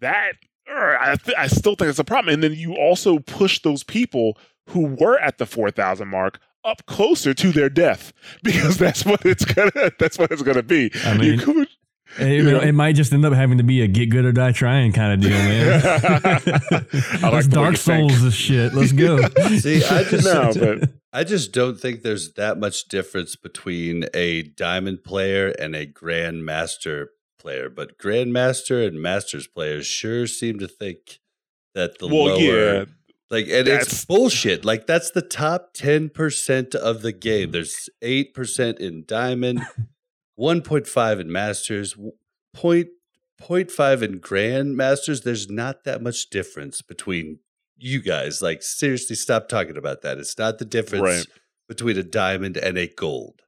that I, th- I still think it's a problem. And then you also push those people who were at the 4,000 mark up closer to their death because that's what it's gonna that's what it's gonna be. I You mean, could- It, You know? it might just end up having to be a get good or die trying kind of deal, man. I like Let's Dark. Souls this shit. Let's go. See, I just no, but I just don't think there's that much difference between a diamond player and a grandmaster player. But grandmaster and masters players sure seem to think that the well, lower, yeah, like, and that's- it's bullshit. Like that's the top ten percent of the game. There's eight percent in diamond, one point five in masters, point point five in grandmasters. There's not that much difference between you guys. Like seriously, stop talking about that. It's not the difference Right. between a diamond and a gold.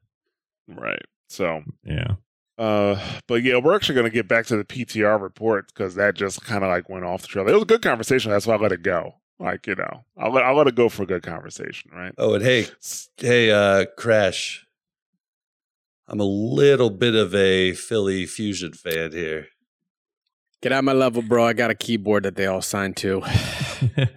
right. So, yeah. Uh, but yeah, we're actually going to get back to the PTR report because that just kind of like went off the trail. It was a good conversation. That's why I let it go. Like you know, I'll let I'll let it go for a good conversation, right? Oh, and hey, hey, uh, Crash. I'm a little bit of a Philly Fusion fan here. Get out my level, bro. I got a keyboard that they all signed to.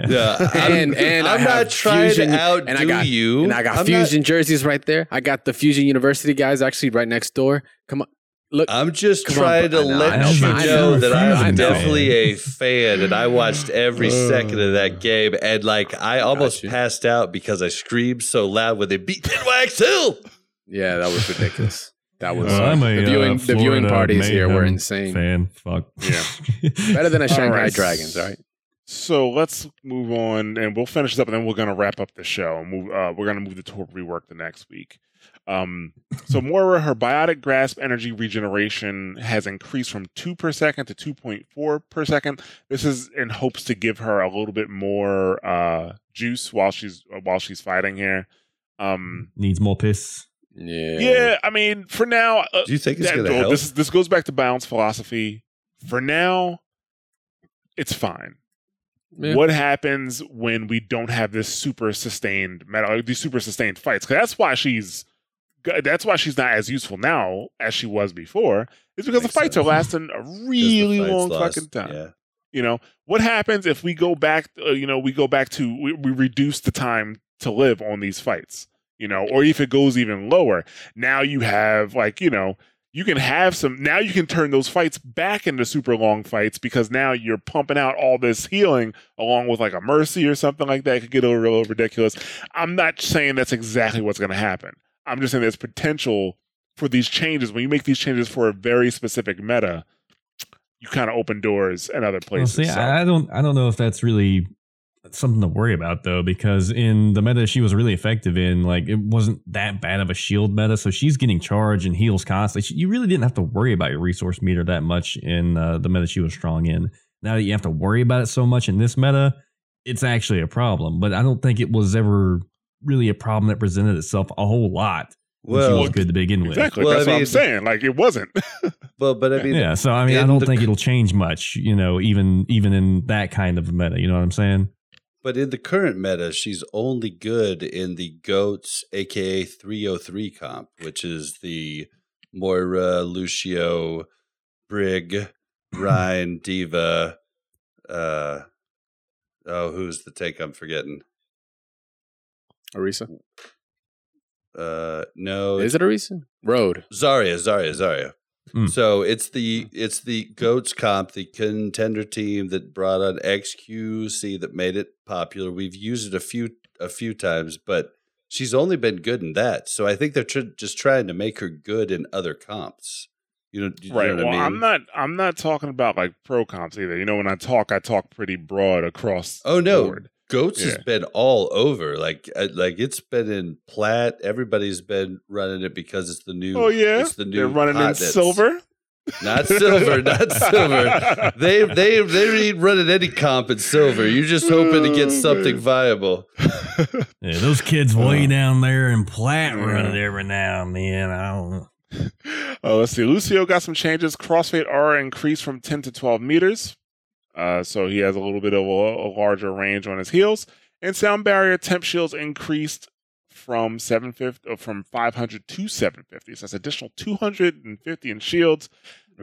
Yeah, I'm, And- and I I'm have not trying Fusion- to outdo and I got- you. And I got I'm Fusion jerseys right there. I got the Fusion University guys actually right next door. Come on. Look, I'm just Come on, trying to I let know, you I know know that I'm definitely a fan, and I watched every second of that game, and like I almost you. passed out because I screamed so loud when they beat NYXL. yeah, that was ridiculous. That was Well, I'm a, the viewing. uh, the viewing parties here were insane. Fan, fuck. Yeah. Better than a All Shanghai right. Dragons, all right? So let's move on, and we'll finish this up, and then we're going to wrap up the show. Move. Uh, we're going to move the tour rework the next week. Um, so Moira, her biotic grasp energy regeneration has increased from two per second to two point four per second. This is in hopes to give her a little bit more uh, juice while she's while she's fighting here. Um, Needs more piss. Yeah. Yeah, I mean, for now, uh, Do you think it's that- going to help? this is- this goes back to balance philosophy. For now, it's fine. Yeah. What happens when we don't have this super sustained meta, these super sustained fights? Because that's why she's that's why she's not as useful now as she was before. Is because Makes the fights sense. are lasting a really long lost. fucking time. Yeah. You know what happens if we go back? Uh, you know, we go back to we, we reduce the time to live on these fights. You know, or if it goes even lower, now you have like you know you can have some. Now you can turn those fights back into super long fights because now you're pumping out all this healing along with like a mercy or something like that. It could get a little ridiculous. I'm not saying that's exactly what's going to happen. I'm just saying there's potential for these changes when you make these changes for a very specific meta. You kind of open doors in other Well, places. see, so. I I don't, I don't know if that's really something to worry about though, because in the meta she was really effective in, like it wasn't that bad of a shield meta, so she's getting charge and heals constantly. She- You really didn't have to worry about your resource meter that much in uh, the meta she was strong in. Now that you have to worry about it so much in this meta, it's actually a problem. But I don't think it was ever really a problem that presented itself a whole lot. when she Well, was good to begin with. Exactly. Well, That's I what I'm saying. Like it wasn't. well, but I mean, yeah, so I mean, I don't the think it'll change much, you know, even even in that kind of meta. You know what I'm saying? But in the current meta, she's only good in the GOATS, aka 303 comp, which is the Moira, Lucio, Brig, Rein, D.Va. Uh, oh, who's the take I'm forgetting? Orisa. Uh, no, Is it Orisa? Road. Zarya, Zarya, Zarya. Mm. So it's the it's the goats comp, the contender team that brought on XQC that made it popular. We've used it a few a few times, but she's only been good in that. So I think they're tr- just trying to make her good in other comps. You know, you right. know what well, I mean? I'm not. I'm not talking about like pro comps either. You know, when I talk, I talk pretty broad across. Oh, no. board. Goats has been all over. Like uh, like it's been in plat. Everybody's been running it because it's the new. Oh yeah, it's the new. they're running in silver. Not silver, not silver. They they they ain't running any comp in silver. You're just hoping to get something viable. Yeah, those kids way Uh, down there in plat yeah. run it every now and then. I don't know. Uh, let's see. Lucio got some changes. Crossfade R increased from 10 to 12 meters. Uh, so he has a little bit of a, a larger range on his heals. And sound barrier temp shields increased from 750 uh, from 500 to 750. So that's additional 250 in shields.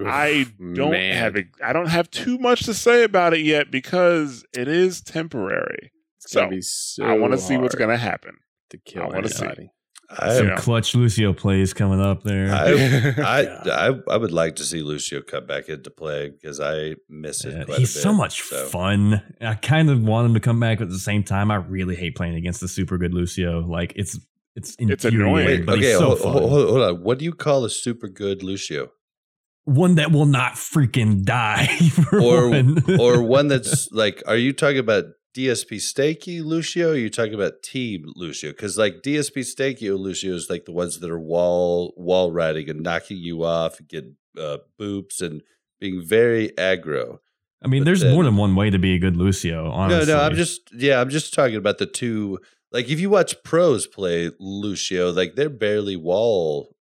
I don't Man. have a, I don't have too much to say about it yet because it is temporary. So, so I want to see what's going to happen. to kill I wanna see. Anybody. I Some Yeah. clutch Lucio plays coming up there. I, I, Yeah. I I would like to see Lucio come back into play because I miss it. Yeah, quite he's a bit, so much so. fun. I kind of want him to come back, but at the same time, I really hate playing against the super good Lucio. Like it's it's It's infuriating, annoying. Wait, but okay, he's so hold, hold, hold on. What do you call a super good Lucio? One that will not freaking die, for Or one. or one that's like, are you talking about DSP Stakey Lucio? You talking about Team Lucio? Because like DSP Stakey Lucio is like the ones that are wall wall riding and knocking you off, and get uh, boops and being very aggro. I mean, but there's then- more than one way to be a good Lucio. Honestly, No, no, I'm just yeah, I'm just talking about the two. Like if you watch pros play Lucio, like they're barely wall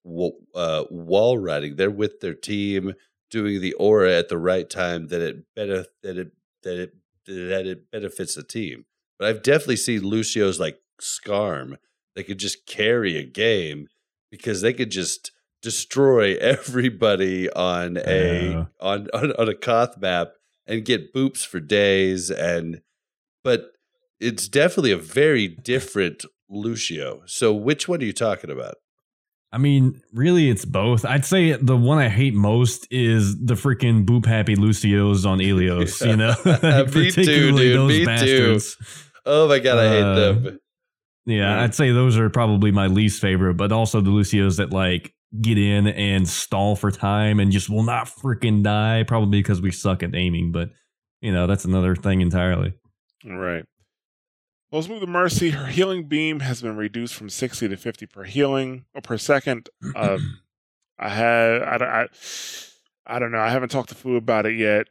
uh, wall riding. They're with their team doing the aura at the right time that it better that it that it that it benefits the team. But I've definitely seen Lucios like Scarm. They could just carry a game because they could just destroy everybody on a on, on on a Koth map and get boops for days and but it's definitely a very different Lucio. So which one are you talking about? I mean, really, it's both. I'd say the one I hate most is the freaking boop happy Lucios on Ilios. You know, Me too, dude. Me too. Oh my god, I hate Uh, them. Yeah, Yeah. I'd say those are probably my least favorite, but also the Lucios that like get in and stall for time and just will not freaking die, probably because we suck at aiming. But you know, that's another thing entirely. Right. Well, let's move to Mercy. Her healing beam has been reduced from 60 to 50 per healing or per second. Um, I had, I, don't- I, I don't know. I haven't talked to Fu about it yet.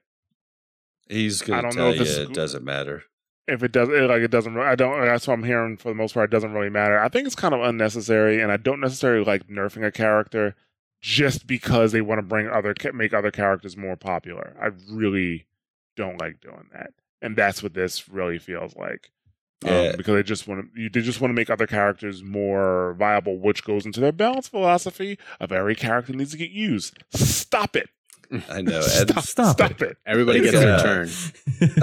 He's I gonna don't tell know if you it doesn't matter. if it does like it doesn't I don't that's what I'm hearing for the most part it doesn't really matter. I think it's kind of unnecessary and I don't necessarily like nerfing a character just because they want to bring other make other characters more popular. I really don't like doing that. And that's what this really feels like. Um, because they just want to, you, they just want to make other characters more viable, which goes into their balance philosophy of every character needs to get used. Stop it! I know. And Stop, Stop stop it! Everybody gets Yeah. a turn.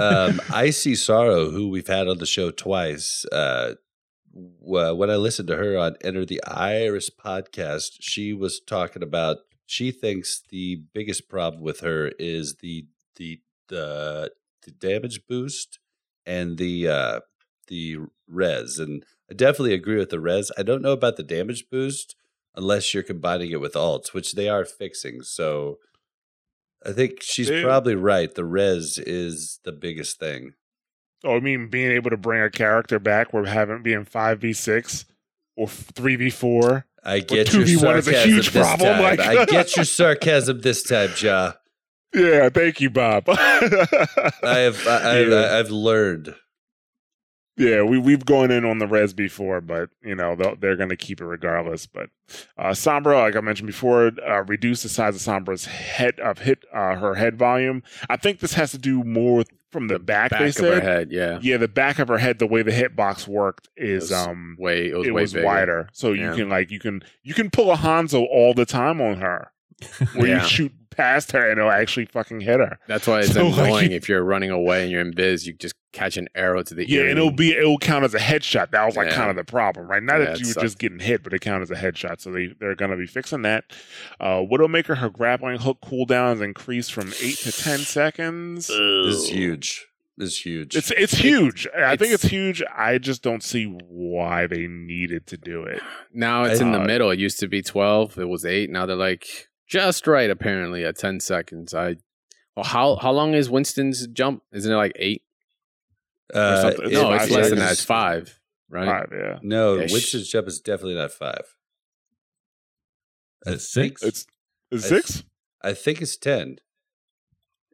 um, see Sorrow, who we've had on the show twice, uh, when I listened to her on Enter the Iris podcast, she was talking about she thinks the biggest problem with her is the the the, the damage boost and the uh, the res, and I definitely agree with the res. I don't know about the damage boost unless you're combining it with ults, which they are fixing. So. I think she's probably right. The res is the biggest thing. Oh, I mean, being able to bring a character back where having being five v six or three v four. I get your 2v1 is a sarcasm huge this problem, time. like- I get your sarcasm this time, Ja. Yeah, thank you, Bob. I have I, I, Yeah. I've learned. Yeah, we we've gone in on the res before, but you know they're going to keep it regardless. But uh, Sombra, like I mentioned before, uh, reduce the size of Sombra's head of hit uh, her head volume. I think this has to do more with, from the, back. Back they of her said, head, yeah. yeah, the back of her head. The way the hitbox worked is um Way it was it way was wider, so you can like you can you can pull a Hanzo all the time on her, where Yeah. you shoot past her and it'll actually fucking hit her. That's why it's So, annoying you- if you're running away and you're in biz, you just catch an arrow to the Yeah, ear. and it'll be it'll count as a headshot. That was like Yeah. kind of the problem, right? Not Yeah, that you were just getting hit, but it counted as a headshot. So they they're gonna be fixing that. Uh, Widowmaker, her grappling hook cooldown is increased from eight to ten seconds. This is huge. This is huge. It's it's huge. I think it's- it's huge. I just don't see why they needed to do it. Now it's in the Uh, middle. It used to be 12. It was 8. Now they're like just right apparently at 10 seconds. I well, how how long is Winston's jump? Isn't it like 8? Uh, something. No, it's less than that. It's 5, right? Five, yeah. No, Yeah, sh- Winston's jump is definitely not five. I Is it six? think- It's is I- six. I think it's ten.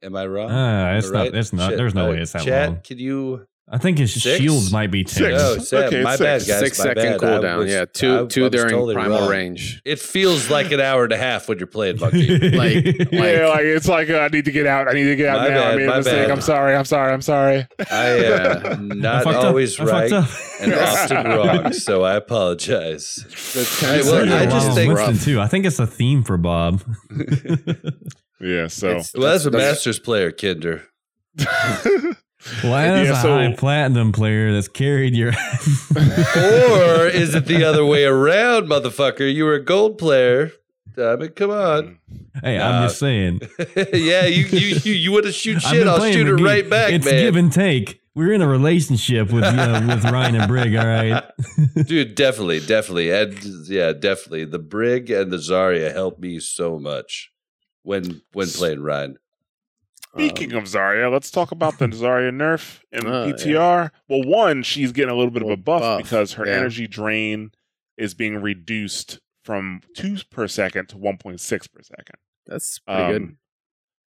Am I wrong? Ah, it's Am I not. right? It's not. Shit. There's no Uh, way it's that Chat, long. can you? I think his Six? shields might be ten. Six. No, Sam, Okay, my it's bad, six. guys. Six my second bad. Cooldown. was- yeah, two I two was during totally primal wrong. range. It feels like an hour and a half when you're playing Monkey. Like- yeah, like it's like uh, I need to get out. I need to get out My now. I bad, made my a mistake. bad. I'm sorry. I'm sorry. I'm sorry. I am I not fucked up. always I fucked right up. and often wrong, so I apologize. The Hey, well, I just think- Winston rough. too. I think it's a theme for Bob. Yeah. So It's- Well, as a That's- Masters player, Kinder. Well, as Yeah, a so- high platinum player that's carried your. or is it the other way around, motherfucker? You were a gold player. I mean, come on. hey, Nah. I'm just saying. yeah, you you you, you want to shoot shit? I'll shoot it right back, It's man. give and take. We're in a relationship with uh, with Rein and Brig. All right. Dude, definitely, definitely, and yeah, definitely. The Brig and the Zarya helped me so much when when playing Rein. Speaking of Zarya, let's talk about the Zarya nerf in the yeah. PTR. Well, one, she's getting a little bit of a buff, buff, because her yeah. energy drain is being reduced from two per second to one point six per second. That's pretty good. Um,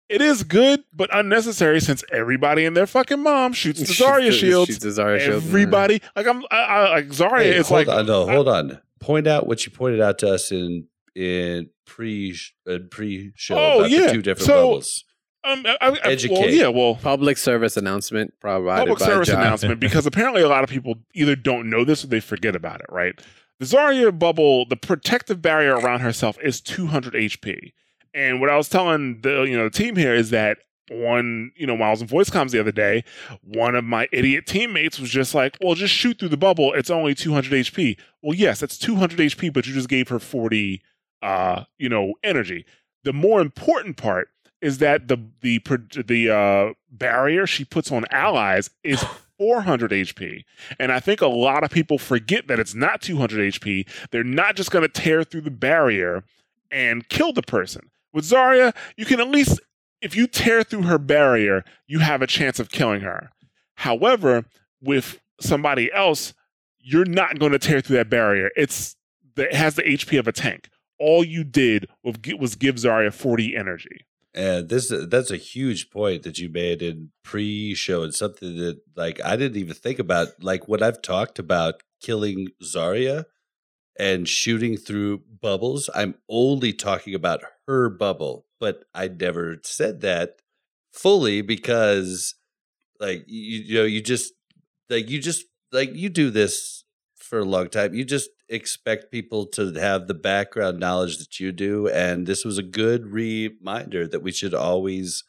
It is good, but unnecessary since everybody and their fucking mom shoots the Zarya shields. shoots the Zarya shield. Everybody, like I'm, I, I, like Zarya. Hey, it's hold like on, no, hold on. Point out what you pointed out to us in in pre uh, pre show Oh, about yeah. the two different So, bubbles. Um, I, I, Well, yeah, well, Public service announcement provided public by service John. announcement because apparently a lot of people either don't know this or they forget about it, right? The Zarya bubble, the protective barrier around herself is 200 HP. And what I was telling the you know the team here is that one, you know, while I was in voice comms the other day, one of my idiot teammates was just like, "Well, just shoot through the bubble. It's only 200 HP." Well, yes, it's 200 HP, but you just gave her 40, uh, you know, energy. The more important part is that the the the uh, barrier she puts on allies is 400 HP, and I think a lot of people forget that it's not 200 HP. They're not just going to tear through the barrier and kill the person. With Zarya, you can at least if you tear through her barrier, you have a chance of killing her. However, with somebody else, you're not going to tear through that barrier. It's it has the HP of a tank. All you did was was give Zarya 40 energy. And this that's a huge point that you made in pre-show and something that like I didn't even think about. Like when I've talked about killing Zarya and shooting through bubbles, I'm only talking about her bubble, but I never said that fully because like you, you know you just like you just like you do this for a long time. You just expect people to have the background knowledge that you do, and this was a good reminder that we should always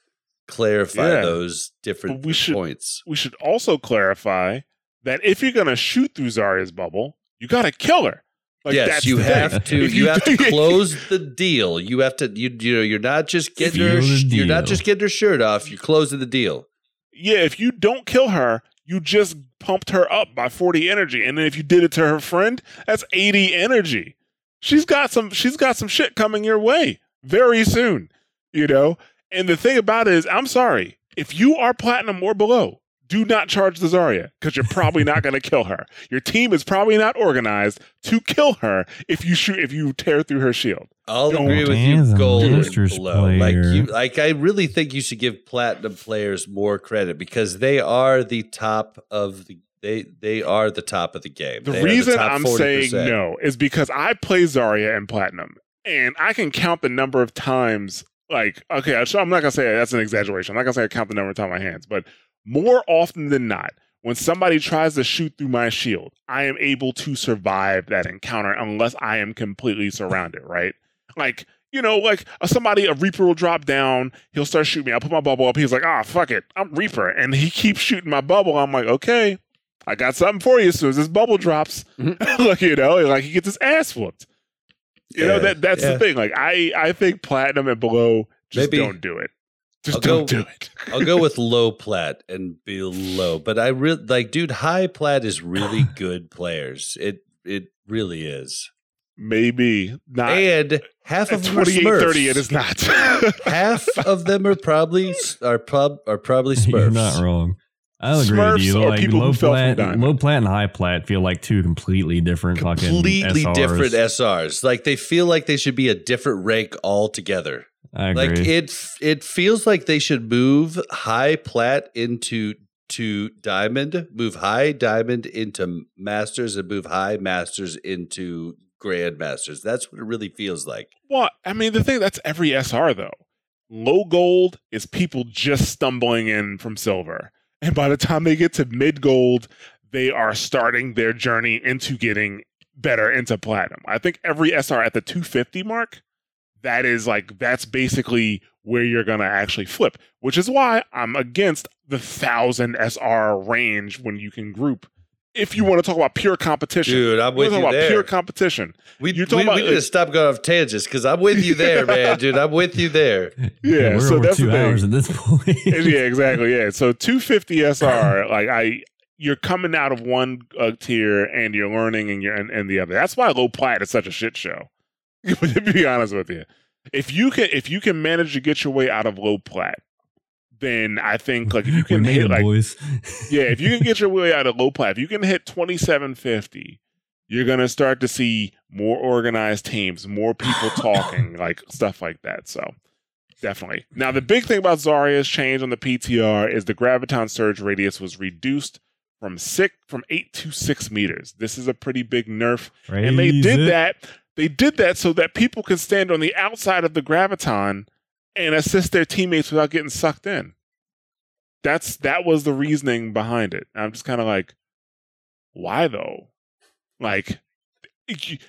clarify Yeah. those different we should- points. we should also clarify that if you're gonna shoot through Zarya's bubble, you gotta kill her. Like yes, that's you the thing. have to. If You, have to close the deal. You have to. You you know. You're not just getting her. You're not just getting her shirt off. You're closing the deal. yeah, if you don't kill her, you just pumped her up by 40 energy. And then if you did it to her friend, that's 80 energy. She's got some she's got some shit coming your way very soon. You know? And the thing about it is, I'm sorry, if you are platinum or below, do not charge the Zarya because you're probably not going to kill her. Your team is probably not organized to kill her if you shoot if you tear through her shield. I'll Don't agree with dance you, on gold and below. Like you, like I really think you should give platinum players more credit because they are the top of the. They they are the top of the game. The They reason top I'm 40%. saying no is because I play Zarya in Platinum, and I can count the number of times. Like, okay, I'm not gonna say that's an exaggeration. I'm not gonna say I count the number of times my hands, but more often than not, when somebody tries to shoot through my shield, I am able to survive that encounter unless I am completely surrounded. Right? Like, you know, like uh, somebody a Reaper will drop down, he'll start shooting me. I'll put my bubble up. He's like, ah, fuck it, I'm Reaper, and he keeps shooting my bubble. I'm like, okay, I got something for you as soon as this bubble drops. like you know, like he gets his ass whooped. You know that that's yeah. the thing. Like I I think platinum and below just Maybe- don't do it. Just I'll don't go- do it. I'll go with low plat and below, but I really like, dude. High plat is really good players. It it really is, Maybe not. and half of them are 28 Smurfs. 30 it is not. half of them are probably are prob are probably Smurfs. You're not wrong. I'll agree with you. or Like low plat, low plat and high plat feel like two completely different fucking completely SRs. different SRs. Like they feel like they should be a different rank altogether. I agree. Like it it feels like they should move high plat into to diamond, move high diamond into masters, and move high masters into grandmasters. That's what it really feels like. well, I mean the thing that's every SR though. Low gold is people just stumbling in from silver. And by the time they get to mid gold, they are starting their journey into getting better into platinum. I think every SR at the 250 mark, that is like that's basically where you're gonna actually flip, which is why I'm against the thousand SR range when you can group. If you want to talk about pure competition, Dude, I'm with talking you about there. pure competition. we you're we, talking about, we need to stop going off tangents because I'm with you there, man, dude. I'm with you there. Yeah, we're so over that's the two thing. hours at this point. yeah, exactly. Yeah. So 250 SR, like I, you're coming out of one uh, tier and you're learning and you're and, and the other. That's why low plat is such a shit show. to be honest with you, if you can if you can manage to get your way out of low plat, then I think like if you can hit it, like boys. yeah, if you can get your way out of low plat, if you can hit 2750, you're going to start to see more organized teams, more people talking, like stuff like that. So, definitely. Now, the big thing about Zarya's change on the PTR is the graviton surge radius was reduced from six from 8 to 6 meters. This is a pretty big nerf and they did it. that. They did that so that people can stand on the outside of the graviton and assist their teammates without getting sucked in. That's that was the reasoning behind it. I'm just kind of like, why though? Like,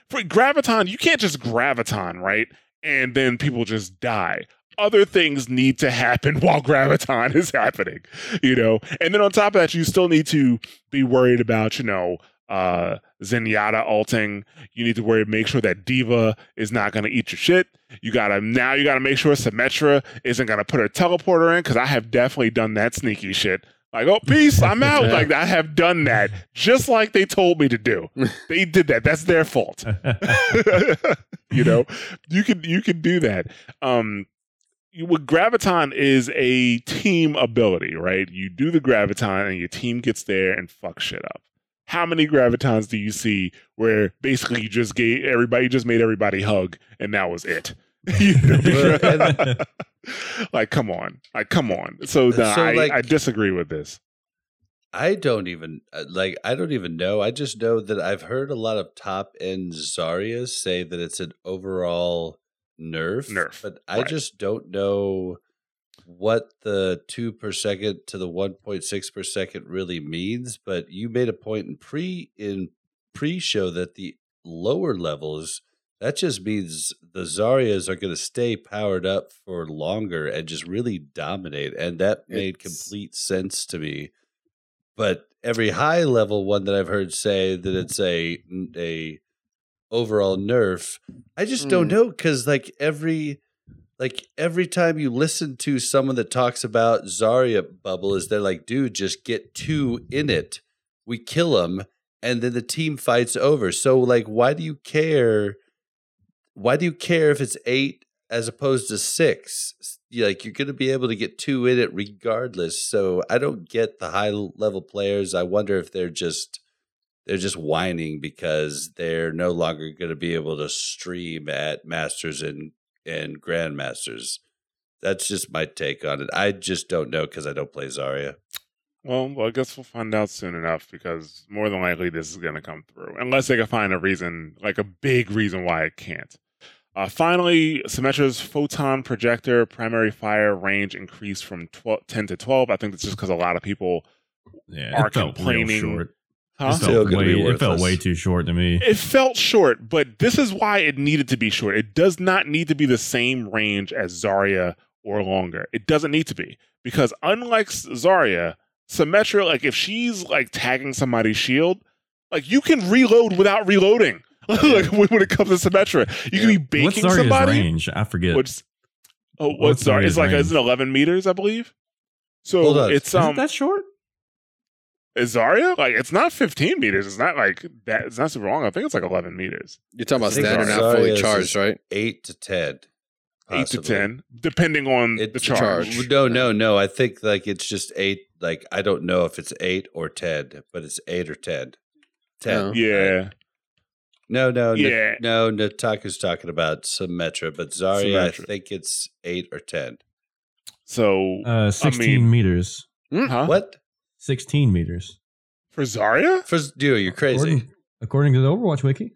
for graviton, you can't just graviton, right? And then people just die. Other things need to happen while graviton is happening, you know. And then on top of that, you still need to be worried about, you know, uh Zenyatta alting. You need to worry, make sure that D.Va is not going to eat your shit. You gotta now. You gotta make sure Symmetra isn't gonna put her teleporter in because I have definitely done that sneaky shit. Like, oh, peace, I'm out. Like, I have done that just like they told me to do. They did that. That's their fault. you know, you can you can do that. Um, what graviton is a team ability, right? You do the graviton, and your team gets there and fuck shit up. How many gravitons do you see where basically you just gave everybody, you just made everybody hug, and that was it? You know? Like, come on, like, come on. So, no, So, I, like- I disagree with this. I don't even uh, like. I don't even know. I just know that I've heard a lot of top end Zaryas say that it's an overall nerf. Nerf, but I right. just don't know what the two per second to the one point six per second really means. But you made a point in pre in pre show that the lower levels that just means the Zaryas are going to stay powered up for longer and just really dominate, and that made It's- complete sense to me but every high level one that I've heard say that it's a a overall nerf, I just don't Mm. know because like every like every time you listen to someone that talks about Zarya bubble, is they're like, dude, just get two in it, we kill them, and then the team fights over. So like, why do you care? Why do you care if it's eight as opposed to six? Like you're going to be able to get two in it regardless. So I don't get the high level players. I wonder if they're just they're just whining because they're no longer going to be able to stream at masters and and grandmasters. That's just my take on it. I just don't know because I don't play Zarya. Well, well, I guess we'll find out soon enough because more than likely this is going to come through, unless they can find a reason, like a big reason why it can't. Uh, finally, Symmetra's photon projector primary fire range increased from 12, 10 to 12. I think that's just because a lot of people Yeah, Are it felt real complaining- short. Huh? It felt, gonna way, be it felt way too short to me. It felt short, but this is why it needed to be short. It does not need to be the same range as Zarya or longer. It doesn't need to be because unlike Zarya, Symmetra, like if she's like tagging somebody's shield, like you can reload without reloading. like when when it comes to Symmetra, you can be What's baking Zarya's somebody. range? I forget. Which, oh, What's what's Zarya? It's Zarya's like range? it's an eleven meters, I believe. So Hold on. it's Isn't um, that short? Is Zarya like it's not fifteen meters. It's not like that. It's not super long. I think it's like eleven meters. You're talking about standard, not fully charged, right? Eight to ten. eight to ten, depending on It's the the charge. charge. No, no, no. I think like it's just eight. Like I don't know if it's eight or ten, but it's eight or ten. Ten. Oh. right? Yeah, No, no, Yeah. no. No, Nataku's talking about Symmetra, but Zarya, I think it's eight or ten. so Uh, 16 mean- meters. huh? What 16 meters. for Zarya? for dude? You're crazy. According, according to the Overwatch wiki.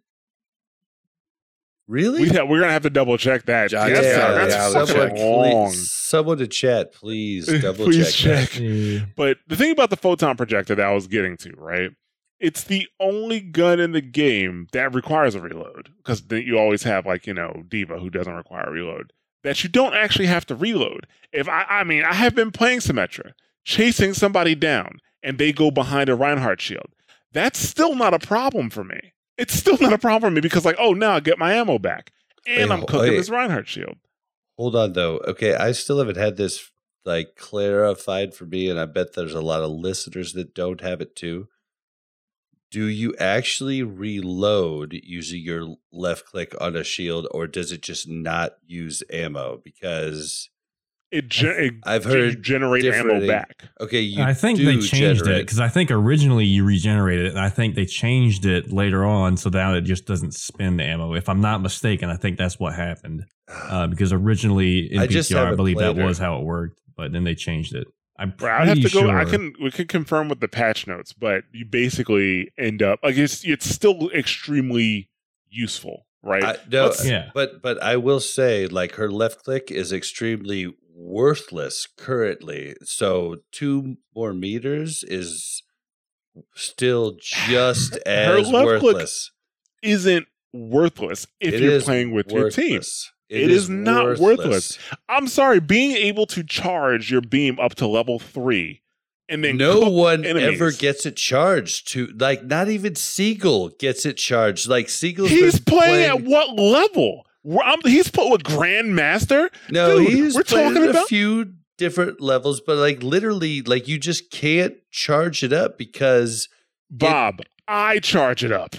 really? We, we're gonna have to double check that. Yeah, that's yeah, that's yeah, fucking someone, long. please, someone to chat, please. Double Please check. check. that. But the thing about the photon projector that I was getting to, right? It's the only gun in the game that requires a reload because you always have like you know D.Va who doesn't require a reload. That you don't actually have to reload. If I, I mean, I have been playing Symmetra, chasing somebody down, and they go behind a Reinhardt shield. That's still not a problem for me. It's still not a problem for me because like, oh, now I get my ammo back, and Wait, I'm cooking wait. this Reinhardt shield. Hold on though. Okay, I still haven't had this like clarified for me, and I bet there's a lot of listeners that don't have it too. Do you actually reload using your left click on a shield, or does it just not use ammo? Because It, ge- it I've ge- heard generate ammo back. okay, you I think do they changed it because I think originally you regenerated it, and I think they changed it later on so that it just doesn't spin the ammo. If I'm not mistaken, I think that's what happened uh, because originally in I just PTR, I believe that played was how it worked, but then they changed it. I'm Right, I have pretty to go. sure. I can. We can confirm with the patch notes, but you basically end up like it's. It's still extremely useful, right? I, no, Yeah. but but I will say, like her left click is extremely worthless currently. So two more meters is still just as worthless. Isn't worthless if It you're playing with your team. worthless. It is not worthless. I'm sorry, being able to charge your beam up to level three, and then no one enemies. ever gets it charged to like not even Seagull gets it charged. Like Seagull's He's been playing, at what level? I'm- he's put with Grandmaster. No, Dude, he's we're talking at a few different levels, but like literally, like you just can't charge it up because Bob, I charge it up.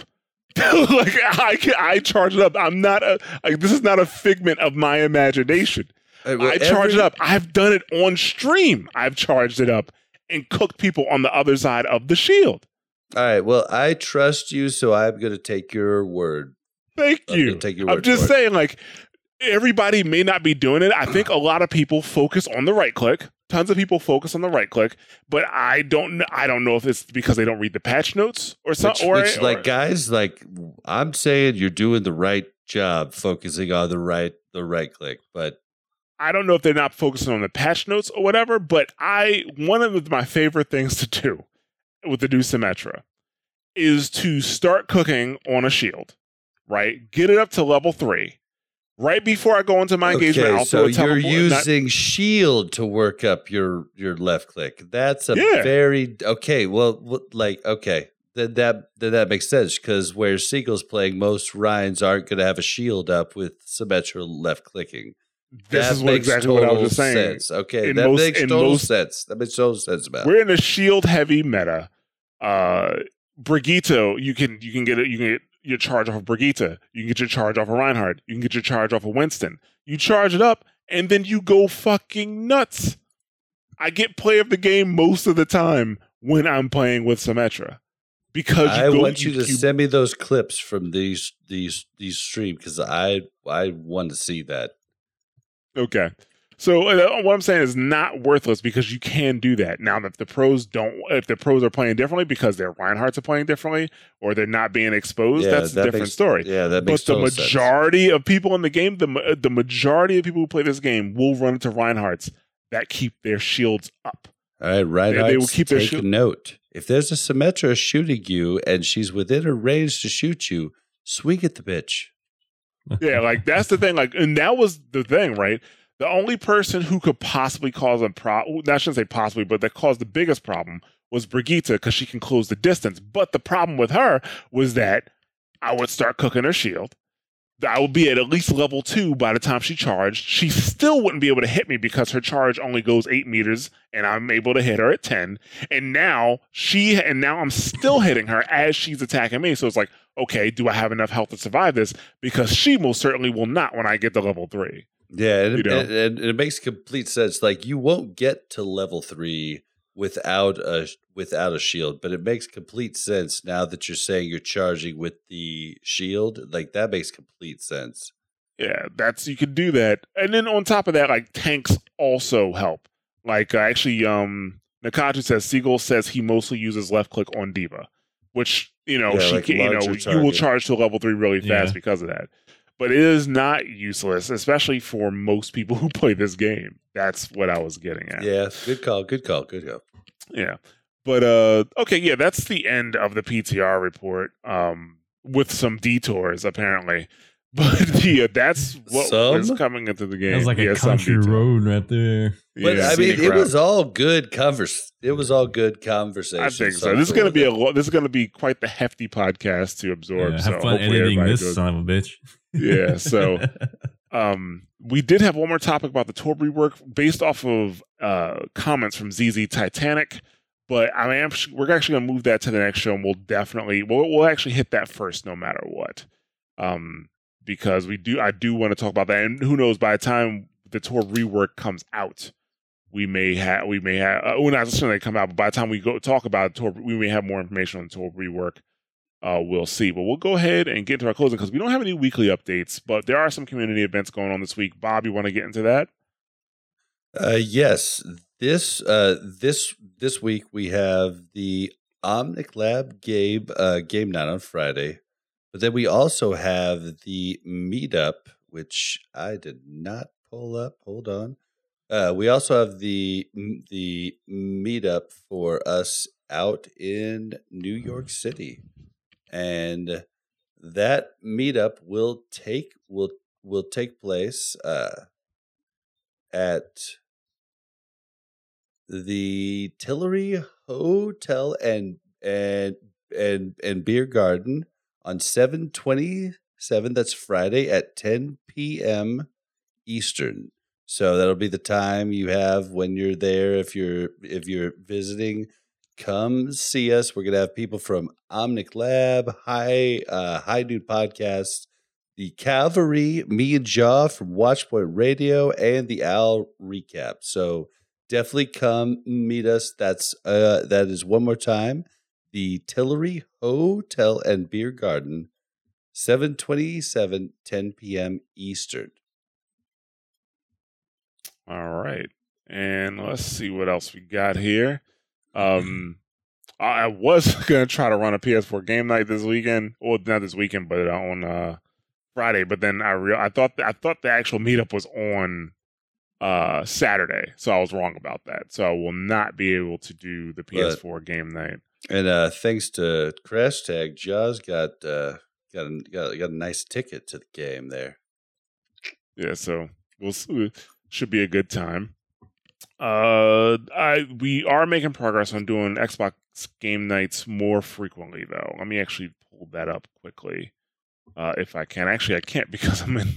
like I can, I charge it up. I'm not a like this is not a figment of my imagination. uh, I charge every- it up. I've done it on stream. I've charged it up and cooked people on the other side of the shield. All right. Well, I trust you, so I'm going to take your word. Thank you. take your I'm just for it. saying, like, everybody may not be doing it. I think a lot of people focus on the right click. Tons of people focus on the right click, but I don't. kn- I don't know if it's because they don't read the patch notes or Which, something. Or, which, or- like guys, like I'm saying, you're doing the right job, focusing on the right the right click. But I don't know if they're not focusing on the patch notes or whatever. But I one of my favorite things to do with the new Symmetra is to start cooking on a shield. Right, get it up to level three. Right before I go into my engagement, okay, I'll so you're not- using shield to work up your your left click. That's a Yeah. very okay. Well, like okay, then that then that makes sense because where Seagull's playing, most Reins aren't going to have a shield up with symmetrical left clicking. This That is what makes exactly what I was just saying. Sense. Okay, In that most- makes total most- sense. That makes total sense about. it. We're in a shield heavy meta. Uh Brigitte, you can you can get it you can get your charge off of Brigitte. You can get your charge off of Reinhardt. You can get your charge off of Winston. You charge it up and then you go fucking nuts. I get play of the game most of the time when I'm playing with Symmetra. Because you I go, want you, to send me those clips from these these these stream because I I want to see that. Okay. So uh, what I'm saying is not worthless because you can do that. Now, if the pros don't, if the pros are playing differently because their Reinhardts are playing differently or they're not being exposed, Yeah, that's a that different makes- story. Yeah, that makes But the total sense. majority of people in the game, the the majority of people who play this game will run into Reinhardts that keep their shields up. All right, right. They- they will keep their shield- a note. If there's a Symmetra shooting you and she's within her range to shoot you, swing at the bitch. Yeah, like that's the thing. Like, and that was the thing, right? The only person who could possibly cause a problem, I shouldn't say possibly, but that caused the biggest problem was Brigitte because she can close the distance. But the problem with her was that I would start cooking her shield. I would be at at least level two by the time she charged. She still wouldn't be able to hit me because her charge only goes eight meters, and I'm able to hit her at ten. And now she, and now I'm still hitting her as she's attacking me. So it's like, okay, do I have enough health to survive this? Because she most certainly will not when I get to level three. Yeah, and, You it, know? and, and it makes complete sense. Like you won't get to level three without a without a shield, but it makes complete sense now that you're saying you're charging with the shield. Like that makes complete sense. Yeah, that's you could do that. And then on top of that, like tanks also help. Like uh, actually, um, Nakatu says Seagull says he mostly uses left click on D.Va, which you know Yeah, she like can, you know larger you will charge to level three really fast Yeah. because of that. But it is not useless, especially for most people who play this game. That's what I was getting at. Yeah, good call, good call, good call. Yeah. But uh okay, yeah, that's the end of the PTR report. Um with some detours apparently. But yeah, that's what Some? is coming into the game. That was like yeah, a some country road right there. But Yeah. I mean, it route. was all good convers. It was all good conversation. I think so. I'm This is going to be a lo- this is going to be quite the hefty podcast to absorb. Yeah, so have fun hopefully editing this goes- son of a bitch. Yeah, so- Um, we did have one more topic about the Torb rework based off of uh, comments from ZZ Titanic, but I am we're actually going to move that to the next show, and we'll definitely we'll we'll actually hit that first, no matter what, um, because we do I do want to talk about that, and who knows by the time the Torb rework comes out. We may have, we may have, uh, well, not necessarily come out, but by the time we go talk about Torb, we may have more information on Torb rework uh, we'll see. But we'll go ahead and get into our closing because we don't have any weekly updates, but there are some community events going on this week. Bob, you want to get into that? Uh, yes, this uh, this this week we have the Omnic Lab game uh, game night on Friday, but then we also have the meetup, which I did not pull up. Hold on. Uh, we also have the the meetup for us out in New York City, and that meetup will take will will take place uh, at the Tillary Hotel and and and and Beer Garden on seven twenty seven. That's Friday at ten p.m. Eastern. So that'll be the time you have when you're there. If you're if you're visiting, come see us. We're gonna have people from Omnic Lab, High uh, High Noon Podcast, the Cavalry, me and Jaw from Watchpoint Radio, and the Owl Recap. So definitely come meet us. That's uh that is one more time. The Tillary Hotel and Beer Garden, 727, 10 p.m. Eastern. All right. And let's see what else we got here. Um I I was gonna try to run a PS4 game night this weekend. Well, not this weekend, but on uh Friday. But then I real I thought I thought the actual meetup was on uh Saturday, so I was wrong about that. So I will not be able to do the PS4 game night. And uh, thanks to Crash Tag, Jaws got uh, got a, got, got a nice ticket to the game there. Yeah, so we'll should be a good time. Uh, I we are making progress on doing Xbox game nights more frequently, though. Let me actually pull that up quickly, uh, if I can. Actually, I can't because I'm in.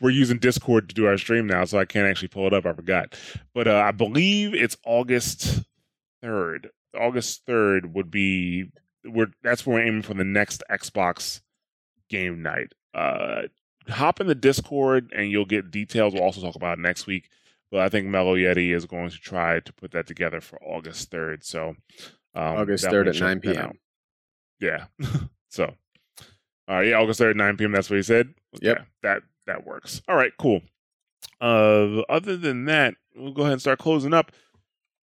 We're using Discord to do our stream now, so I can't actually pull it up. I forgot, but uh, I believe it's August third. August third would be we're that's where we're aiming for the next Xbox game night. Uh, hop in the Discord and you'll get details. We'll also talk about next week. But I think Mellow Yeti is going to try to put that together for August 3rd. So, um, August 3rd at 9 p.m. Yeah. so, all right. Yeah, August 3rd, at 9 p.m. That's what he said. Yep. Okay, That, that works. All right, cool. Uh, other than that, we'll go ahead and start closing up.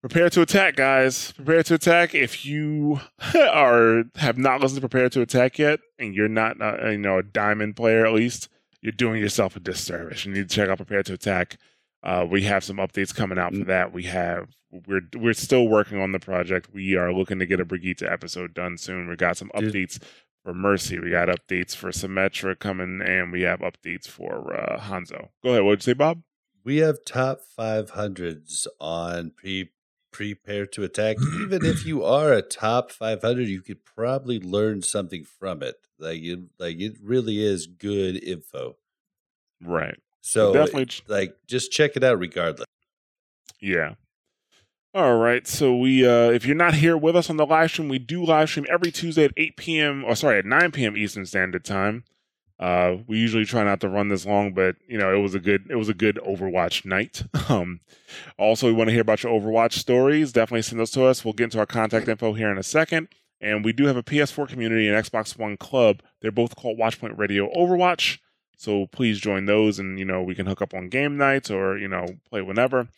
Prepare to attack, guys. Prepare to attack. If you are have not listened to Prepare to Attack yet, and you're not, uh, you know, a diamond player at least, you're doing yourself a disservice. You need to check out Prepare to Attack. Uh, we have some updates coming out for that. We have we're we're still working on the project. We are looking to get a Brigitte episode done soon. We got some updates for Mercy. We got updates for Symmetra coming, and we have updates for uh, Hanzo. Go ahead. What'd you say, Bob? We have top 500s on pre prepare to attack. Even if you are a top 500, you could probably learn something from it. Like it, like it really is good info. Right. So definitely. like just check it out regardless. Yeah. All right. So we uh if you're not here with us on the live stream, we do live stream every Tuesday at 8 p.m. or sorry, at 9 p.m. Eastern Standard Time. Uh we usually try not to run this long, but you know, it was a good it was a good Overwatch night. Um also we want to hear about your Overwatch stories. Definitely send those to us. We'll get into our contact info here in a second. And we do have a PS4 community and Xbox One club. They're both called Watchpoint Radio Overwatch. So please join those and you know, we can hook up on game nights or, you know, play whenever.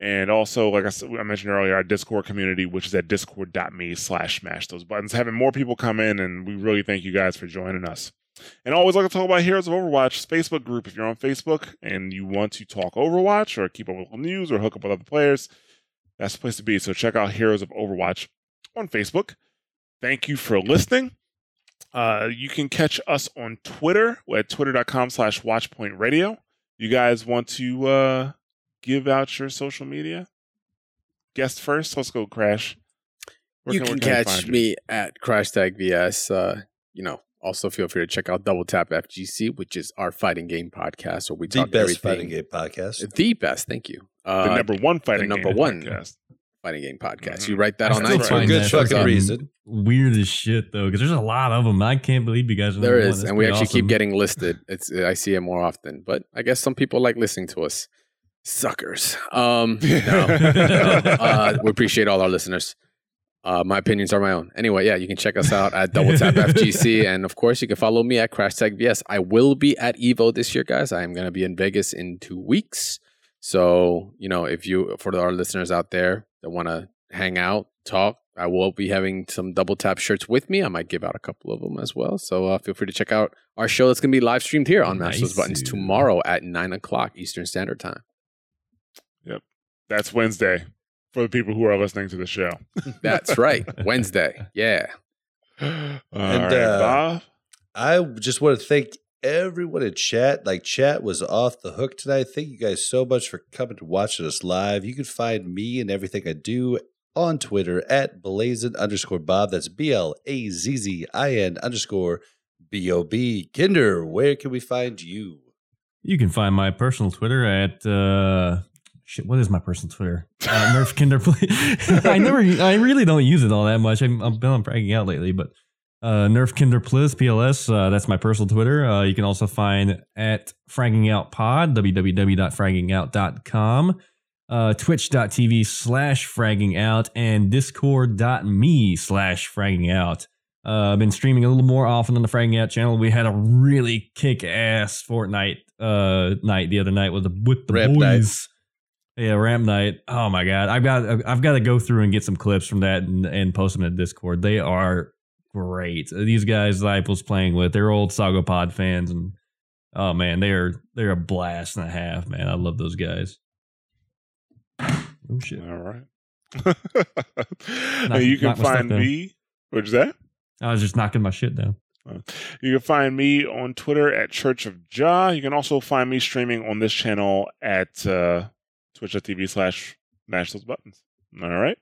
And also, like I, said, I mentioned earlier, our Discord community, which is at discord.me slash mash those buttons. Having more people come in, and we really thank you guys for joining us. And always like to talk about Heroes of Overwatch Facebook group. If you're on Facebook and you want to talk Overwatch or keep up with the news or hook up with other players, that's the place to be. So check out Heroes of Overwatch on Facebook. Thank you for listening. Uh, you can catch us on Twitter at twitter.com slash watchpointradio. You guys want to uh, give out your social media? Guest first. Let's go, Crash. Where you can we catch me at Crash Tag VS. Uh, you know, also feel free to check out Double Tap FGC, which is our fighting game podcast where we The talk best everything. fighting game podcast. The best, thank you. Uh, the number one fighting number game one. podcast. fighting game podcast. Mhm. You write that I on still iTunes. For find good that fucking fucking reason. Weird as shit though, because there's a lot of them. I can't believe you guys. Are There number one. and we pretty actually keep getting listed. It's I see it more often, but I guess some people like listening to us. Suckers. Um, no, no. Uh, we appreciate all our listeners. Uh, my opinions are my own. Anyway, yeah, you can check us out at Double Tap FGC, and of course, you can follow me at Crash Tag VS. I will be at Evo this year, guys. I am going to be in Vegas in two weeks. So, you know, if you for our listeners out there that want to hang out, talk, I will be having some Double Tap shirts with me. I might give out a couple of them as well. So uh, feel free to check out our show that's going to be live streamed here on Those Buttons tomorrow at nine o'clock Eastern Standard Time. Yep, that's Wednesday for the people who are listening to the show. That's right, Wednesday. Yeah. All And, right, uh, Bob. I just want to thank everyone in chat. Like chat was off the hook tonight. Thank you guys so much for coming to watching us live. You can find me and everything I do on Twitter at blazin underscore Bob. That's B L A Z Z I N underscore B O B. Kinder, where can we find you? You can find my personal Twitter at uh shit. What is my personal Twitter? Uh, Nerf Kinder. I never. I really don't use it all that much. I'm, I'm been on Fragging Out lately, but uh, Nerf Kinder Pliz PLS. Uh, that's my personal Twitter. Uh, you can also find at Fragging Out Pod www.fraggingout.com. Uh, twitch.tv slash fragging out and discord.me slash fragging out uh, I've been streaming a little more often on the Fragging Out channel. We had a really kick ass Fortnite uh, night the other night with the with the Rap boys. Yeah, Ramp Night. Oh my god, I've got I've got to go through and get some clips from that and, and post them in Discord. They are great. These guys that I was playing with, they're old Saga Pod fans, and oh man, they're they're a blast and a half. Man, I love those guys. Oh shit! All right. Knock- you can knock my stuff find me. What's that? I was just knocking my shit down. You can find me on Twitter at Church of Jah. You can also find me streaming on this channel at uh, twitch.tv slash mash those buttons. All right.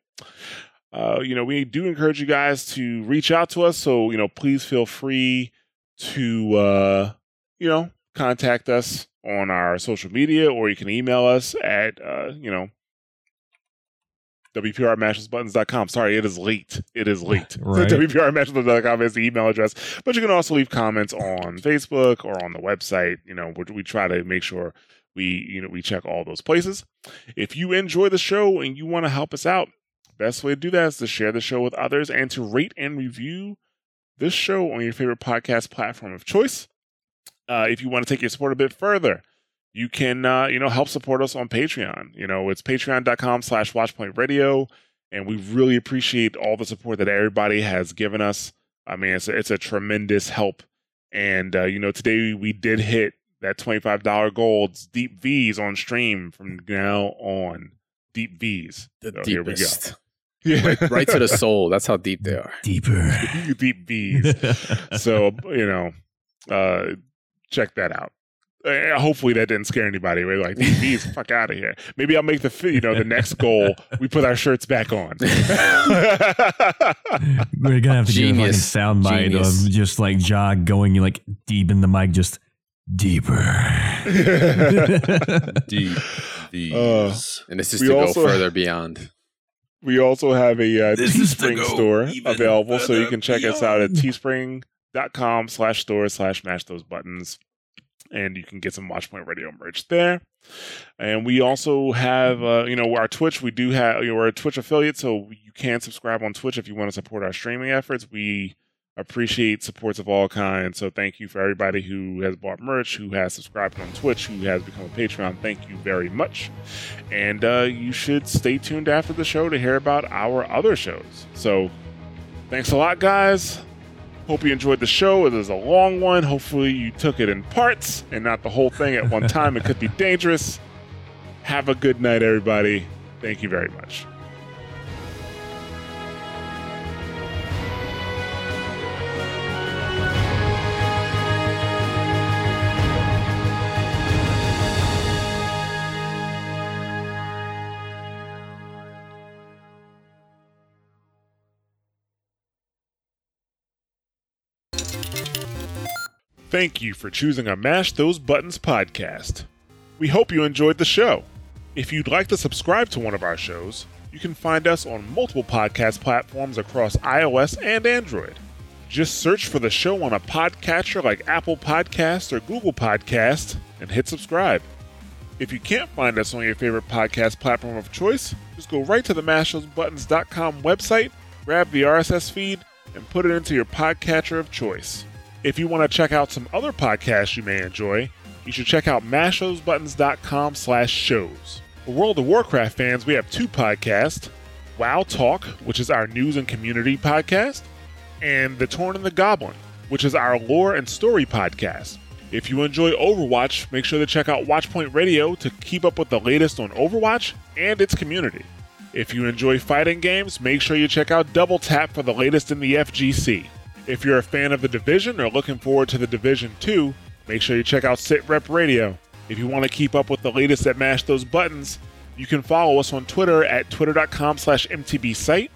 Uh, you know, we do encourage you guys to reach out to us. So, you know, please feel free to, uh, you know, contact us on our social media or you can email us at, uh, you know, WPRMashesbuttons.com. Sorry, it is late. It is late. Right. So WPRMashesbuttons.com is the email address. But you can also leave comments on Facebook or on the website. You know, we, we try to make sure we, you know, we check all those places. If you enjoy the show and you want to help us out, best way to do that is to share the show with others and to rate and review this show on your favorite podcast platform of choice. Uh, if you want to take your support a bit further, you can uh, you know help support us on patreon you know it's patreon.com slash watchpoint radio and we really appreciate all the support that everybody has given us i mean it's a, it's a tremendous help and uh, you know today we did hit that $25 gold It's deep v's on stream from now on deep v's The So here we go. deepest. yeah right to the soul. That's how deep they are. Deeper. deep v's so you know uh check that out uh, hopefully that didn't scare anybody we're like these bees fuck out of here maybe i'll make the you know the next goal we put our shirts back on We're gonna have to Genius. get a fucking sound bite of just like jog going like deep in the mic, just deeper. Deep these. Uh, And this is We to go also- further beyond. we also have a uh, This is to teespring store available so you can check us out at beyond. teespring.com slash store slash mash those buttons and you can get some watchpoint radio merch there and we also have uh, you know our twitch we do have you know, we're a twitch affiliate so you can subscribe on twitch if you want to support our streaming efforts we appreciate supports of all kinds so thank you for everybody who has bought merch who has subscribed on twitch who has become a patreon thank you very much and uh, you should stay tuned after the show to hear about our other shows so thanks a lot guys Hope you enjoyed the show. It was a long one. Hopefully, you took it in parts and not the whole thing at one time. It could be dangerous. Have a good night, everybody. Thank you very much. Thank you for choosing a Mash Those Buttons podcast. We hope you enjoyed the show. If you'd like to subscribe to one of our shows, you can find us on multiple podcast platforms across iOS and Android. Just search for the show on a podcatcher like Apple Podcasts or Google Podcasts and hit subscribe. If you can't find us on your favorite podcast platform of choice, just go right to the mashthosebuttons.com website, grab the RSS feed, and put it into your podcatcher of choice. If you want to check out some other podcasts you may enjoy, you should check out mashthosebuttons.com slash shows. For World of Warcraft fans, we have two podcasts, WoW Talk, which is our news and community podcast, and The Torn and the Goblin, which is our lore and story podcast. If you enjoy Overwatch, make sure to check out Watchpoint Radio to keep up with the latest on Overwatch and its community. If you enjoy fighting games, make sure you check out Double Tap for the latest in the FGC. If you're a fan of The Division or looking forward to The Division 2, make sure you check out Sit Rep Radio. If you want to keep up with the latest at Mash Those Buttons, you can follow us on Twitter at twitter.com slash mtbsite,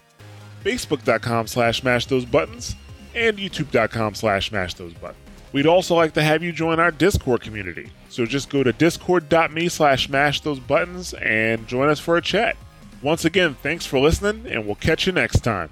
facebook.com slash mash those buttons, and youtube.com slash mash those buttons. We'd also like to have you join our Discord community. So just go to discord.me slash mash those buttons and join us for a chat. Once again, thanks for listening, and we'll catch you next time.